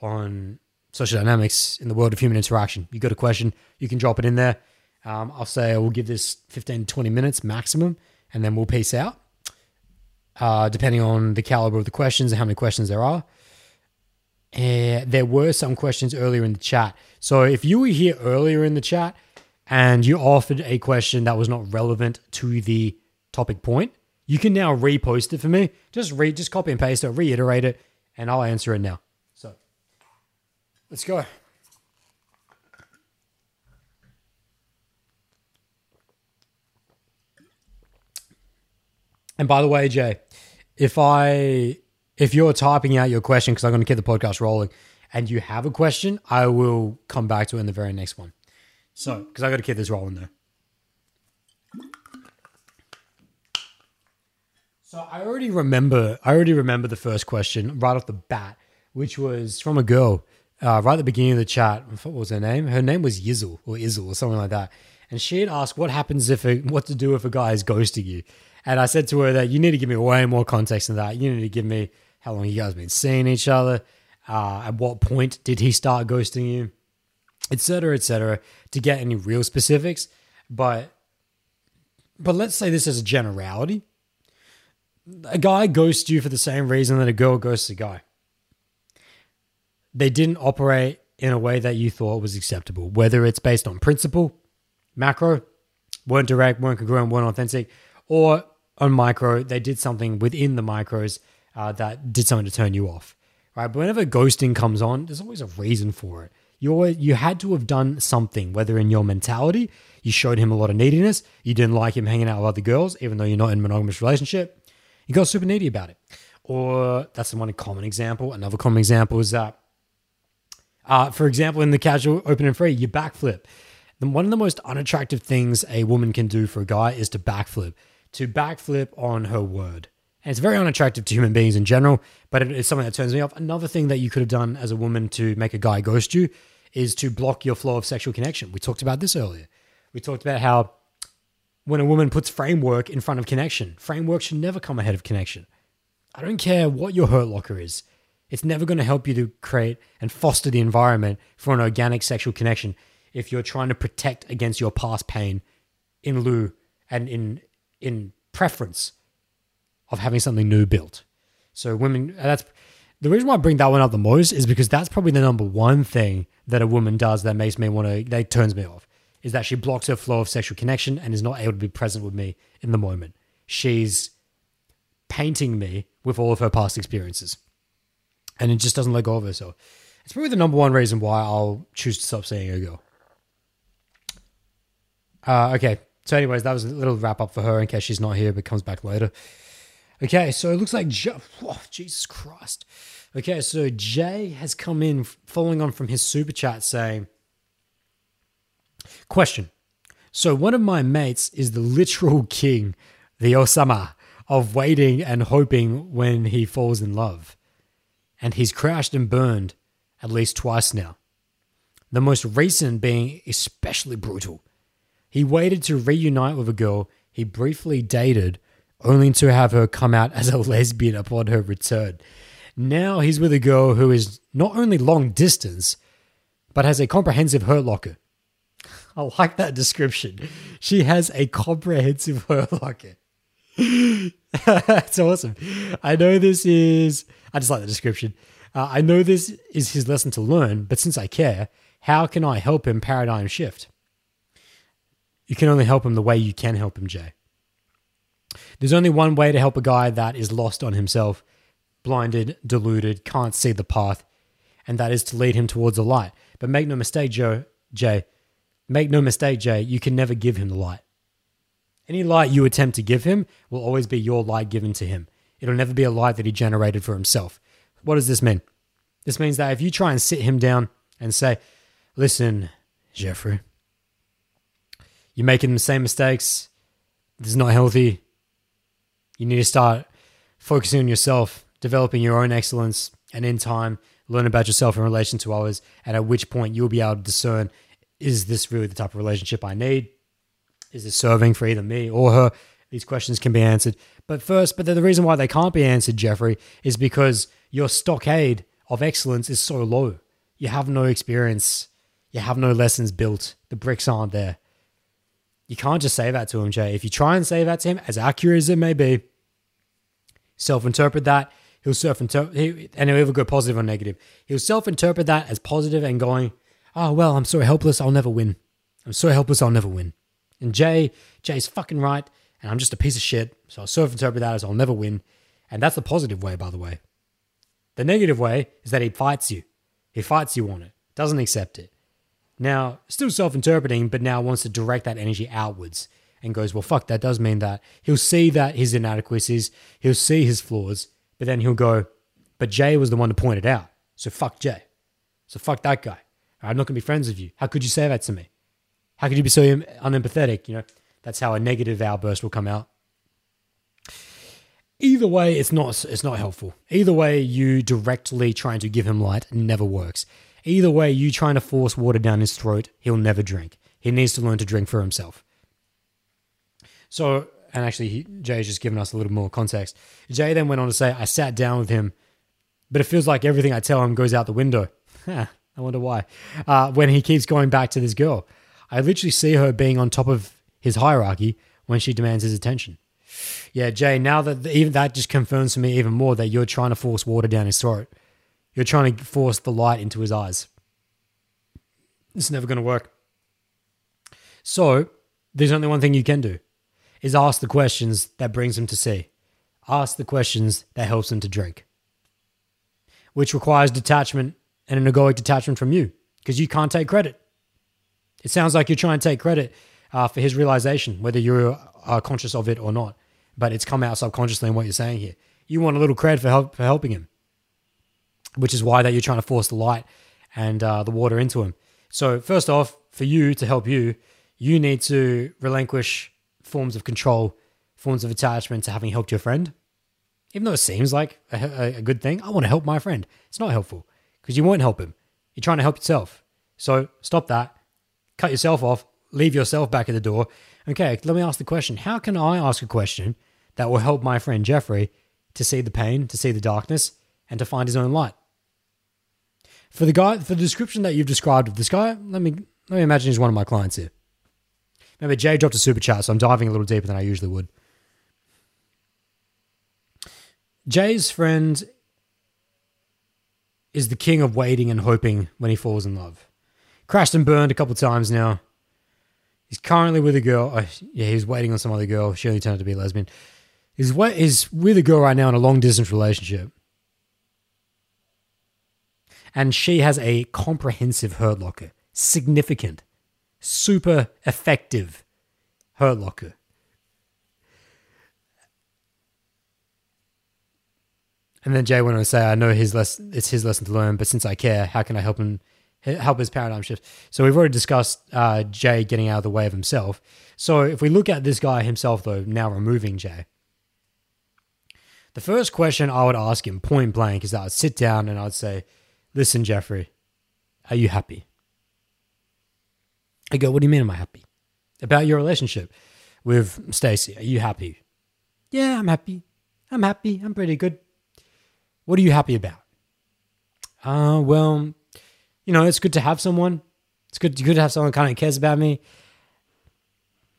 C: on social dynamics in the world of human interaction. You got a question, you can drop it in there. Um, I'll say we'll give this 15 to 20 minutes maximum, and then we'll peace out, uh, depending on the caliber of the questions and how many questions there are. Uh, there were some questions earlier in the chat. So if you were here earlier in the chat and you offered a question that was not relevant to the topic point, you can now repost it for me. Just read, just copy and paste it, reiterate it, and I'll answer it now. So let's go. And by the way, Jay, if I if you're typing out your question because I'm going to keep the podcast rolling, and you have a question, I will come back to it in the very next one. So, because I got to keep this rolling though. So I already remember. I already remember the first question right off the bat, which was from a girl uh, right at the beginning of the chat. What was her name? Her name was Yizzle or Izzle or something like that. And she had asked, "What happens if a, what to do if a guy is ghosting you?" And I said to her that you need to give me way more context than that. You need to give me how long you guys been seeing each other, uh, at what point did he start ghosting you, etc., etc., to get any real specifics. But but let's say this as a generality. A guy ghosts you for the same reason that a girl ghosts a guy. They didn't operate in a way that you thought was acceptable, whether it's based on principle, macro, weren't direct, weren't congruent, weren't authentic, or on micro, they did something within the micros uh, that did something to turn you off, right? But whenever ghosting comes on, there's always a reason for it. You always, you had to have done something, whether in your mentality, you showed him a lot of neediness, you didn't like him hanging out with other girls, even though you're not in a monogamous relationship, you got super needy about it. Or that's the one common example. Another common example is that, uh, for example, in the casual open and free, you backflip. One of the most unattractive things a woman can do for a guy is to backflip to backflip on her word. And it's very unattractive to human beings in general, but it's something that turns me off. Another thing that you could have done as a woman to make a guy ghost you is to block your flow of sexual connection. We talked about this earlier. We talked about how when a woman puts framework in front of connection, framework should never come ahead of connection. I don't care what your hurt locker is. It's never going to help you to create and foster the environment for an organic sexual connection if you're trying to protect against your past pain in lieu and in in preference of having something new built. So women that's the reason why I bring that one up the most is because that's probably the number one thing that a woman does that makes me want to that turns me off is that she blocks her flow of sexual connection and is not able to be present with me in the moment. She's painting me with all of her past experiences. And it just doesn't let go of her. So it's probably the number one reason why I'll choose to stop seeing a girl. Uh, okay. So, anyways, that was a little wrap up for her in case she's not here but comes back later. Okay, so it looks like oh, Jesus Christ. Okay, so Jay has come in following on from his super chat saying, Question. So one of my mates is the literal king, the Osama, of waiting and hoping when he falls in love. And he's crashed and burned at least twice now. The most recent being especially brutal. He waited to reunite with a girl he briefly dated only to have her come out as a lesbian upon her return. Now he's with a girl who is not only long distance, but has a comprehensive hurt locker. I like that description. She has a comprehensive hurt locker. That's awesome. I know this is, I just like the description. Uh, I know this is his lesson to learn, but since I care, how can I help him paradigm shift? You can only help him the way you can help him, Jay. There's only one way to help a guy that is lost on himself, blinded, deluded, can't see the path, and that is to lead him towards the light. But make no mistake, Joe, Jay, make no mistake, Jay, you can never give him the light. Any light you attempt to give him will always be your light given to him. It'll never be a light that he generated for himself. What does this mean? This means that if you try and sit him down and say, Listen, Jeffrey, you're making the same mistakes. This is not healthy. You need to start focusing on yourself, developing your own excellence, and in time, learn about yourself in relation to others. And at which point, you'll be able to discern is this really the type of relationship I need? Is this serving for either me or her? These questions can be answered. But first, but the reason why they can't be answered, Jeffrey, is because your stockade of excellence is so low. You have no experience. You have no lessons built. The bricks aren't there. You can't just say that to him, Jay. If you try and say that to him, as accurate as it may be, self interpret that. He'll self interpret, and he'll either go positive or negative. He'll self interpret that as positive and going, oh, well, I'm so helpless, I'll never win. I'm so helpless, I'll never win. And Jay, Jay's fucking right, and I'm just a piece of shit. So I'll self interpret that as I'll never win. And that's the positive way, by the way. The negative way is that he fights you. He fights you on it, doesn't accept it. Now, still self interpreting, but now wants to direct that energy outwards and goes, well, fuck, that does mean that. He'll see that his inadequacies, he'll see his flaws, but then he'll go, but Jay was the one to point it out. So fuck Jay. So fuck that guy. I'm not going to be friends with you. How could you say that to me? How could you be so unempathetic? You know, that's how a negative outburst will come out. Either way, it's not it's not helpful. Either way, you directly trying to give him light never works. Either way, you trying to force water down his throat, he'll never drink. He needs to learn to drink for himself. So, and actually, he, Jay's just given us a little more context. Jay then went on to say, I sat down with him, but it feels like everything I tell him goes out the window. I wonder why. Uh, when he keeps going back to this girl, I literally see her being on top of his hierarchy when she demands his attention. Yeah, Jay, now that even that just confirms to me even more that you're trying to force water down his throat. You're trying to force the light into his eyes. It's never going to work. So, there's only one thing you can do is ask the questions that brings him to see. Ask the questions that helps him to drink. Which requires detachment and an egoic detachment from you because you can't take credit. It sounds like you're trying to take credit uh, for his realization, whether you're conscious of it or not. But it's come out subconsciously in what you're saying here. You want a little credit for, help, for helping him, which is why that you're trying to force the light and uh, the water into him. So first off, for you to help you, you need to relinquish forms of control, forms of attachment to having helped your friend. Even though it seems like a, a good thing, I want to help my friend. It's not helpful because you won't help him. You're trying to help yourself. So stop that, cut yourself off, leave yourself back at the door. Okay, let me ask the question How can I ask a question that will help my friend Jeffrey to see the pain, to see the darkness, and to find his own light? For the guy, for the description that you've described of this guy, let me let me imagine he's one of my clients here. Remember, Jay dropped a super chat, so I'm diving a little deeper than I usually would. Jay's friend is the king of waiting and hoping when he falls in love. Crashed and burned a couple times now. He's currently with a girl. Oh, yeah, he's waiting on some other girl. She only turned out to be a lesbian. He's, he's with a girl right now in a long distance relationship. And she has a comprehensive hurt locker. Significant. Super effective hurt locker. And then Jay went on to say, "I know his less it's his lesson to learn, but since I care, how can I help him help his paradigm shift?" So we've already discussed uh, Jay getting out of the way of himself. So if we look at this guy himself, though, now removing Jay, the first question I would ask him point blank is that I'd sit down and I'd say, "Listen, Jeffrey, are you happy?" I go, "What do you mean? Am I happy about your relationship with Stacy? Are you happy?" Yeah, I'm happy. I'm happy. I'm pretty good. What are you happy about? Uh, well, you know, it's good to have someone. It's good, good to have someone kind of cares about me.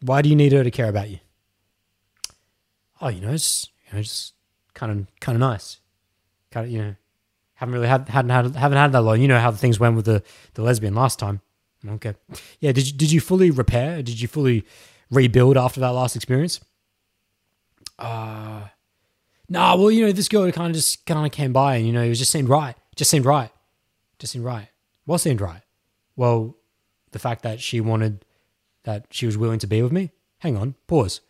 C: Why do you need her to care about you? Oh, you know, it's you know, just kind of kind of nice. Kind of, you know, haven't really had hadn't had haven't had that long. You know how things went with the the lesbian last time. Okay, yeah. Did you did you fully repair? Did you fully rebuild after that last experience? Uh nah, well, you know, this girl kind of just kind of came by and, you know, it just seemed right. Just seemed right. Just seemed right. What seemed right? Well, the fact that she wanted, that she was willing to be with me. Hang on, pause.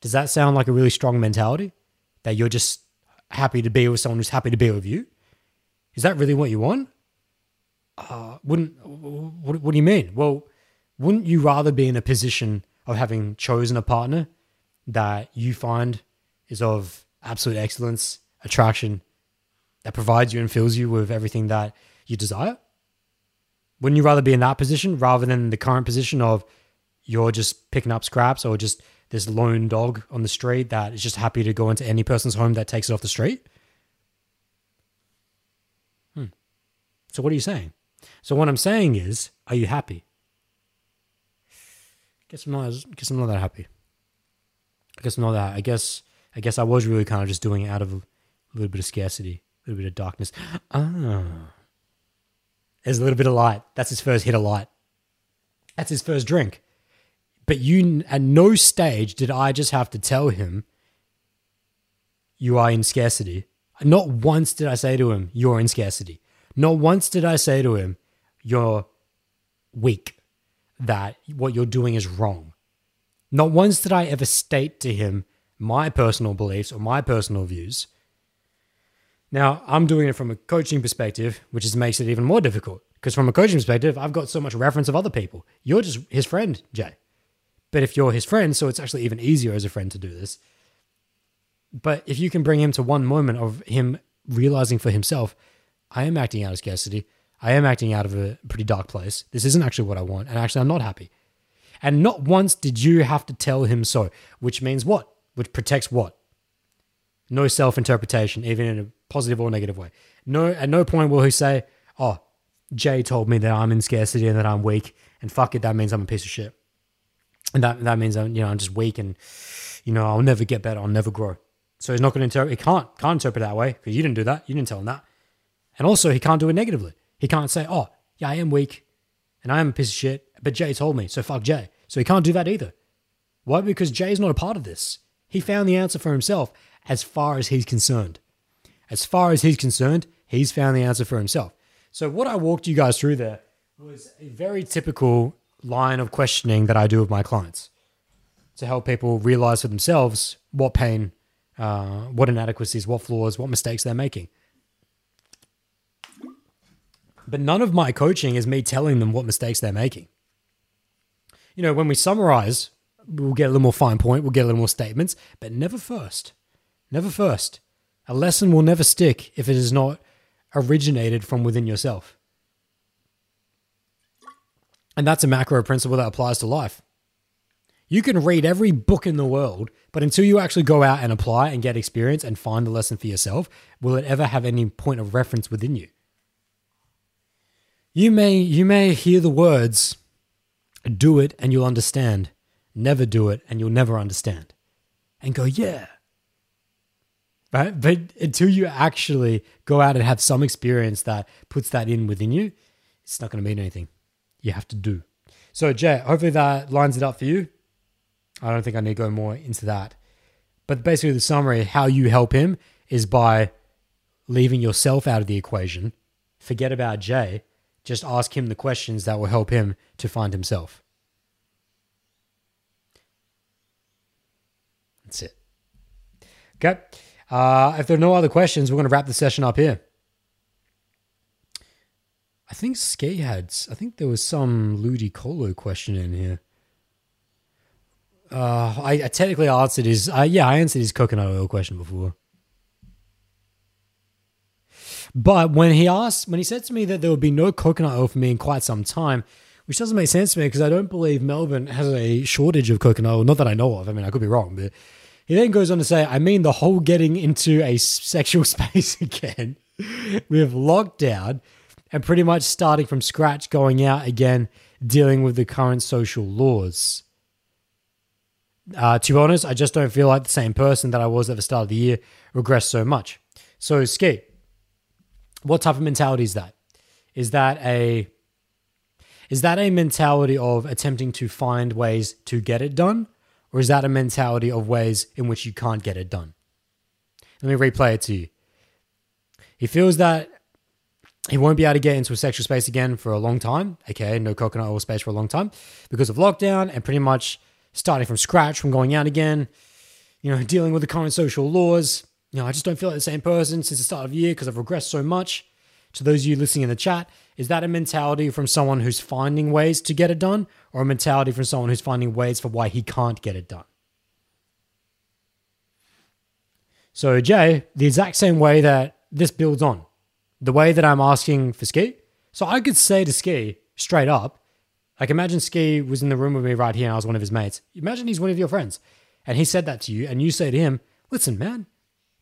C: Does that sound like a really strong mentality? That you're just happy to be with someone who's happy to be with you? Is that really what you want? Uh, wouldn't, what, what do you mean? Well, wouldn't you rather be in a position of having chosen a partner that you find is of absolute excellence, attraction that provides you and fills you with everything that you desire? Wouldn't you rather be in that position rather than the current position of you're just picking up scraps or just this lone dog on the street that is just happy to go into any person's home that takes it off the street? Hmm. So, what are you saying? So, what I'm saying is, are you happy? Guess I'm not. Guess I'm not that happy. I guess I'm not that. I guess I guess I was really kind of just doing it out of a little bit of scarcity, a little bit of darkness. Ah. There's a little bit of light. That's his first hit of light. That's his first drink. But you, at no stage did I just have to tell him, you are in scarcity. Not once did I say to him, you're in scarcity. Not once did I say to him, you're weak, that what you're doing is wrong. Not once did I ever state to him, my personal beliefs or my personal views. Now, I'm doing it from a coaching perspective, which is, makes it even more difficult because from a coaching perspective, I've got so much reference of other people. You're just his friend, Jay. But if you're his friend, so it's actually even easier as a friend to do this. But if you can bring him to one moment of him realizing for himself, I am acting out of scarcity. I am acting out of a pretty dark place. This isn't actually what I want. And actually, I'm not happy. And not once did you have to tell him so, which means what? Which protects what? No self interpretation, even in a positive or negative way. No, at no point will he say, "Oh, Jay told me that I'm in scarcity and that I'm weak, and fuck it, that means I'm a piece of shit, and that that means I'm you know I'm just weak and you know I'll never get better, I'll never grow." So he's not going to interpret. He can't can't interpret that way because you didn't do that. You didn't tell him that, and also he can't do it negatively. He can't say, "Oh, yeah, I am weak, and I am a piece of shit," but Jay told me, so fuck Jay. So he can't do that either. Why? Because Jay's not a part of this. He found the answer for himself as far as he's concerned. As far as he's concerned, he's found the answer for himself. So, what I walked you guys through there was a very typical line of questioning that I do with my clients to help people realize for themselves what pain, uh, what inadequacies, what flaws, what mistakes they're making. But none of my coaching is me telling them what mistakes they're making. You know, when we summarize we'll get a little more fine point, we'll get a little more statements, but never first. Never first. A lesson will never stick if it is not originated from within yourself. And that's a macro principle that applies to life. You can read every book in the world, but until you actually go out and apply and get experience and find the lesson for yourself, will it ever have any point of reference within you? You may you may hear the words do it and you'll understand. Never do it and you'll never understand. And go, yeah. Right? But until you actually go out and have some experience that puts that in within you, it's not going to mean anything. You have to do. So, Jay, hopefully that lines it up for you. I don't think I need to go more into that. But basically, the summary how you help him is by leaving yourself out of the equation. Forget about Jay. Just ask him the questions that will help him to find himself. That's it. Okay. Uh, if there are no other questions, we're going to wrap the session up here. I think Ski had, I think there was some Ludicolo question in here. Uh, I, I technically answered his, uh, yeah, I answered his coconut oil question before. But when he asked, when he said to me that there would be no coconut oil for me in quite some time, which doesn't make sense to me because I don't believe Melbourne has a shortage of coconut oil. Not that I know of. I mean, I could be wrong, but he then goes on to say, I mean, the whole getting into a sexual space again with lockdown and pretty much starting from scratch, going out again, dealing with the current social laws. Uh, to be honest, I just don't feel like the same person that I was at the start of the year regressed so much. So, skate. what type of mentality is that? Is that a is that a mentality of attempting to find ways to get it done? Or is that a mentality of ways in which you can't get it done? Let me replay it to you. He feels that he won't be able to get into a sexual space again for a long time, aka no coconut oil space for a long time, because of lockdown and pretty much starting from scratch from going out again, you know, dealing with the current social laws. You know, I just don't feel like the same person since the start of the year because I've regressed so much. To those of you listening in the chat, is that a mentality from someone who's finding ways to get it done, or a mentality from someone who's finding ways for why he can't get it done? So, Jay, the exact same way that this builds on, the way that I'm asking for Ski. So, I could say to Ski straight up, like, imagine Ski was in the room with me right here and I was one of his mates. Imagine he's one of your friends and he said that to you, and you say to him, Listen, man,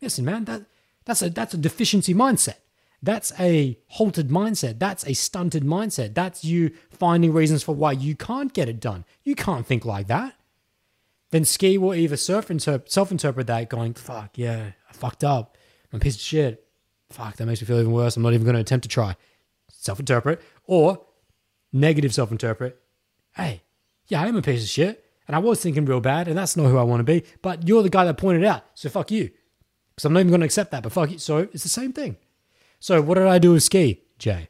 C: listen, man, that, that's, a, that's a deficiency mindset. That's a halted mindset. That's a stunted mindset. That's you finding reasons for why you can't get it done. You can't think like that. Then Ski will either self interpret that, going, fuck, yeah, I fucked up. I'm a piece of shit. Fuck, that makes me feel even worse. I'm not even going to attempt to try. Self interpret. Or negative self interpret. Hey, yeah, I am a piece of shit. And I was thinking real bad, and that's not who I want to be. But you're the guy that pointed out. So fuck you. Because I'm not even going to accept that. But fuck you. So it's the same thing. So what did I do with Ski, Jay?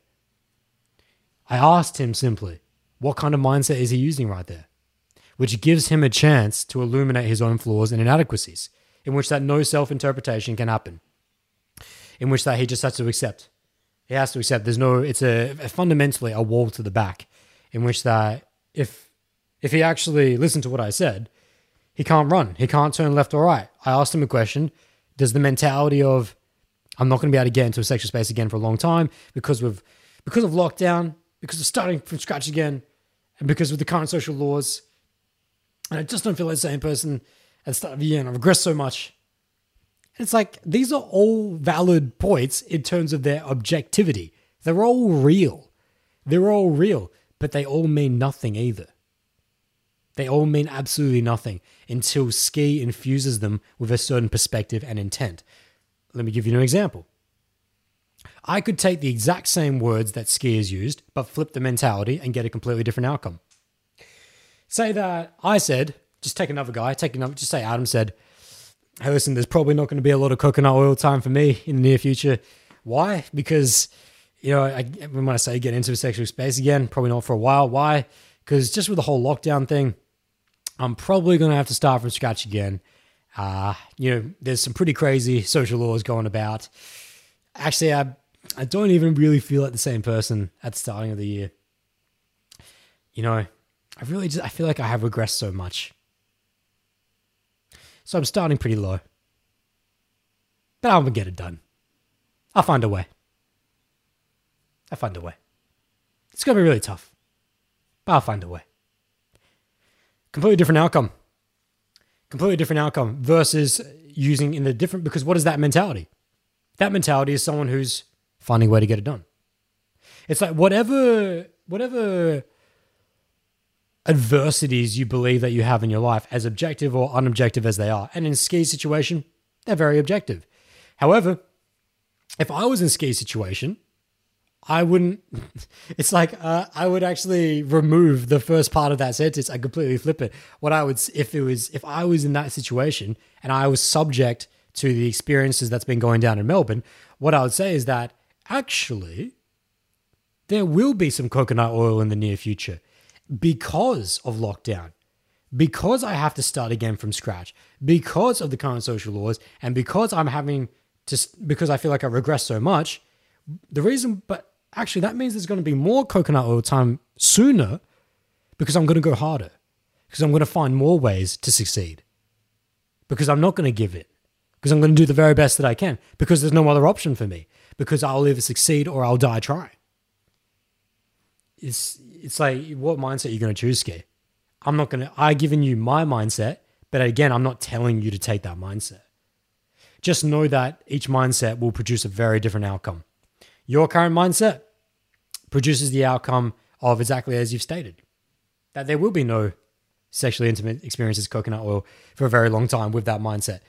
C: I asked him simply, what kind of mindset is he using right there? Which gives him a chance to illuminate his own flaws and inadequacies, in which that no self-interpretation can happen. In which that he just has to accept. He has to accept there's no it's a, a fundamentally a wall to the back, in which that if if he actually listened to what I said, he can't run. He can't turn left or right. I asked him a question. Does the mentality of I'm not going to be able to get into a sexual space again for a long time because of because of lockdown, because of starting from scratch again, and because of the current social laws. And I just don't feel like the same person at the start of the year, and I've regressed so much. And it's like these are all valid points in terms of their objectivity. They're all real. They're all real, but they all mean nothing either. They all mean absolutely nothing until Ski infuses them with a certain perspective and intent. Let me give you an example. I could take the exact same words that skiers used, but flip the mentality and get a completely different outcome. Say that I said, just take another guy, take another, just say Adam said, hey, listen, there's probably not going to be a lot of coconut oil time for me in the near future. Why? Because, you know, I, when I say get into a sexual space again, probably not for a while. Why? Because just with the whole lockdown thing, I'm probably going to have to start from scratch again. Uh, you know, there's some pretty crazy social laws going about. Actually, I, I don't even really feel like the same person at the starting of the year. You know, I really just, I feel like I have regressed so much. So I'm starting pretty low. But I'm to get it done. I'll find a way. I'll find a way. It's to be really tough. But I'll find a way. Completely different outcome completely different outcome versus using in the different because what is that mentality? That mentality is someone who's finding a way to get it done. It's like whatever whatever adversities you believe that you have in your life, as objective or unobjective as they are, and in ski situation, they're very objective. However, if I was in ski situation, I wouldn't. It's like uh, I would actually remove the first part of that sentence. I completely flip it. What I would, if it was, if I was in that situation and I was subject to the experiences that's been going down in Melbourne, what I would say is that actually there will be some coconut oil in the near future because of lockdown, because I have to start again from scratch, because of the current social laws, and because I'm having to, because I feel like I regress so much. The reason, but actually, that means there's going to be more coconut oil time sooner because I'm going to go harder, because I'm going to find more ways to succeed, because I'm not going to give it, because I'm going to do the very best that I can, because there's no other option for me, because I'll either succeed or I'll die trying. It's it's like what mindset are you going to choose, Ski? I'm not going to. I've given you my mindset, but again, I'm not telling you to take that mindset. Just know that each mindset will produce a very different outcome. Your current mindset produces the outcome of exactly as you've stated that there will be no sexually intimate experiences coconut oil for a very long time with that mindset.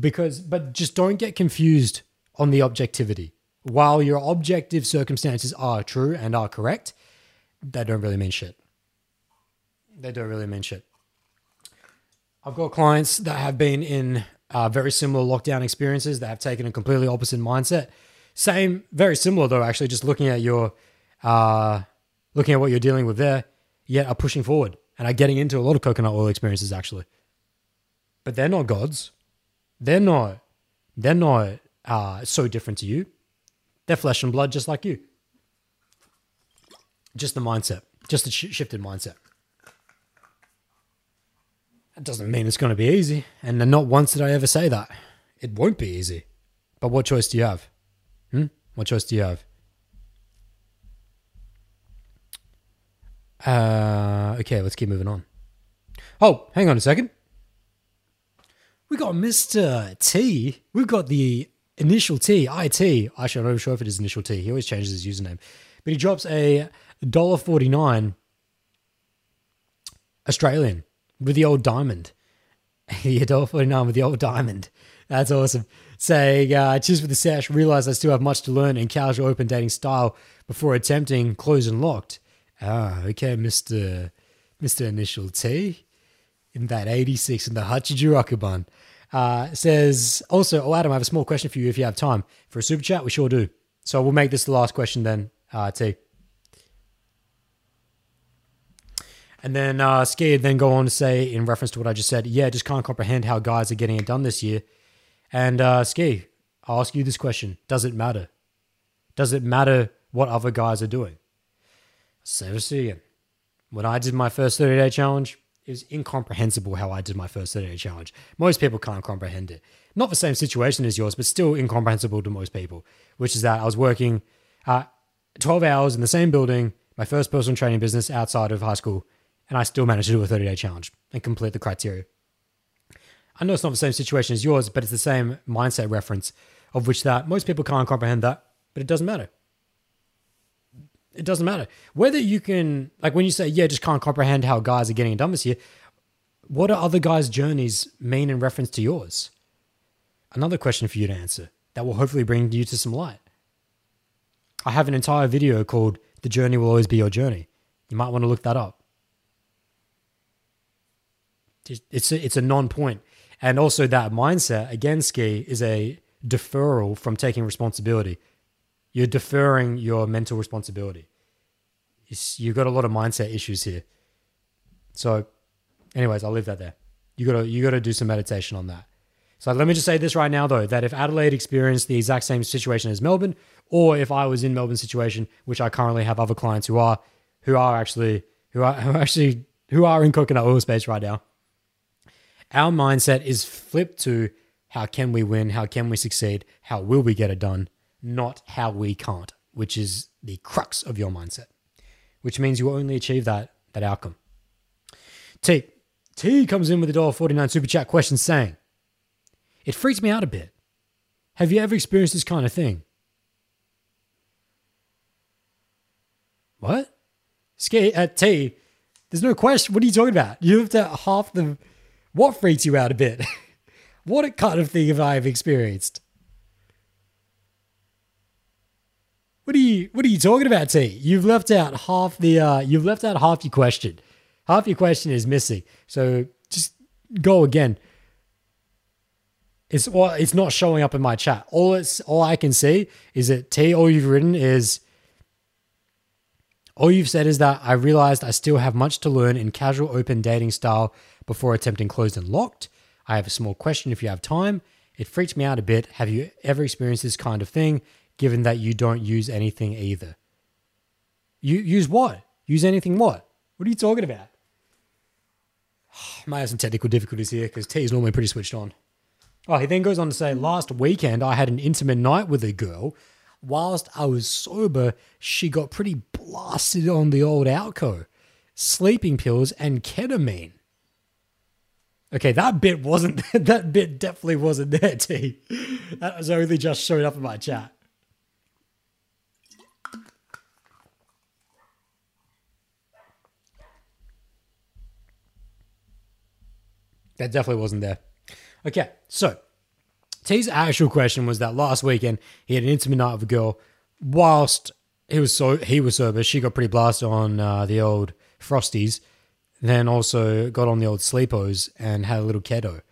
C: Because but just don't get confused on the objectivity. While your objective circumstances are true and are correct they don't really mean shit. They don't really mean shit. I've got clients that have been in uh, very similar lockdown experiences that have taken a completely opposite mindset same, very similar though. Actually, just looking at your, uh, looking at what you're dealing with there, yet are pushing forward and are getting into a lot of coconut oil experiences actually. But they're not gods. They're not. They're not uh, so different to you. They're flesh and blood, just like you. Just the mindset, just a sh- shifted mindset. That doesn't mean it's going to be easy. And not once did I ever say that. It won't be easy. But what choice do you have? What choice do you have? Uh, okay, let's keep moving on. Oh, hang on a second. We got Mr. T. We've got the initial T, IT. Actually, I'm not sure if it is initial T. He always changes his username. But he drops a $1.49 Australian with the old diamond. the $1.49 with the old diamond. That's awesome saying, uh, cheers for the sesh, realize I still have much to learn in casual open dating style before attempting closed and locked. Ah, okay, Mr. Mr. Initial T in that 86 in the Hachijuku Rakuban. Uh, says, also, oh, Adam, I have a small question for you if you have time. For a super chat, we sure do. So we'll make this the last question then, uh, T. And then uh, then go on to say, in reference to what I just said, yeah, just can't comprehend how guys are getting it done this year. And uh, Ski, I'll ask you this question Does it matter? Does it matter what other guys are doing? Seriously, again. When I did my first 30 day challenge, it was incomprehensible how I did my first 30 day challenge. Most people can't comprehend it. Not the same situation as yours, but still incomprehensible to most people, which is that I was working uh, 12 hours in the same building, my first personal training business outside of high school, and I still managed to do a 30 day challenge and complete the criteria. I know it's not the same situation as yours, but it's the same mindset reference of which that most people can't comprehend that, but it doesn't matter. It doesn't matter. Whether you can, like when you say, yeah, just can't comprehend how guys are getting done this year, what do other guys' journeys mean in reference to yours? Another question for you to answer that will hopefully bring you to some light. I have an entire video called The Journey Will Always Be Your Journey. You might want to look that up. It's a, it's a non point. And also that mindset, again, ski is a deferral from taking responsibility. You're deferring your mental responsibility. you've got a lot of mindset issues here. So, anyways, I'll leave that there. You gotta you gotta do some meditation on that. So let me just say this right now though, that if Adelaide experienced the exact same situation as Melbourne, or if I was in Melbourne situation, which I currently have other clients who are who are actually who are who are actually who are in coconut oil space right now, our mindset is flipped to how can we win? How can we succeed? How will we get it done? Not how we can't, which is the crux of your mindset, which means you will only achieve that, that outcome. T. T comes in with a $1.49 super chat question saying, It freaks me out a bit. Have you ever experienced this kind of thing? What? Ski at T. There's no question. What are you talking about? You have to half the. What freaks you out a bit? what kind of thing have I experienced? What are you What are you talking about, T? You've left out half the. Uh, you've left out half your question. Half your question is missing. So just go again. It's well, it's not showing up in my chat. All it's all I can see is that T. All you've written is. All you've said is that I realized I still have much to learn in casual open dating style before attempting closed and locked. I have a small question if you have time. It freaked me out a bit. Have you ever experienced this kind of thing, given that you don't use anything either? You use what? Use anything what? What are you talking about? Might have some technical difficulties here because T is normally pretty switched on. Oh, he then goes on to say, last weekend I had an intimate night with a girl. Whilst I was sober, she got pretty blasted on the old Alco, sleeping pills, and ketamine. Okay, that bit wasn't that bit definitely wasn't there, T. That was only just showing up in my chat. That definitely wasn't there. Okay, so T's actual question was that last weekend he had an intimate night with a girl whilst he was so he was sober. She got pretty blasted on uh, the old frosties, then also got on the old sleepos and had a little keto.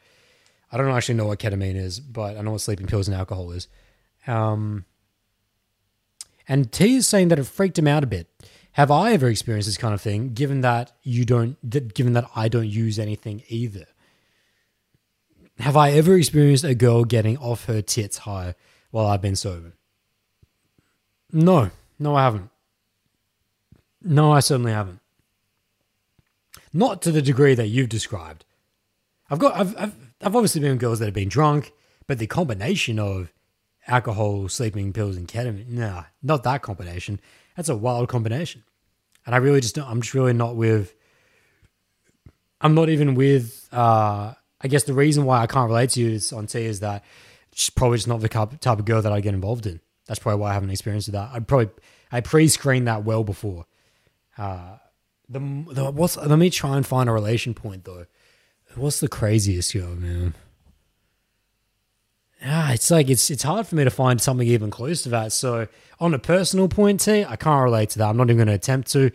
C: I don't actually know what ketamine is, but I know what sleeping pills and alcohol is. Um, and T is saying that it freaked him out a bit. Have I ever experienced this kind of thing? Given that you don't, given that I don't use anything either. Have I ever experienced a girl getting off her tits high while I've been sober? No, no, I haven't. No, I certainly haven't. Not to the degree that you've described. I've got, I've, I've, I've obviously been with girls that have been drunk, but the combination of alcohol, sleeping pills, and ketamine, nah, not that combination. That's a wild combination. And I really just don't, I'm just really not with, I'm not even with, uh, I guess the reason why I can't relate to you is on T is that she's probably just not the type of girl that I get involved in. That's probably why I haven't experienced that. I probably I pre-screened that well before. Uh, the, the what's let me try and find a relation point though. What's the craziest girl, man? Ah, it's like it's it's hard for me to find something even close to that. So on a personal point, T, I can't relate to that. I'm not even going to attempt to.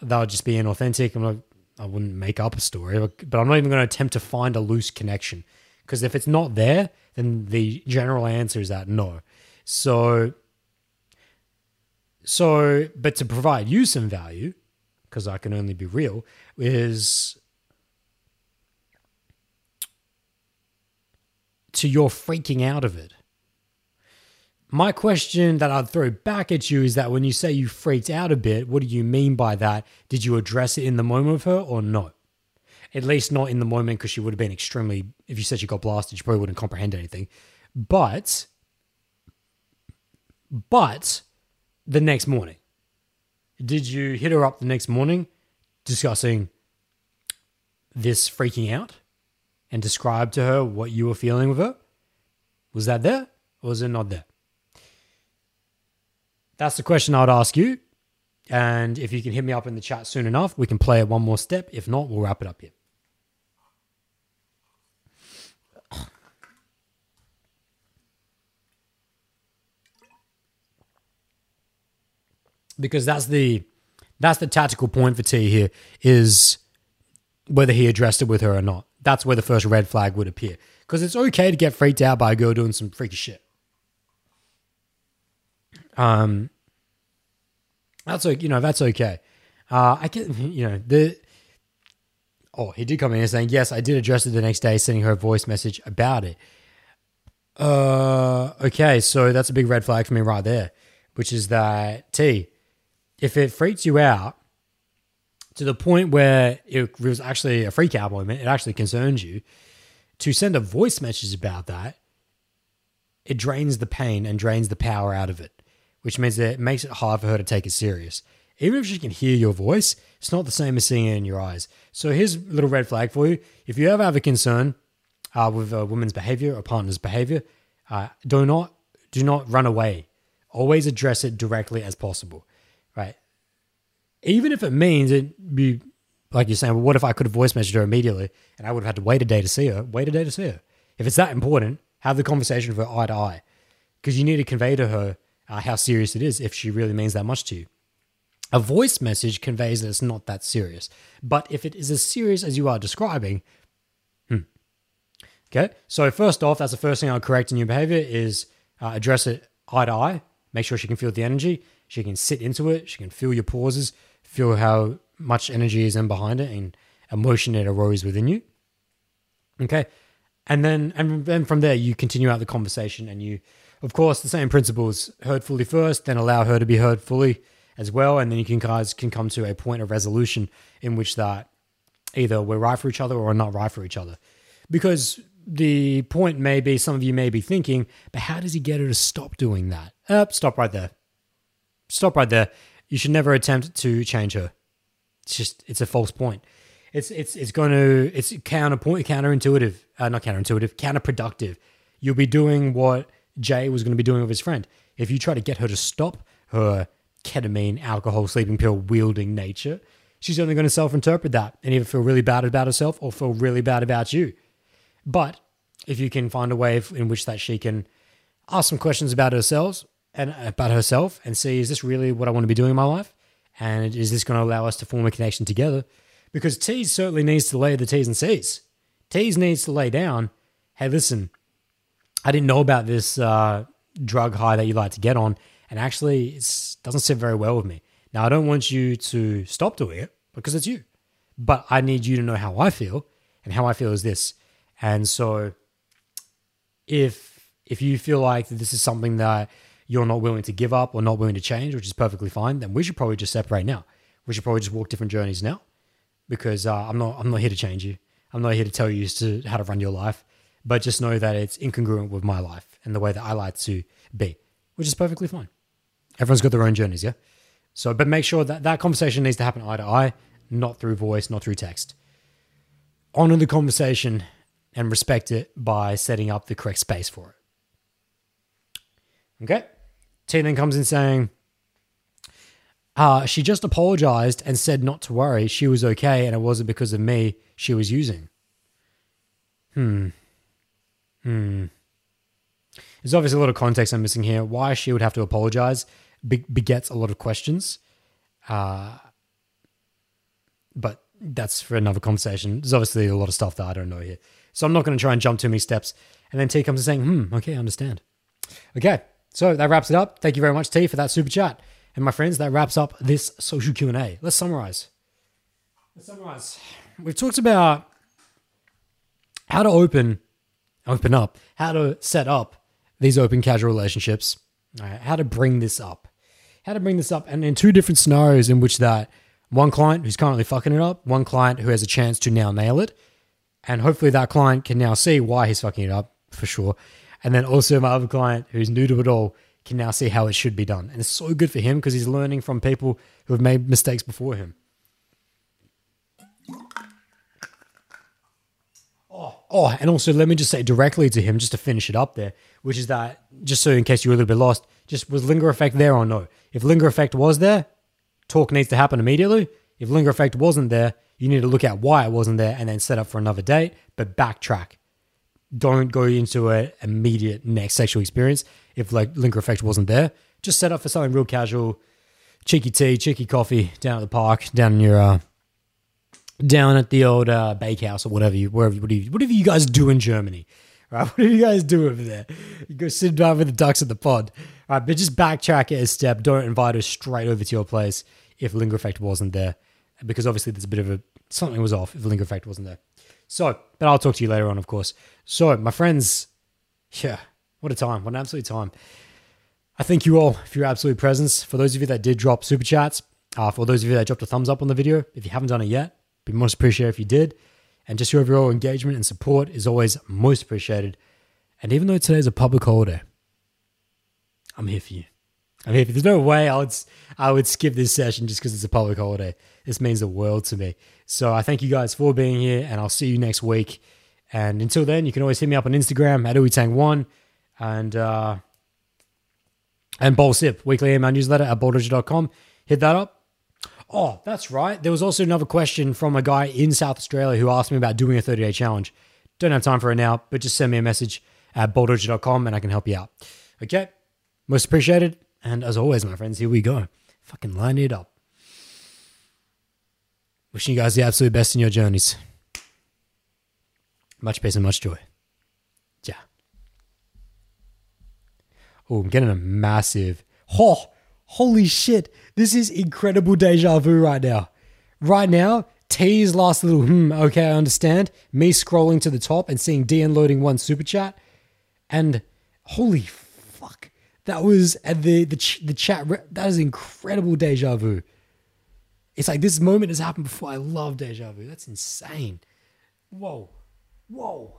C: That would just be inauthentic. I'm not I wouldn't make up a story, but I'm not even going to attempt to find a loose connection because if it's not there, then the general answer is that no. So, so, but to provide you some value, because I can only be real, is to your freaking out of it. My question that I'd throw back at you is that when you say you freaked out a bit, what do you mean by that? Did you address it in the moment with her or not? At least not in the moment because she would have been extremely, if you said she got blasted, she probably wouldn't comprehend anything. But, but the next morning, did you hit her up the next morning discussing this freaking out and describe to her what you were feeling with her? Was that there or was it not there? That's the question I would ask you. And if you can hit me up in the chat soon enough, we can play it one more step. If not, we'll wrap it up here. Because that's the that's the tactical point for T here is whether he addressed it with her or not. That's where the first red flag would appear. Because it's okay to get freaked out by a girl doing some freaky shit. Um, that's. You know, that's okay. Uh, I get, you know, the. Oh, he did come in and saying, yes, I did address it the next day, sending her a voice message about it. Uh, okay, so that's a big red flag for me right there, which is that T, if it freaks you out to the point where it was actually a freak out moment, it actually concerns you, to send a voice message about that, it drains the pain and drains the power out of it which means that it makes it hard for her to take it serious. Even if she can hear your voice, it's not the same as seeing it in your eyes. So here's a little red flag for you. If you ever have a concern uh, with a woman's behavior or partner's behavior, uh, do not do not run away. Always address it directly as possible. Right? even if it means it be like you're saying, well, what if I could have voice messaged her immediately and I would have had to wait a day to see her? Wait a day to see her. If it's that important, have the conversation with her eye to eye because you need to convey to her uh, how serious it is if she really means that much to you. A voice message conveys that it's not that serious. But if it is as serious as you are describing, hmm. Okay, so first off, that's the first thing I'll correct in your behavior is uh, address it eye to eye. Make sure she can feel the energy. She can sit into it. She can feel your pauses, feel how much energy is in behind it and emotion it arose within you. Okay. And then and then from there you continue out the conversation and you of course the same principles heard fully first, then allow her to be heard fully as well. And then you can guys can come to a point of resolution in which that either we're right for each other or not right for each other. Because the point may be some of you may be thinking, but how does he get her to stop doing that? Uh, stop right there. Stop right there. You should never attempt to change her. It's just it's a false point. It's it's it's going to it's counterpoint counterintuitive, uh, not counterintuitive, counterproductive. You'll be doing what Jay was going to be doing with his friend. If you try to get her to stop her ketamine, alcohol, sleeping pill wielding nature, she's only going to self interpret that and either feel really bad about herself or feel really bad about you. But if you can find a way in which that she can ask some questions about herself and about herself and see is this really what I want to be doing in my life? And is this going to allow us to form a connection together? Because Tease certainly needs to lay the T's and C's. Tease needs to lay down, hey, listen, I didn't know about this uh, drug high that you like to get on, and actually it doesn't sit very well with me. Now, I don't want you to stop doing it because it's you, but I need you to know how I feel, and how I feel is this. And so, if if you feel like this is something that you're not willing to give up or not willing to change, which is perfectly fine, then we should probably just separate now. We should probably just walk different journeys now, because uh, I'm not I'm not here to change you. I'm not here to tell you to how to run your life, but just know that it's incongruent with my life and the way that I like to be, which is perfectly fine. Everyone's got their own journeys, yeah. So, but make sure that that conversation needs to happen eye to eye, not through voice, not through text. Honor the conversation and respect it by setting up the correct space for it. Okay. T then comes in saying, uh, she just apologized and said not to worry. She was okay and it wasn't because of me she was using. Hmm. Hmm. There's obviously a lot of context I'm missing here. Why she would have to apologize be- begets a lot of questions. Uh, but that's for another conversation. There's obviously a lot of stuff that I don't know here. So I'm not going to try and jump too many steps. And then T comes and saying, hmm, okay, I understand. Okay, so that wraps it up. Thank you very much, T, for that super chat. And my friends, that wraps up this social Q&A. Let's summarize. Let's summarize. We've talked about how to open, open up, how to set up these open casual relationships, right, how to bring this up, how to bring this up, and in two different scenarios in which that one client who's currently fucking it up, one client who has a chance to now nail it, and hopefully that client can now see why he's fucking it up for sure, and then also my other client who's new to it all can now see how it should be done. And it's so good for him because he's learning from people who have made mistakes before him. Oh, oh, and also let me just say directly to him, just to finish it up there, which is that, just so in case you were a little bit lost, just was linger effect there or no? If linger effect was there, talk needs to happen immediately. If linger effect wasn't there, you need to look at why it wasn't there and then set up for another date, but backtrack don't go into an immediate next sexual experience if like linger effect wasn't there. Just set up for something real casual, cheeky tea, cheeky coffee down at the park, down near uh, down at the old uh, bakehouse or whatever you wherever whatever you, whatever you guys do in Germany. Right, what do you guys do over there? You go sit down with the ducks at the pod. Right, but just backtrack it a step. Don't invite us straight over to your place if linger effect wasn't there, because obviously there's a bit of a something was off if linger effect wasn't there. So, but I'll talk to you later on, of course. So, my friends, yeah, what a time. What an absolute time. I thank you all for your absolute presence. For those of you that did drop super chats, uh, for those of you that dropped a thumbs up on the video, if you haven't done it yet, be most appreciated if you did. And just your overall engagement and support is always most appreciated. And even though today is a public holiday, I'm here for you. I'm here for There's no way I would, I would skip this session just because it's a public holiday. This means the world to me. So I thank you guys for being here, and I'll see you next week. And until then, you can always hit me up on Instagram at ooitang1 and uh, and Bowl Sip, weekly email newsletter at bowldojo.com. Hit that up. Oh, that's right. There was also another question from a guy in South Australia who asked me about doing a 30 day challenge. Don't have time for it now, but just send me a message at bowldojo.com and I can help you out. Okay? Most appreciated. And as always, my friends, here we go. Fucking line it up. Wishing you guys the absolute best in your journeys. Much peace and much joy. Yeah. Oh, I'm getting a massive. Oh, holy shit. This is incredible deja vu right now. Right now, T's last little hmm, okay, I understand. Me scrolling to the top and seeing D unloading one super chat. And holy fuck. That was at the the the chat. That is incredible deja vu. It's like this moment has happened before. I love deja vu. That's insane. Whoa, whoa,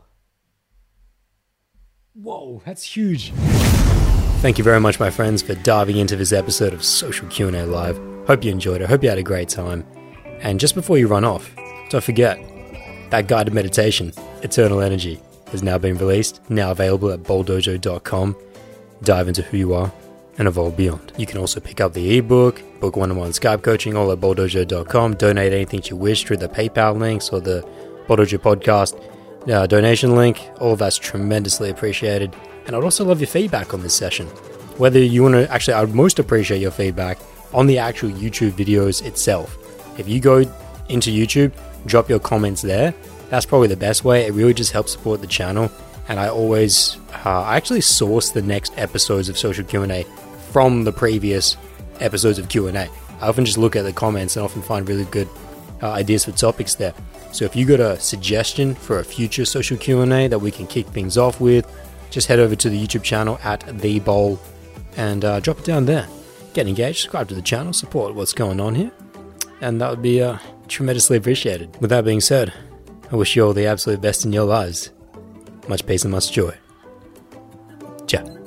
C: whoa. That's huge. Thank you very much, my friends, for diving into this episode of Social Q and A Live. Hope you enjoyed it. Hope you had a great time. And just before you run off, don't forget that guided meditation, Eternal Energy, has now been released. Now available at bowldojo.com dive into who you are, and evolve beyond. You can also pick up the ebook, book one on one Skype coaching, all at bowldojo.com, donate anything you wish through the PayPal links or the Bowl Dojo podcast uh, donation link. All of that's tremendously appreciated. And I'd also love your feedback on this session. Whether you want to, actually, I would most appreciate your feedback on the actual YouTube videos itself. If you go into YouTube, drop your comments there. That's probably the best way. It really just helps support the channel and I always uh, I actually source the next episodes of Social Q and A from the previous episodes of Q and A. I often just look at the comments and often find really good uh, ideas for topics there. So if you got a suggestion for a future social Q and A that we can kick things off with, just head over to the YouTube channel at The Bowl and uh, drop it down there. Get engaged, subscribe to the channel, support what's going on here, and that would be uh, tremendously appreciated. With that being said, I wish you all the absolute best in your lives. Much peace and much joy. Ciao.